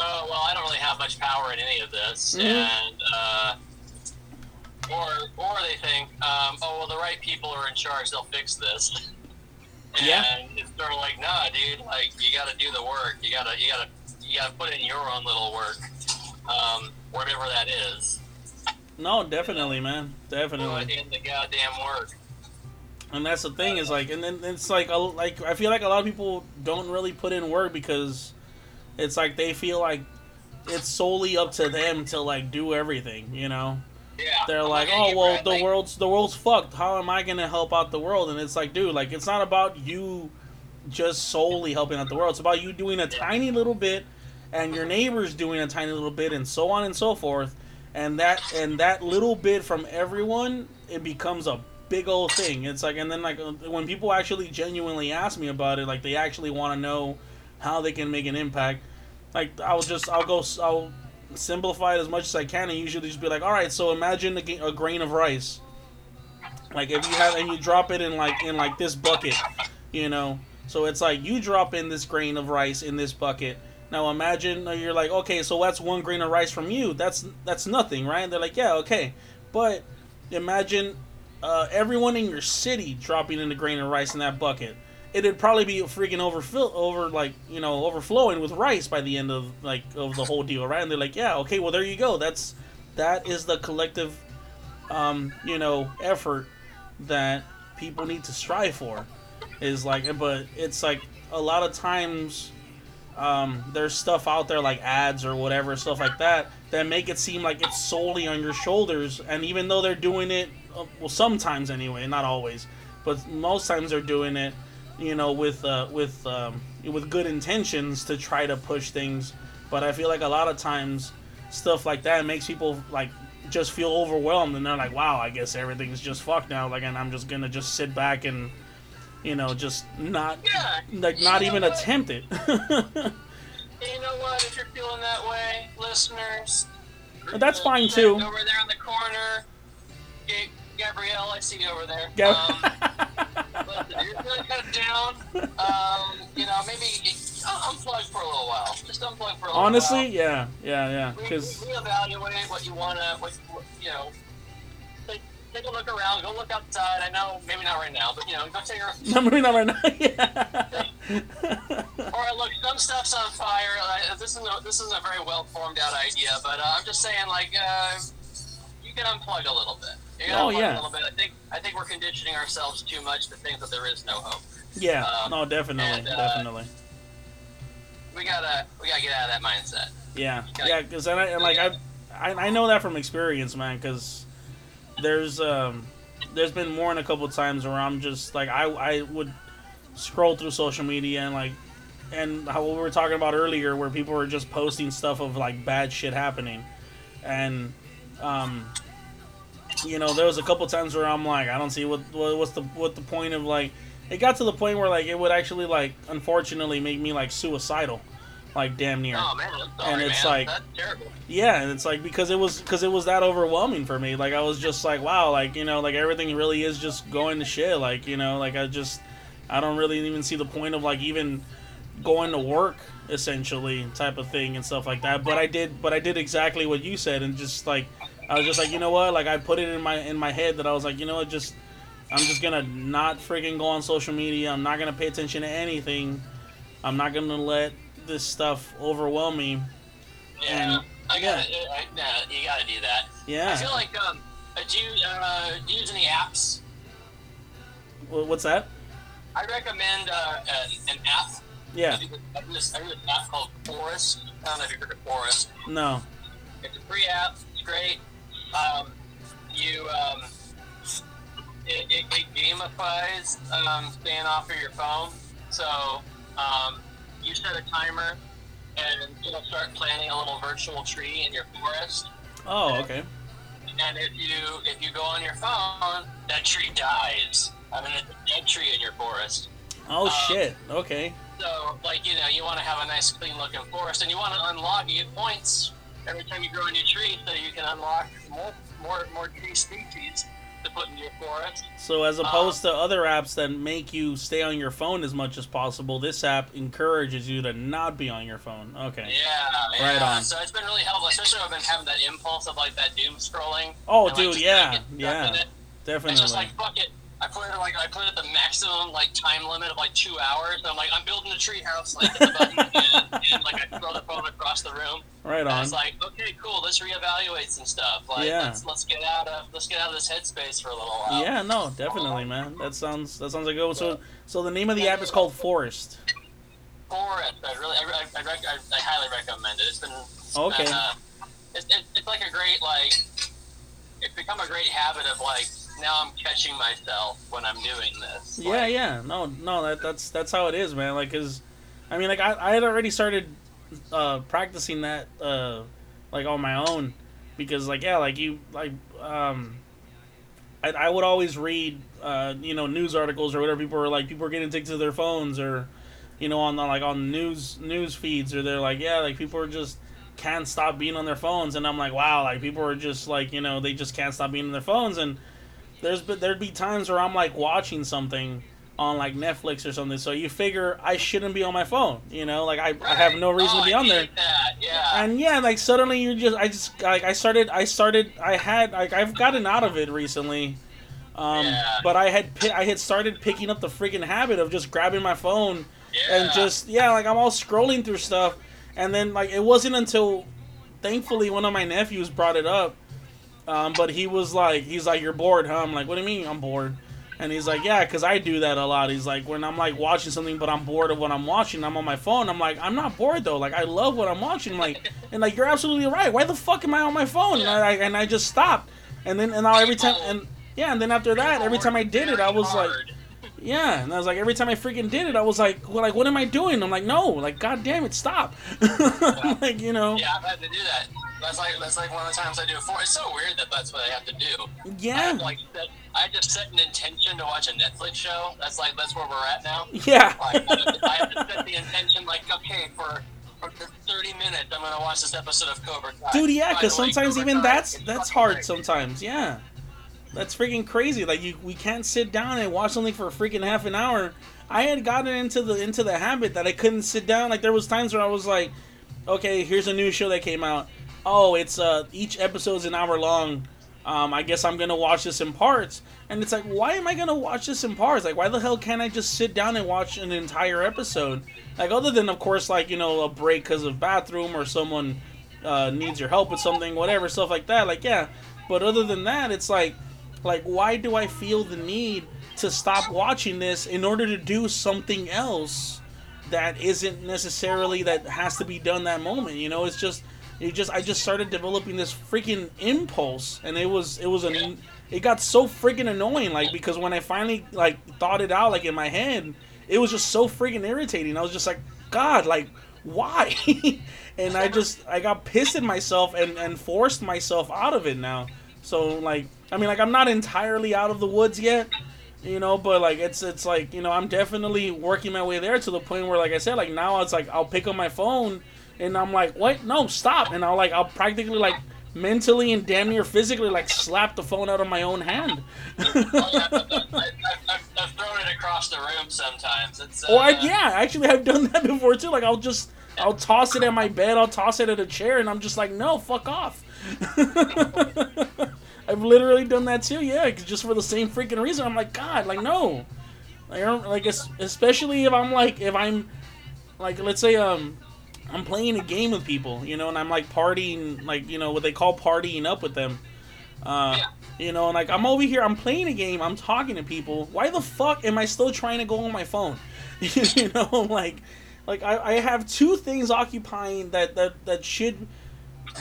oh well, I don't really have much power in any of this, mm-hmm. and uh, or or they think, um, oh well, the right people are in charge; they'll fix this. [laughs] And yeah. it's sort of like, nah, dude. Like you got to do the work. You gotta you gotta you gotta put in your own little work, um, whatever that is. No, definitely, man, definitely. Put in the goddamn work. And that's the thing is like, and then it's like, a, like I feel like a lot of people don't really put in work because it's like they feel like it's solely up to them to like do everything, you know. Yeah. They're like, oh well, the world's the world's fucked. How am I gonna help out the world? And it's like, dude, like it's not about you just solely helping out the world. It's about you doing a tiny little bit, and your neighbors doing a tiny little bit, and so on and so forth. And that and that little bit from everyone, it becomes a big old thing. It's like, and then like uh, when people actually genuinely ask me about it, like they actually want to know how they can make an impact like I'll just I'll go I'll simplify it as much as I can and usually just be like, all right, so imagine a, a grain of rice. Like if you have and you drop it in like in like this bucket, you know. So it's like you drop in this grain of rice in this bucket. Now imagine uh, you're like, okay, so that's one grain of rice from you. That's that's nothing, right? They're like, yeah, okay. But imagine uh, everyone in your city dropping in a grain of rice in that bucket. It'd probably be freaking overfill over like you know overflowing with rice by the end of like of the whole deal, right? And they're like, yeah, okay, well there you go. That's that is the collective, um, you know, effort that people need to strive for. Is like, but it's like a lot of times um, there's stuff out there like ads or whatever stuff like that that make it seem like it's solely on your shoulders and even though they're doing it uh, well sometimes anyway not always but most times they're doing it you know with uh, with um, with good intentions to try to push things but i feel like a lot of times stuff like that makes people like just feel overwhelmed and they're like wow i guess everything's just fucked now like and i'm just gonna just sit back and you know just not Yeah. like not even what? attempt it [laughs] You know what? If you're feeling that way, listeners, That's fine, too. Over there in the corner, Gabrielle, I see you over there. Gab- Um, [laughs] listen, you're feeling kind of down. Um, you know, maybe uh, unplug for a little while. Just unplug for a little honestly while. yeah yeah yeah because re- reevaluate what you wanna, what, what you know. Take, take a look around. Go look outside. I know, maybe not right now, but you know, go take a [laughs] no maybe not right now [laughs] yeah right, look, some stuff's on fire. Uh, this isn't a, this isn't a very well formed out idea, but uh, I'm just saying, like, uh, you can unplug a little bit. Oh, yeah. a little bit. I think I think we're conditioning ourselves too much to think that there is no hope. yeah Um, no definitely and, uh, definitely We gotta we gotta get out of that mindset. Yeah, Okay. yeah, because and, I, like I, I, I know that from experience, man. Because there's um, there's been more than a couple times where I'm just like I, I would scroll through social media and like, and how we were talking about earlier, where people were just posting stuff of like bad shit happening, and um, you know, there was a couple times where I'm like, I don't see what, what what's the what the point of like. It got to the point where like it would actually like unfortunately make me like suicidal, like damn near. Oh man, I'm sorry, And it's man. like- that's terrible. Yeah, and it's like because it was because it was that overwhelming for me. Like I was just like, wow, like you know, like everything really is just going to shit. Like you know, like I just I don't really even see the point of like even going to work essentially type of thing and stuff like that. But I did, but I did exactly what you said, and just like I was just like, you know what, like I put it in my in my head that I was like, you know what, just I'm just gonna not freaking go on social media. I'm not gonna pay attention to anything. I'm not gonna let this stuff overwhelm me. Yeah, And- I gotta. I, yeah, you gotta do that. Yeah. I feel like um, uh, do you uh, do you use any apps? What's that? I recommend uh, an, an app. Yeah. I use I use an app called Forest. I don't know if you've heard of Forest. No. It's a free app. It's great. Um, you um, it, it, it gamifies um, staying off of your phone. So um, you set a timer, and it'll start planting a little virtual tree in your forest. Oh, okay. And if you if you go on your phone, that tree dies. I mean, it's a dead tree in your forest. Oh Um, shit. Okay. So, like, you know, you want to have a nice, clean looking forest, and you want to unlock, you get points every time you grow a new tree, so you can unlock more, more, more tree species to put in your forest. So as um, opposed to other apps that make you stay on your phone as much as possible, this app encourages you to not be on your phone. Okay. Yeah, yeah. Right on. So it's been really helpful, especially when I've been having that impulse of like that doom scrolling. Oh, and, like, dude, just yeah, yeah. it. Definitely. It's just like fuck it. I put it like I put it at the maximum like time limit of like two hours. And I'm like I'm building a tree house, like hit the button and, and like I throw the phone across the room. right And on. it's like, okay, cool. Let's reevaluate some stuff. Like, Yeah. let's let's get out of let's get out of this headspace for a little while. Yeah, no, definitely, man. That sounds that sounds like a good. one. So so the name of the app is called Forest. Forest, I really, I, I, I, I, I highly recommend it. It's been it's Okay. Been, uh, it, it, it's like a great like. It's become a great habit of like now I'm catching myself when I'm doing this. Yeah, Like, yeah. No, no, that that's that's how it is, man. Like, cause, I mean, like I, I had already started uh, practicing that uh, like on my own because, like, yeah, like you, like, um, I, I would always read, uh, you know, news articles or whatever. People were like, people were getting addicted to their phones or, you know, on the, like on news news feeds or they're like, yeah, like people are just can't stop being on their phones, and I'm like, wow, like people are just like, you know, they just can't stop being on their phones and there's been there'd be times where I'm like watching something on like Netflix or something. So you figure I shouldn't be on my phone. You know, like I, I have no reason oh, to be on there. Yeah. And yeah, like suddenly you're just I just like I started I started I had like I've gotten out of it recently. Um, Yeah. but I had I had started picking up the freaking habit of just grabbing my phone yeah. and just yeah, like I'm all scrolling through stuff, and then like it wasn't until, thankfully, one of my nephews brought it up. Um, but he was like, he's like, you're bored, huh? I'm like, what do you mean I'm bored? And he's like, yeah, because I do that a lot. He's like, when I'm like watching something, but I'm bored of what I'm watching, I'm on my phone. I'm like, I'm not bored though. Like I love what I'm watching. Like, [laughs] and like you're absolutely right. Why the fuck am I on my phone? And I and I just stopped. And then and now every time and yeah, and then after that, every time I did it, I was like. Yeah, and I was like, every time I freaking did it, I was like, well, like, what am I doing? I'm like, no, like, god damn it, stop. [laughs] like, you know, Yeah, I've had to do that. That's like that's like one of the times I do it for. It's so weird that that's what I have to do. I yeah, have, like set, I just set an intention to watch a Netflix show. That's like that's where we're at now. [laughs] yeah, Like I I have to set the intention, like okay, for for 30 minutes, I'm gonna watch this episode of Cobra Kai. dude, yeah, because sometimes Cobra even Kai that's that's hard. great. Sometimes, yeah, that's freaking crazy. Like, you we can't sit down and watch something for a freaking half an hour. I had gotten into the into the habit that I couldn't sit down. Like, there was times where I was like, okay, here's a new show that came out. Oh, it's uh each episode's an hour long. Um, I guess I'm gonna watch this in parts. And it's like, why am I gonna watch this in parts? Like, why the hell can't I just sit down and watch an entire episode? Like, other than of course, like you know, a break because of bathroom or someone uh, needs your help with something, whatever, stuff like that. Like, yeah. But other than that, it's like, like, why do I feel the need to stop watching this in order to do something else that isn't necessarily that has to be done that moment? You know, it's just, it just, I just started developing this freaking impulse, and it was, it was an it got so freaking annoying, like because when I finally like thought it out, like in my head, it was just so freaking irritating. I was just like, God, like why? [laughs] and I just I got pissed at myself and and forced myself out of it now. So like I mean like I'm not entirely out of the woods yet, you know, but like it's it's like you know I'm definitely working my way there to the point where like I said like now it's like I'll pick up my phone and I'm like what no stop and I'll like I'll practically like mentally and damn near physically like slap the phone out of my own hand. I've, I've thrown it across the room sometimes. It's, uh, Oh, I, yeah, actually, I've done that [laughs] before too. Like, I'll just, I'll toss it at my bed, I'll toss it at a chair, and I'm just like, no, fuck off. [laughs] I've literally done that too. Yeah, 'cause just for the same freaking reason. I'm like, God, like no, like, I don't, like especially if I'm like, if I'm, like, let's say, um, I'm playing a game with people, you know, and I'm like partying, like, you know, what they call partying up with them. Uh, Yeah. you know, and like I'm over here, I'm playing a game, I'm talking to people. Why the fuck am I still trying to go on my phone? [laughs] you know, like, like I, I have two things occupying that that that should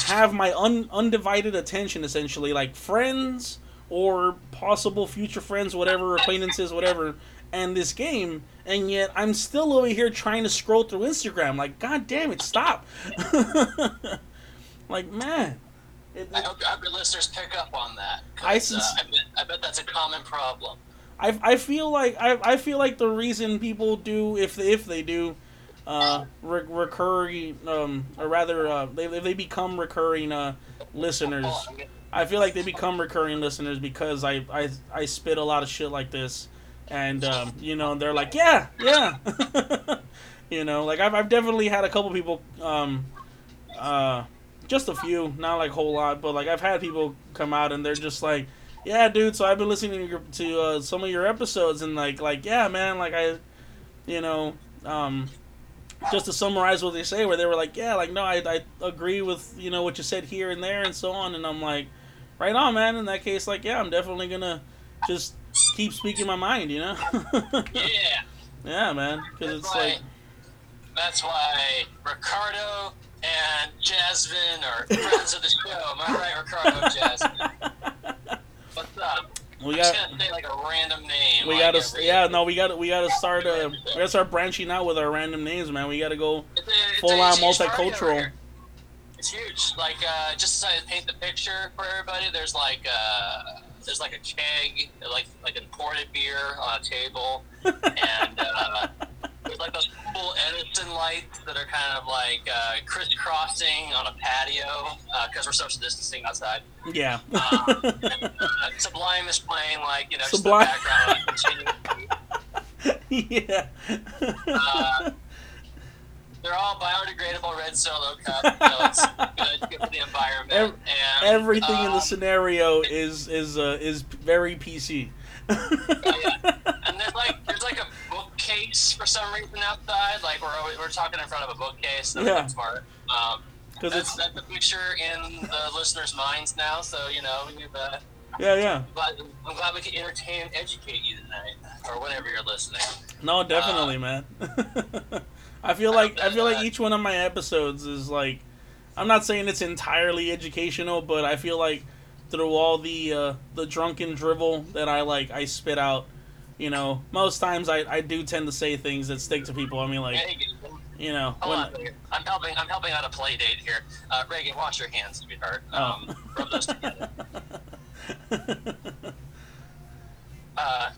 have my un, undivided attention, essentially, like friends or possible future friends, whatever acquaintances, whatever, and this game. And yet I'm still over here trying to scroll through Instagram. Like, god damn it, stop! [laughs] like, man. It, I hope, I hope your listeners pick up on that. I uh, I, bet, I bet that's a common problem. I, I feel like I, I feel like the reason people do if they, if they do uh re- recurring um or rather uh they if they become recurring uh listeners I feel like they become recurring listeners because I I, I spit a lot of shit like this and um you know they're like yeah yeah [laughs] you know like I've, I've definitely had a couple people um uh just a few not like a whole lot but like I've had people come out and they're just like yeah, dude. So I've been listening to your, to uh, some of your episodes, and like, like, yeah, man. Like I, you know, um, just to summarize what they say, where they were like, yeah, like, no, I, I agree with you know what you said here and there and so on, and I'm like, right on, man. In that case, like, yeah, I'm definitely gonna just keep speaking my mind, you know. [laughs] Yeah. yeah, man. Because it's why, like, that's why Ricardo and Jasmine are friends of the show. Am I right, Ricardo and Jasmine? [laughs] What's up? we I'm just got. like a random name. We like gotta, yeah, no, we gotta, we gotta start, uh, we gotta start branching out with our random names, man. We gotta go It's a- it's a full on huge party over multicultural. It's huge. Like, uh, just to paint the picture for everybody, there's like, uh, there's like a keg, like like an imported beer on a table, [laughs] and uh, there's like those cool Edison lights that are kind of like uh, crisscrossing on a patio because we're social distancing outside. Yeah. Um, and, uh, Sublime is playing like you know just the background. [laughs] Yeah. Uh, they're all biodegradable red solo cups, so it's [laughs] good, good for the environment. And, Everything in the um, scenario is is uh, is very PC. [laughs] And there's like there's like a bookcase for some reason outside. Like we're always, we're talking in front of a bookcase. That's Yeah. smart. Um, 'Cause that's, it's- that's a picture in the listeners' minds now. So you know, we've, uh, Yeah, yeah. but I'm glad we can entertain and educate you tonight, or whenever you're listening. No, definitely, man. [laughs] I feel like I feel like each one of my episodes is like I'm not saying it's entirely educational, but I feel like through all the uh, the drunken drivel that I like I spit out, you know, most times I, I do tend to say things that stick to people. I mean like you know hold when on, I'm helping. I'm helping out a play date here. Uh, Reagan, wash your hands, sweetheart. Um, Oh. rub those together. [laughs] Uh,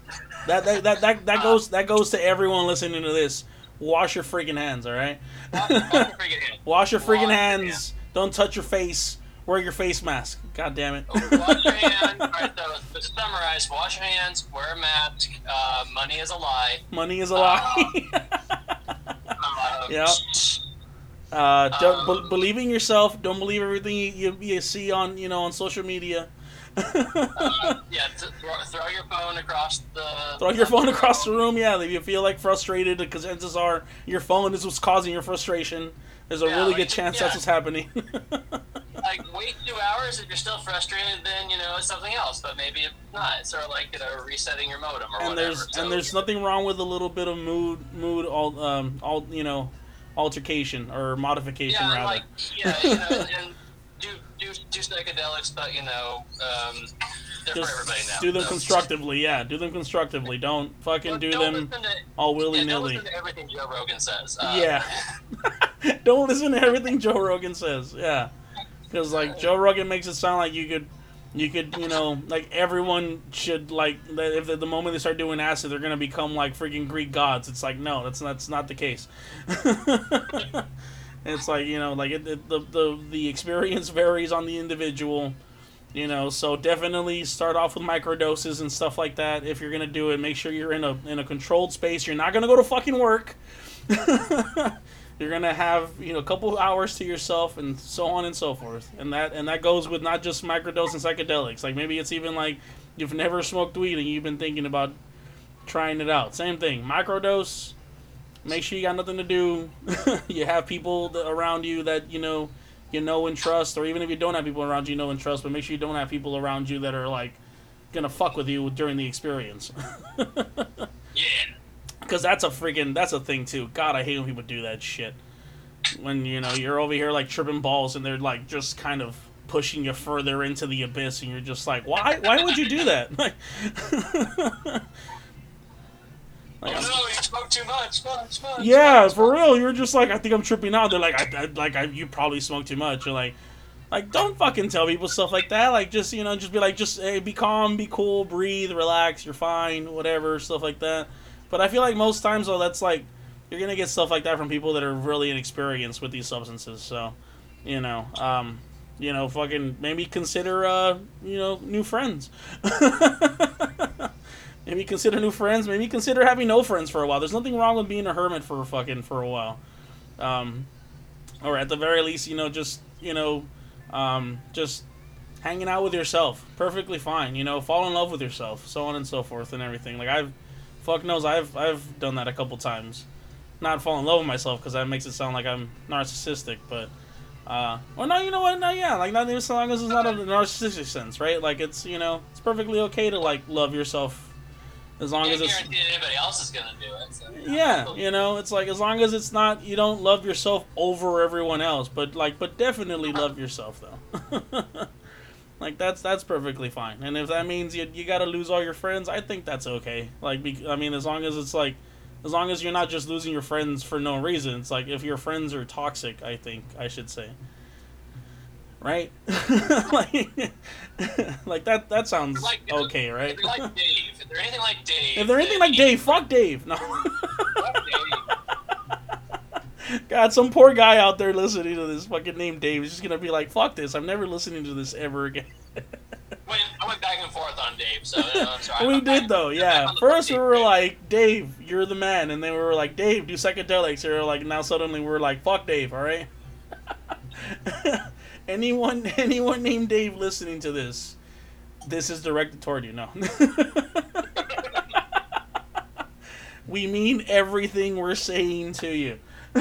that, that that that that [laughs] goes that goes to everyone listening to this. Wash your freaking hands, all right? wash, your freaking [laughs] hands. Wash your freaking hands. Don't touch your face. Wear your face mask. God damn it. wash your [laughs] hands. All right, so to summarize, wash your hands, wear a mask. Uh, money is a lie. Money is a lie. Uh, [laughs] Yep. Uh, don't Um, be- believe in yourself. Don't believe everything you, you, you see on you know on social media. Uh, [laughs] yeah, th- throw, throw your phone across the. Throw your phone [laughs] across the room. Yeah, if you feel like frustrated, the chances are your phone is what's causing your frustration. There's a Yeah, really like, good chance yeah. that's what's happening. [laughs] Like, wait two hours. If you're still frustrated, then you know it's something else. But maybe it's not. It's sort of like you know resetting your modem or and whatever. there's So- and there's nothing wrong with a little bit of mood mood all um all you know altercation or modification yeah, rather. like yeah, you know, and do do psychedelics, but you know, um, they're for everybody now. do them so- constructively. Yeah, do them constructively. Don't fucking Don't- do don't them to- all yeah, willy don't nilly. listen to everything Joe Rogan says. Uh, Yeah. [laughs] Don't listen to everything Joe Rogan says. Yeah, because like Joe Rogan makes it sound like you could, you could, you know, like everyone should like that if the, the moment they start doing acid, they're gonna become like freaking Greek gods. It's like no, that's that's not the case. [laughs] it's like you know, like it, it, the the the experience varies on the individual. You know, so definitely start off with microdoses and stuff like that. If you're gonna do it, make sure you're in a in a controlled space. You're not gonna go to fucking work. [laughs] you're gonna have you know a couple hours to yourself and so on and so forth and that and that goes with not just microdose and psychedelics like maybe it's even like you've never smoked weed and you've been thinking about trying it out same thing microdose make sure you got nothing to do [laughs] you have people around you that you know you know and trust or even if you don't have people around you know and trust but make sure you don't have people around you that are like gonna fuck with you during the experience [laughs] yeah. because that's a freaking that's a thing too. God, I hate when people do that shit. When you know you're over here like tripping balls and they're like just kind of pushing you further into the abyss, and you're just like, why? Why would you do that? [laughs] Like, Oh no, you smoked too much. Much, much. yeah, much, for real. You're just like, I think I'm tripping out. They're like, I, I like, I, you probably smoked too much. You're like, like, don't fucking tell people stuff like that. Like, just you know, just be like, just hey, be calm, be cool, breathe, relax. You're fine, whatever, stuff like that. But I feel like most times though, that's like, you're gonna get stuff like that from people that are really inexperienced with these substances. So, you know, um, you know, fucking maybe consider, uh, you know, new friends. [laughs] maybe consider new friends. Maybe consider having no friends for a while. There's nothing wrong with being a hermit for fucking for a while. Um, or at the very least, you know, just you know, um, just hanging out with yourself, perfectly fine. You know, fall in love with yourself, so on and so forth, and everything. Like I've, fuck knows, I've I've done that a couple times. Not fall in love with myself because that makes it sound like I'm narcissistic, but. Uh, well, no, you know what? No, yeah, like not even so long as it's not a narcissistic sense, right? Like it's you know it's perfectly okay to like love yourself, as long as it's guarantee anybody else is gonna do it. So, you know. yeah, you know, it's like as long as it's not you don't love yourself over everyone else, but like but definitely love yourself though. [laughs] like that's that's perfectly fine. And if that means you you got to lose all your friends, I think that's okay. Like be, I mean as long as it's like as long as you're not just losing your friends for no reason. It's like if your friends are toxic, I think I should say. Right? [laughs] like, [laughs] like that that sounds Like, okay, right? If they're like Dave, if they're anything like Dave, If they're anything like Dave, fuck Dave. No. fuck Dave. [laughs] God, some poor guy out there listening to this fucking name Dave is just gonna be like, "Fuck this! I'm never listening to this ever again." [laughs] I went back and forth on Dave, so uh, sorry. we did back- though, yeah. back on the First we were train. like, Dave, you're the man, and then we were like, Dave, do psychedelics. Or like now suddenly we're like, fuck Dave, all right. Anyone, [laughs] anyone named Dave listening to this, this is directed toward you. No. [laughs] we mean everything we're saying to you. [laughs]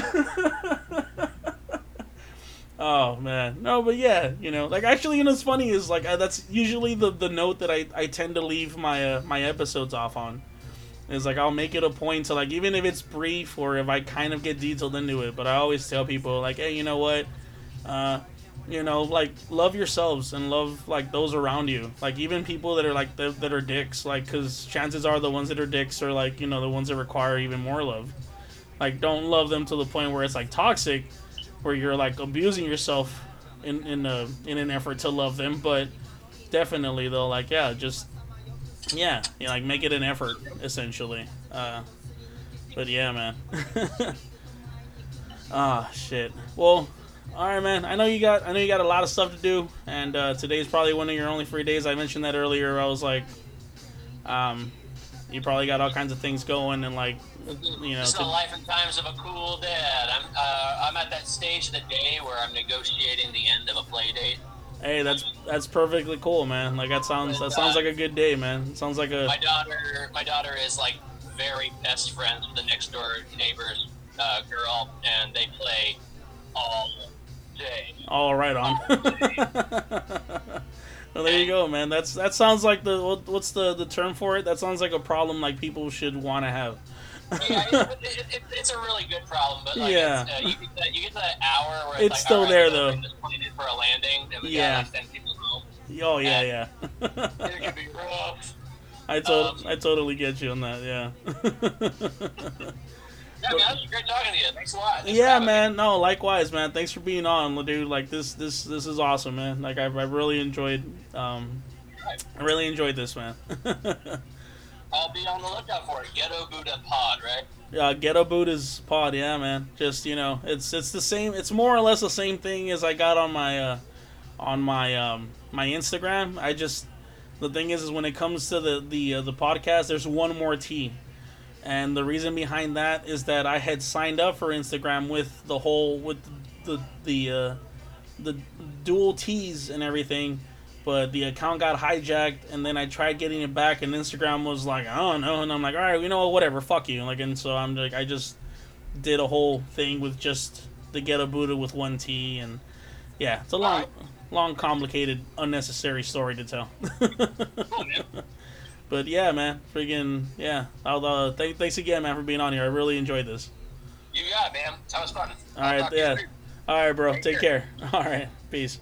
Oh man, no, but yeah, you know, like actually, you know, what's funny is like uh, that's usually the the note that I I tend to leave my uh, my episodes off on. Is like I'll make it a point to like even if it's brief or if I kind of get detailed into it, but I always tell people like, hey, you know what, uh, you know, like love yourselves and love like those around you, like even people that are like that, that are dicks, like because chances are the ones that are dicks are like you know the ones that require even more love. Like don't love them to the point where it's like toxic where you're like abusing yourself in in a in an effort to love them, but definitely though, like yeah, just yeah, you know, like make it an effort essentially. Uh, but yeah, man. [laughs] Ah, shit. Well, all right, man. I know you got I know you got a lot of stuff to do, and uh, today's probably one of your only free days. I mentioned that earlier. I was like, um, you probably got all kinds of things going, and like, you know, Just the life and times of a cool dad. I'm uh, I'm at that stage of the day where I'm negotiating the end of a play date. Hey, that's that's perfectly cool, man. Like that sounds that sounds like a good day, man. It sounds like a My daughter, my daughter is like very best friends with the next door neighbor's uh, girl, and they play all day. all right on. [laughs] well, there you go, man. That's that sounds like the what, what's the the term for it? That sounds like a problem like people should want to have. yeah, [laughs] it, it, it, it's a really good problem, but like, Yeah. it's, uh, you, get that, you get that hour where It's it's, like, still right, there, though. bring This plane in for a landing, and Yeah. gotta send home. oh yeah, yeah. It could be [laughs] rough. I to- Um, I totally get you on that. Yeah. Yeah, man, it was great talking to you. Thanks a lot. Thanks yeah, having me. No, likewise, man. Thanks for being on, dude. Like this, this, this is awesome, man. Like I, I really enjoyed. Um, I really enjoyed this, man. [laughs] I'll be on the lookout for it. Ghetto Buddha Pod, right? uh, Ghetto Buddha's pod, yeah, man. Just you know, it's it's the same. It's more or less the same thing as I got on my uh, on my um, my Instagram. I just the thing is, is when it comes to the the uh, the podcast, there's one more T, and the reason behind that is that I had signed up for Instagram with the whole with the the uh, the dual T's and everything. But the account got hijacked, and then I tried getting it back, and Instagram was like, I don't know, and I'm like, all right, you know what, whatever, fuck you, like, and so I'm like, I just did a whole thing with just the Ghetto Buddha with one T, and yeah, it's a long, long, complicated, unnecessary story to tell. [laughs] Man. But yeah, man, friggin' yeah, I'll, uh, th- thanks again, man, for being on here. I really enjoyed this. You got it, man. That was fun. All I'll right, talk to you yeah. All right, bro, Take take care. [laughs] All right, peace.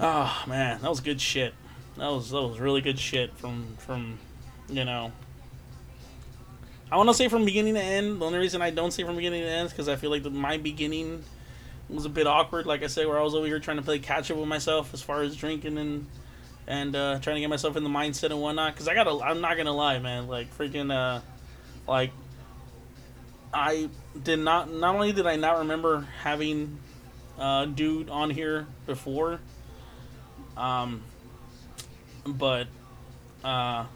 Oh man, that was good shit. That was that was really good shit from from you know. I want to say from beginning to end. The only reason I don't say from beginning to end is because I feel like the, my beginning was a bit awkward. Like I said, where I was over here trying to play catch up with myself as far as drinking and and uh, trying to get myself in the mindset and whatnot. Because I gotta, I'm not gonna lie, man. Like freaking, uh, like I did not. Not only did I not remember having uh, dude on here before, um, but uh,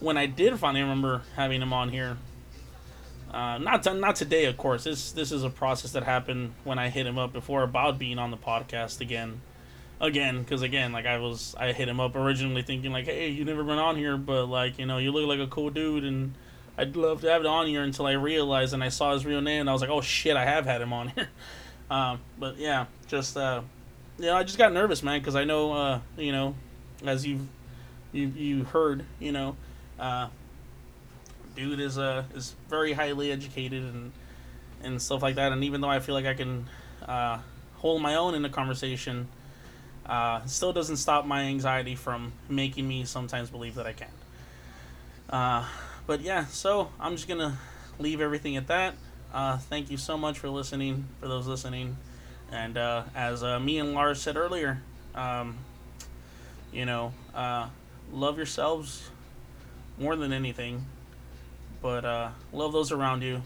when I did finally remember having him on here, uh, not to, not today, of course. This this is a process that happened when I hit him up before about being on the podcast again, again because again like I was I hit him up originally thinking like hey you never been on here but like you know you look like a cool dude and I'd love to have it on here until I realized and I saw his real name and I was like oh shit I have had him on [laughs] here, um, but yeah just uh, you know I just got nervous man because I know uh, you know as you've you you heard you know uh, dude is uh is very highly educated and and stuff like that and even though I feel like I can uh, hold my own in a conversation uh, still doesn't stop my anxiety from making me sometimes believe that I can. Uh, but yeah, so I'm just gonna leave everything at that. Uh, thank you so much for listening, for those listening. And uh, as uh, me and Lars said earlier, um, you know, uh, love yourselves more than anything. but love those around you,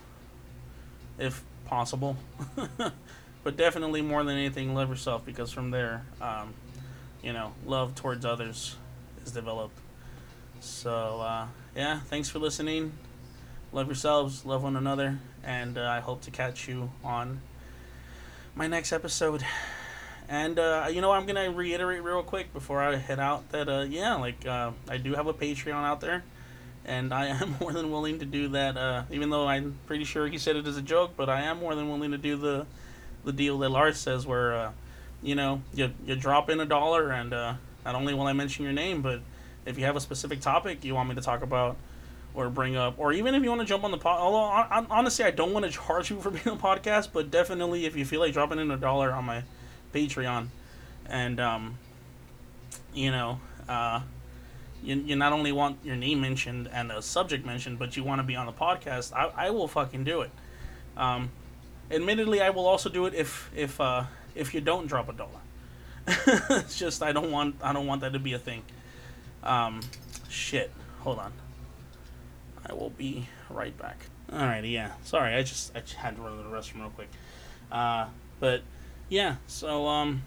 if possible. [laughs] but definitely more than anything, love yourself because from there, um, you know, love towards others is developed. So uh, yeah, thanks for listening. Love yourselves, love one another, and uh, I hope to catch you on my next episode. And uh, you know, I'm gonna reiterate real quick before I head out that uh, yeah, like uh, I do have a Patreon out there, and I am [laughs] more than willing to do that. Uh, even though I'm pretty sure he said it as a joke, but I am more than willing to do the the deal that Lars says, where uh, you know you you drop in a dollar, and uh, not only will I mention your name, but if you have a specific topic you want me to talk about or bring up, or even if you want to jump on the pod. Although I, I, honestly, I don't want to charge [laughs] you for being on podcast, but definitely if you feel like dropping in a dollar on my Patreon, and um, you know, uh, you, you not only want your name mentioned and the subject mentioned, but you want to be on the podcast, I, I will fucking do it. Um, admittedly, I will also do it if if uh, if you don't drop a dollar. [laughs] it's just I don't want I don't want that to be a thing. Um, shit. Hold on. I will be right back. Alrighty, yeah. Sorry, I just I just had to run to the restroom real quick. Uh, but yeah, so um,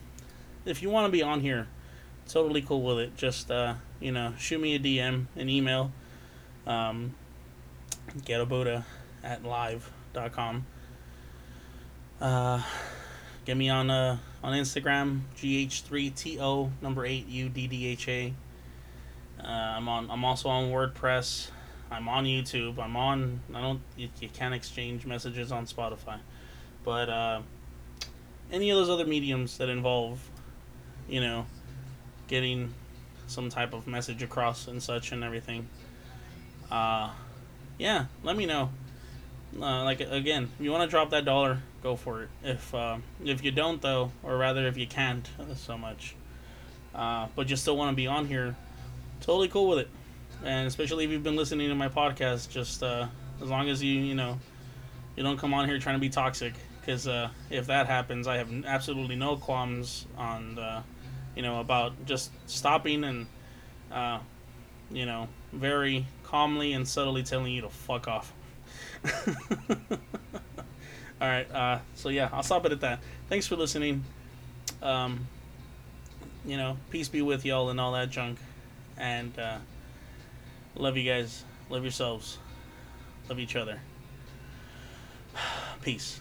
if you want to be on here, totally cool with it. Just uh, you know, shoot me a DM, an email, um, getabuddha at live.com. Uh, get me on uh on Instagram, gh3to number eight uddha. Uh, I'm on. I'm also on WordPress. I'm on YouTube. I'm on. I don't. You, you can't exchange messages on Spotify, but uh, any of those other mediums that involve, you know, getting some type of message across and such and everything. Uh, yeah, let me know. Uh, like again, you want to drop that dollar, go for it. If uh, if you don't though, or rather if you can't so much, uh, but you still want to be on here, totally cool with it and especially if you've been listening to my podcast, just uh, as long as you you know you don't come on here trying to be toxic, because uh, if that happens, I have absolutely no qualms on uh, you know about just stopping and uh, you know very calmly and subtly telling you to fuck off. [laughs] All right, uh, so yeah, I'll stop it at that. Thanks for listening. Um, you know, peace be with y'all and all that junk, and. Uh, Love you guys. Love yourselves. Love each other. [sighs] Peace.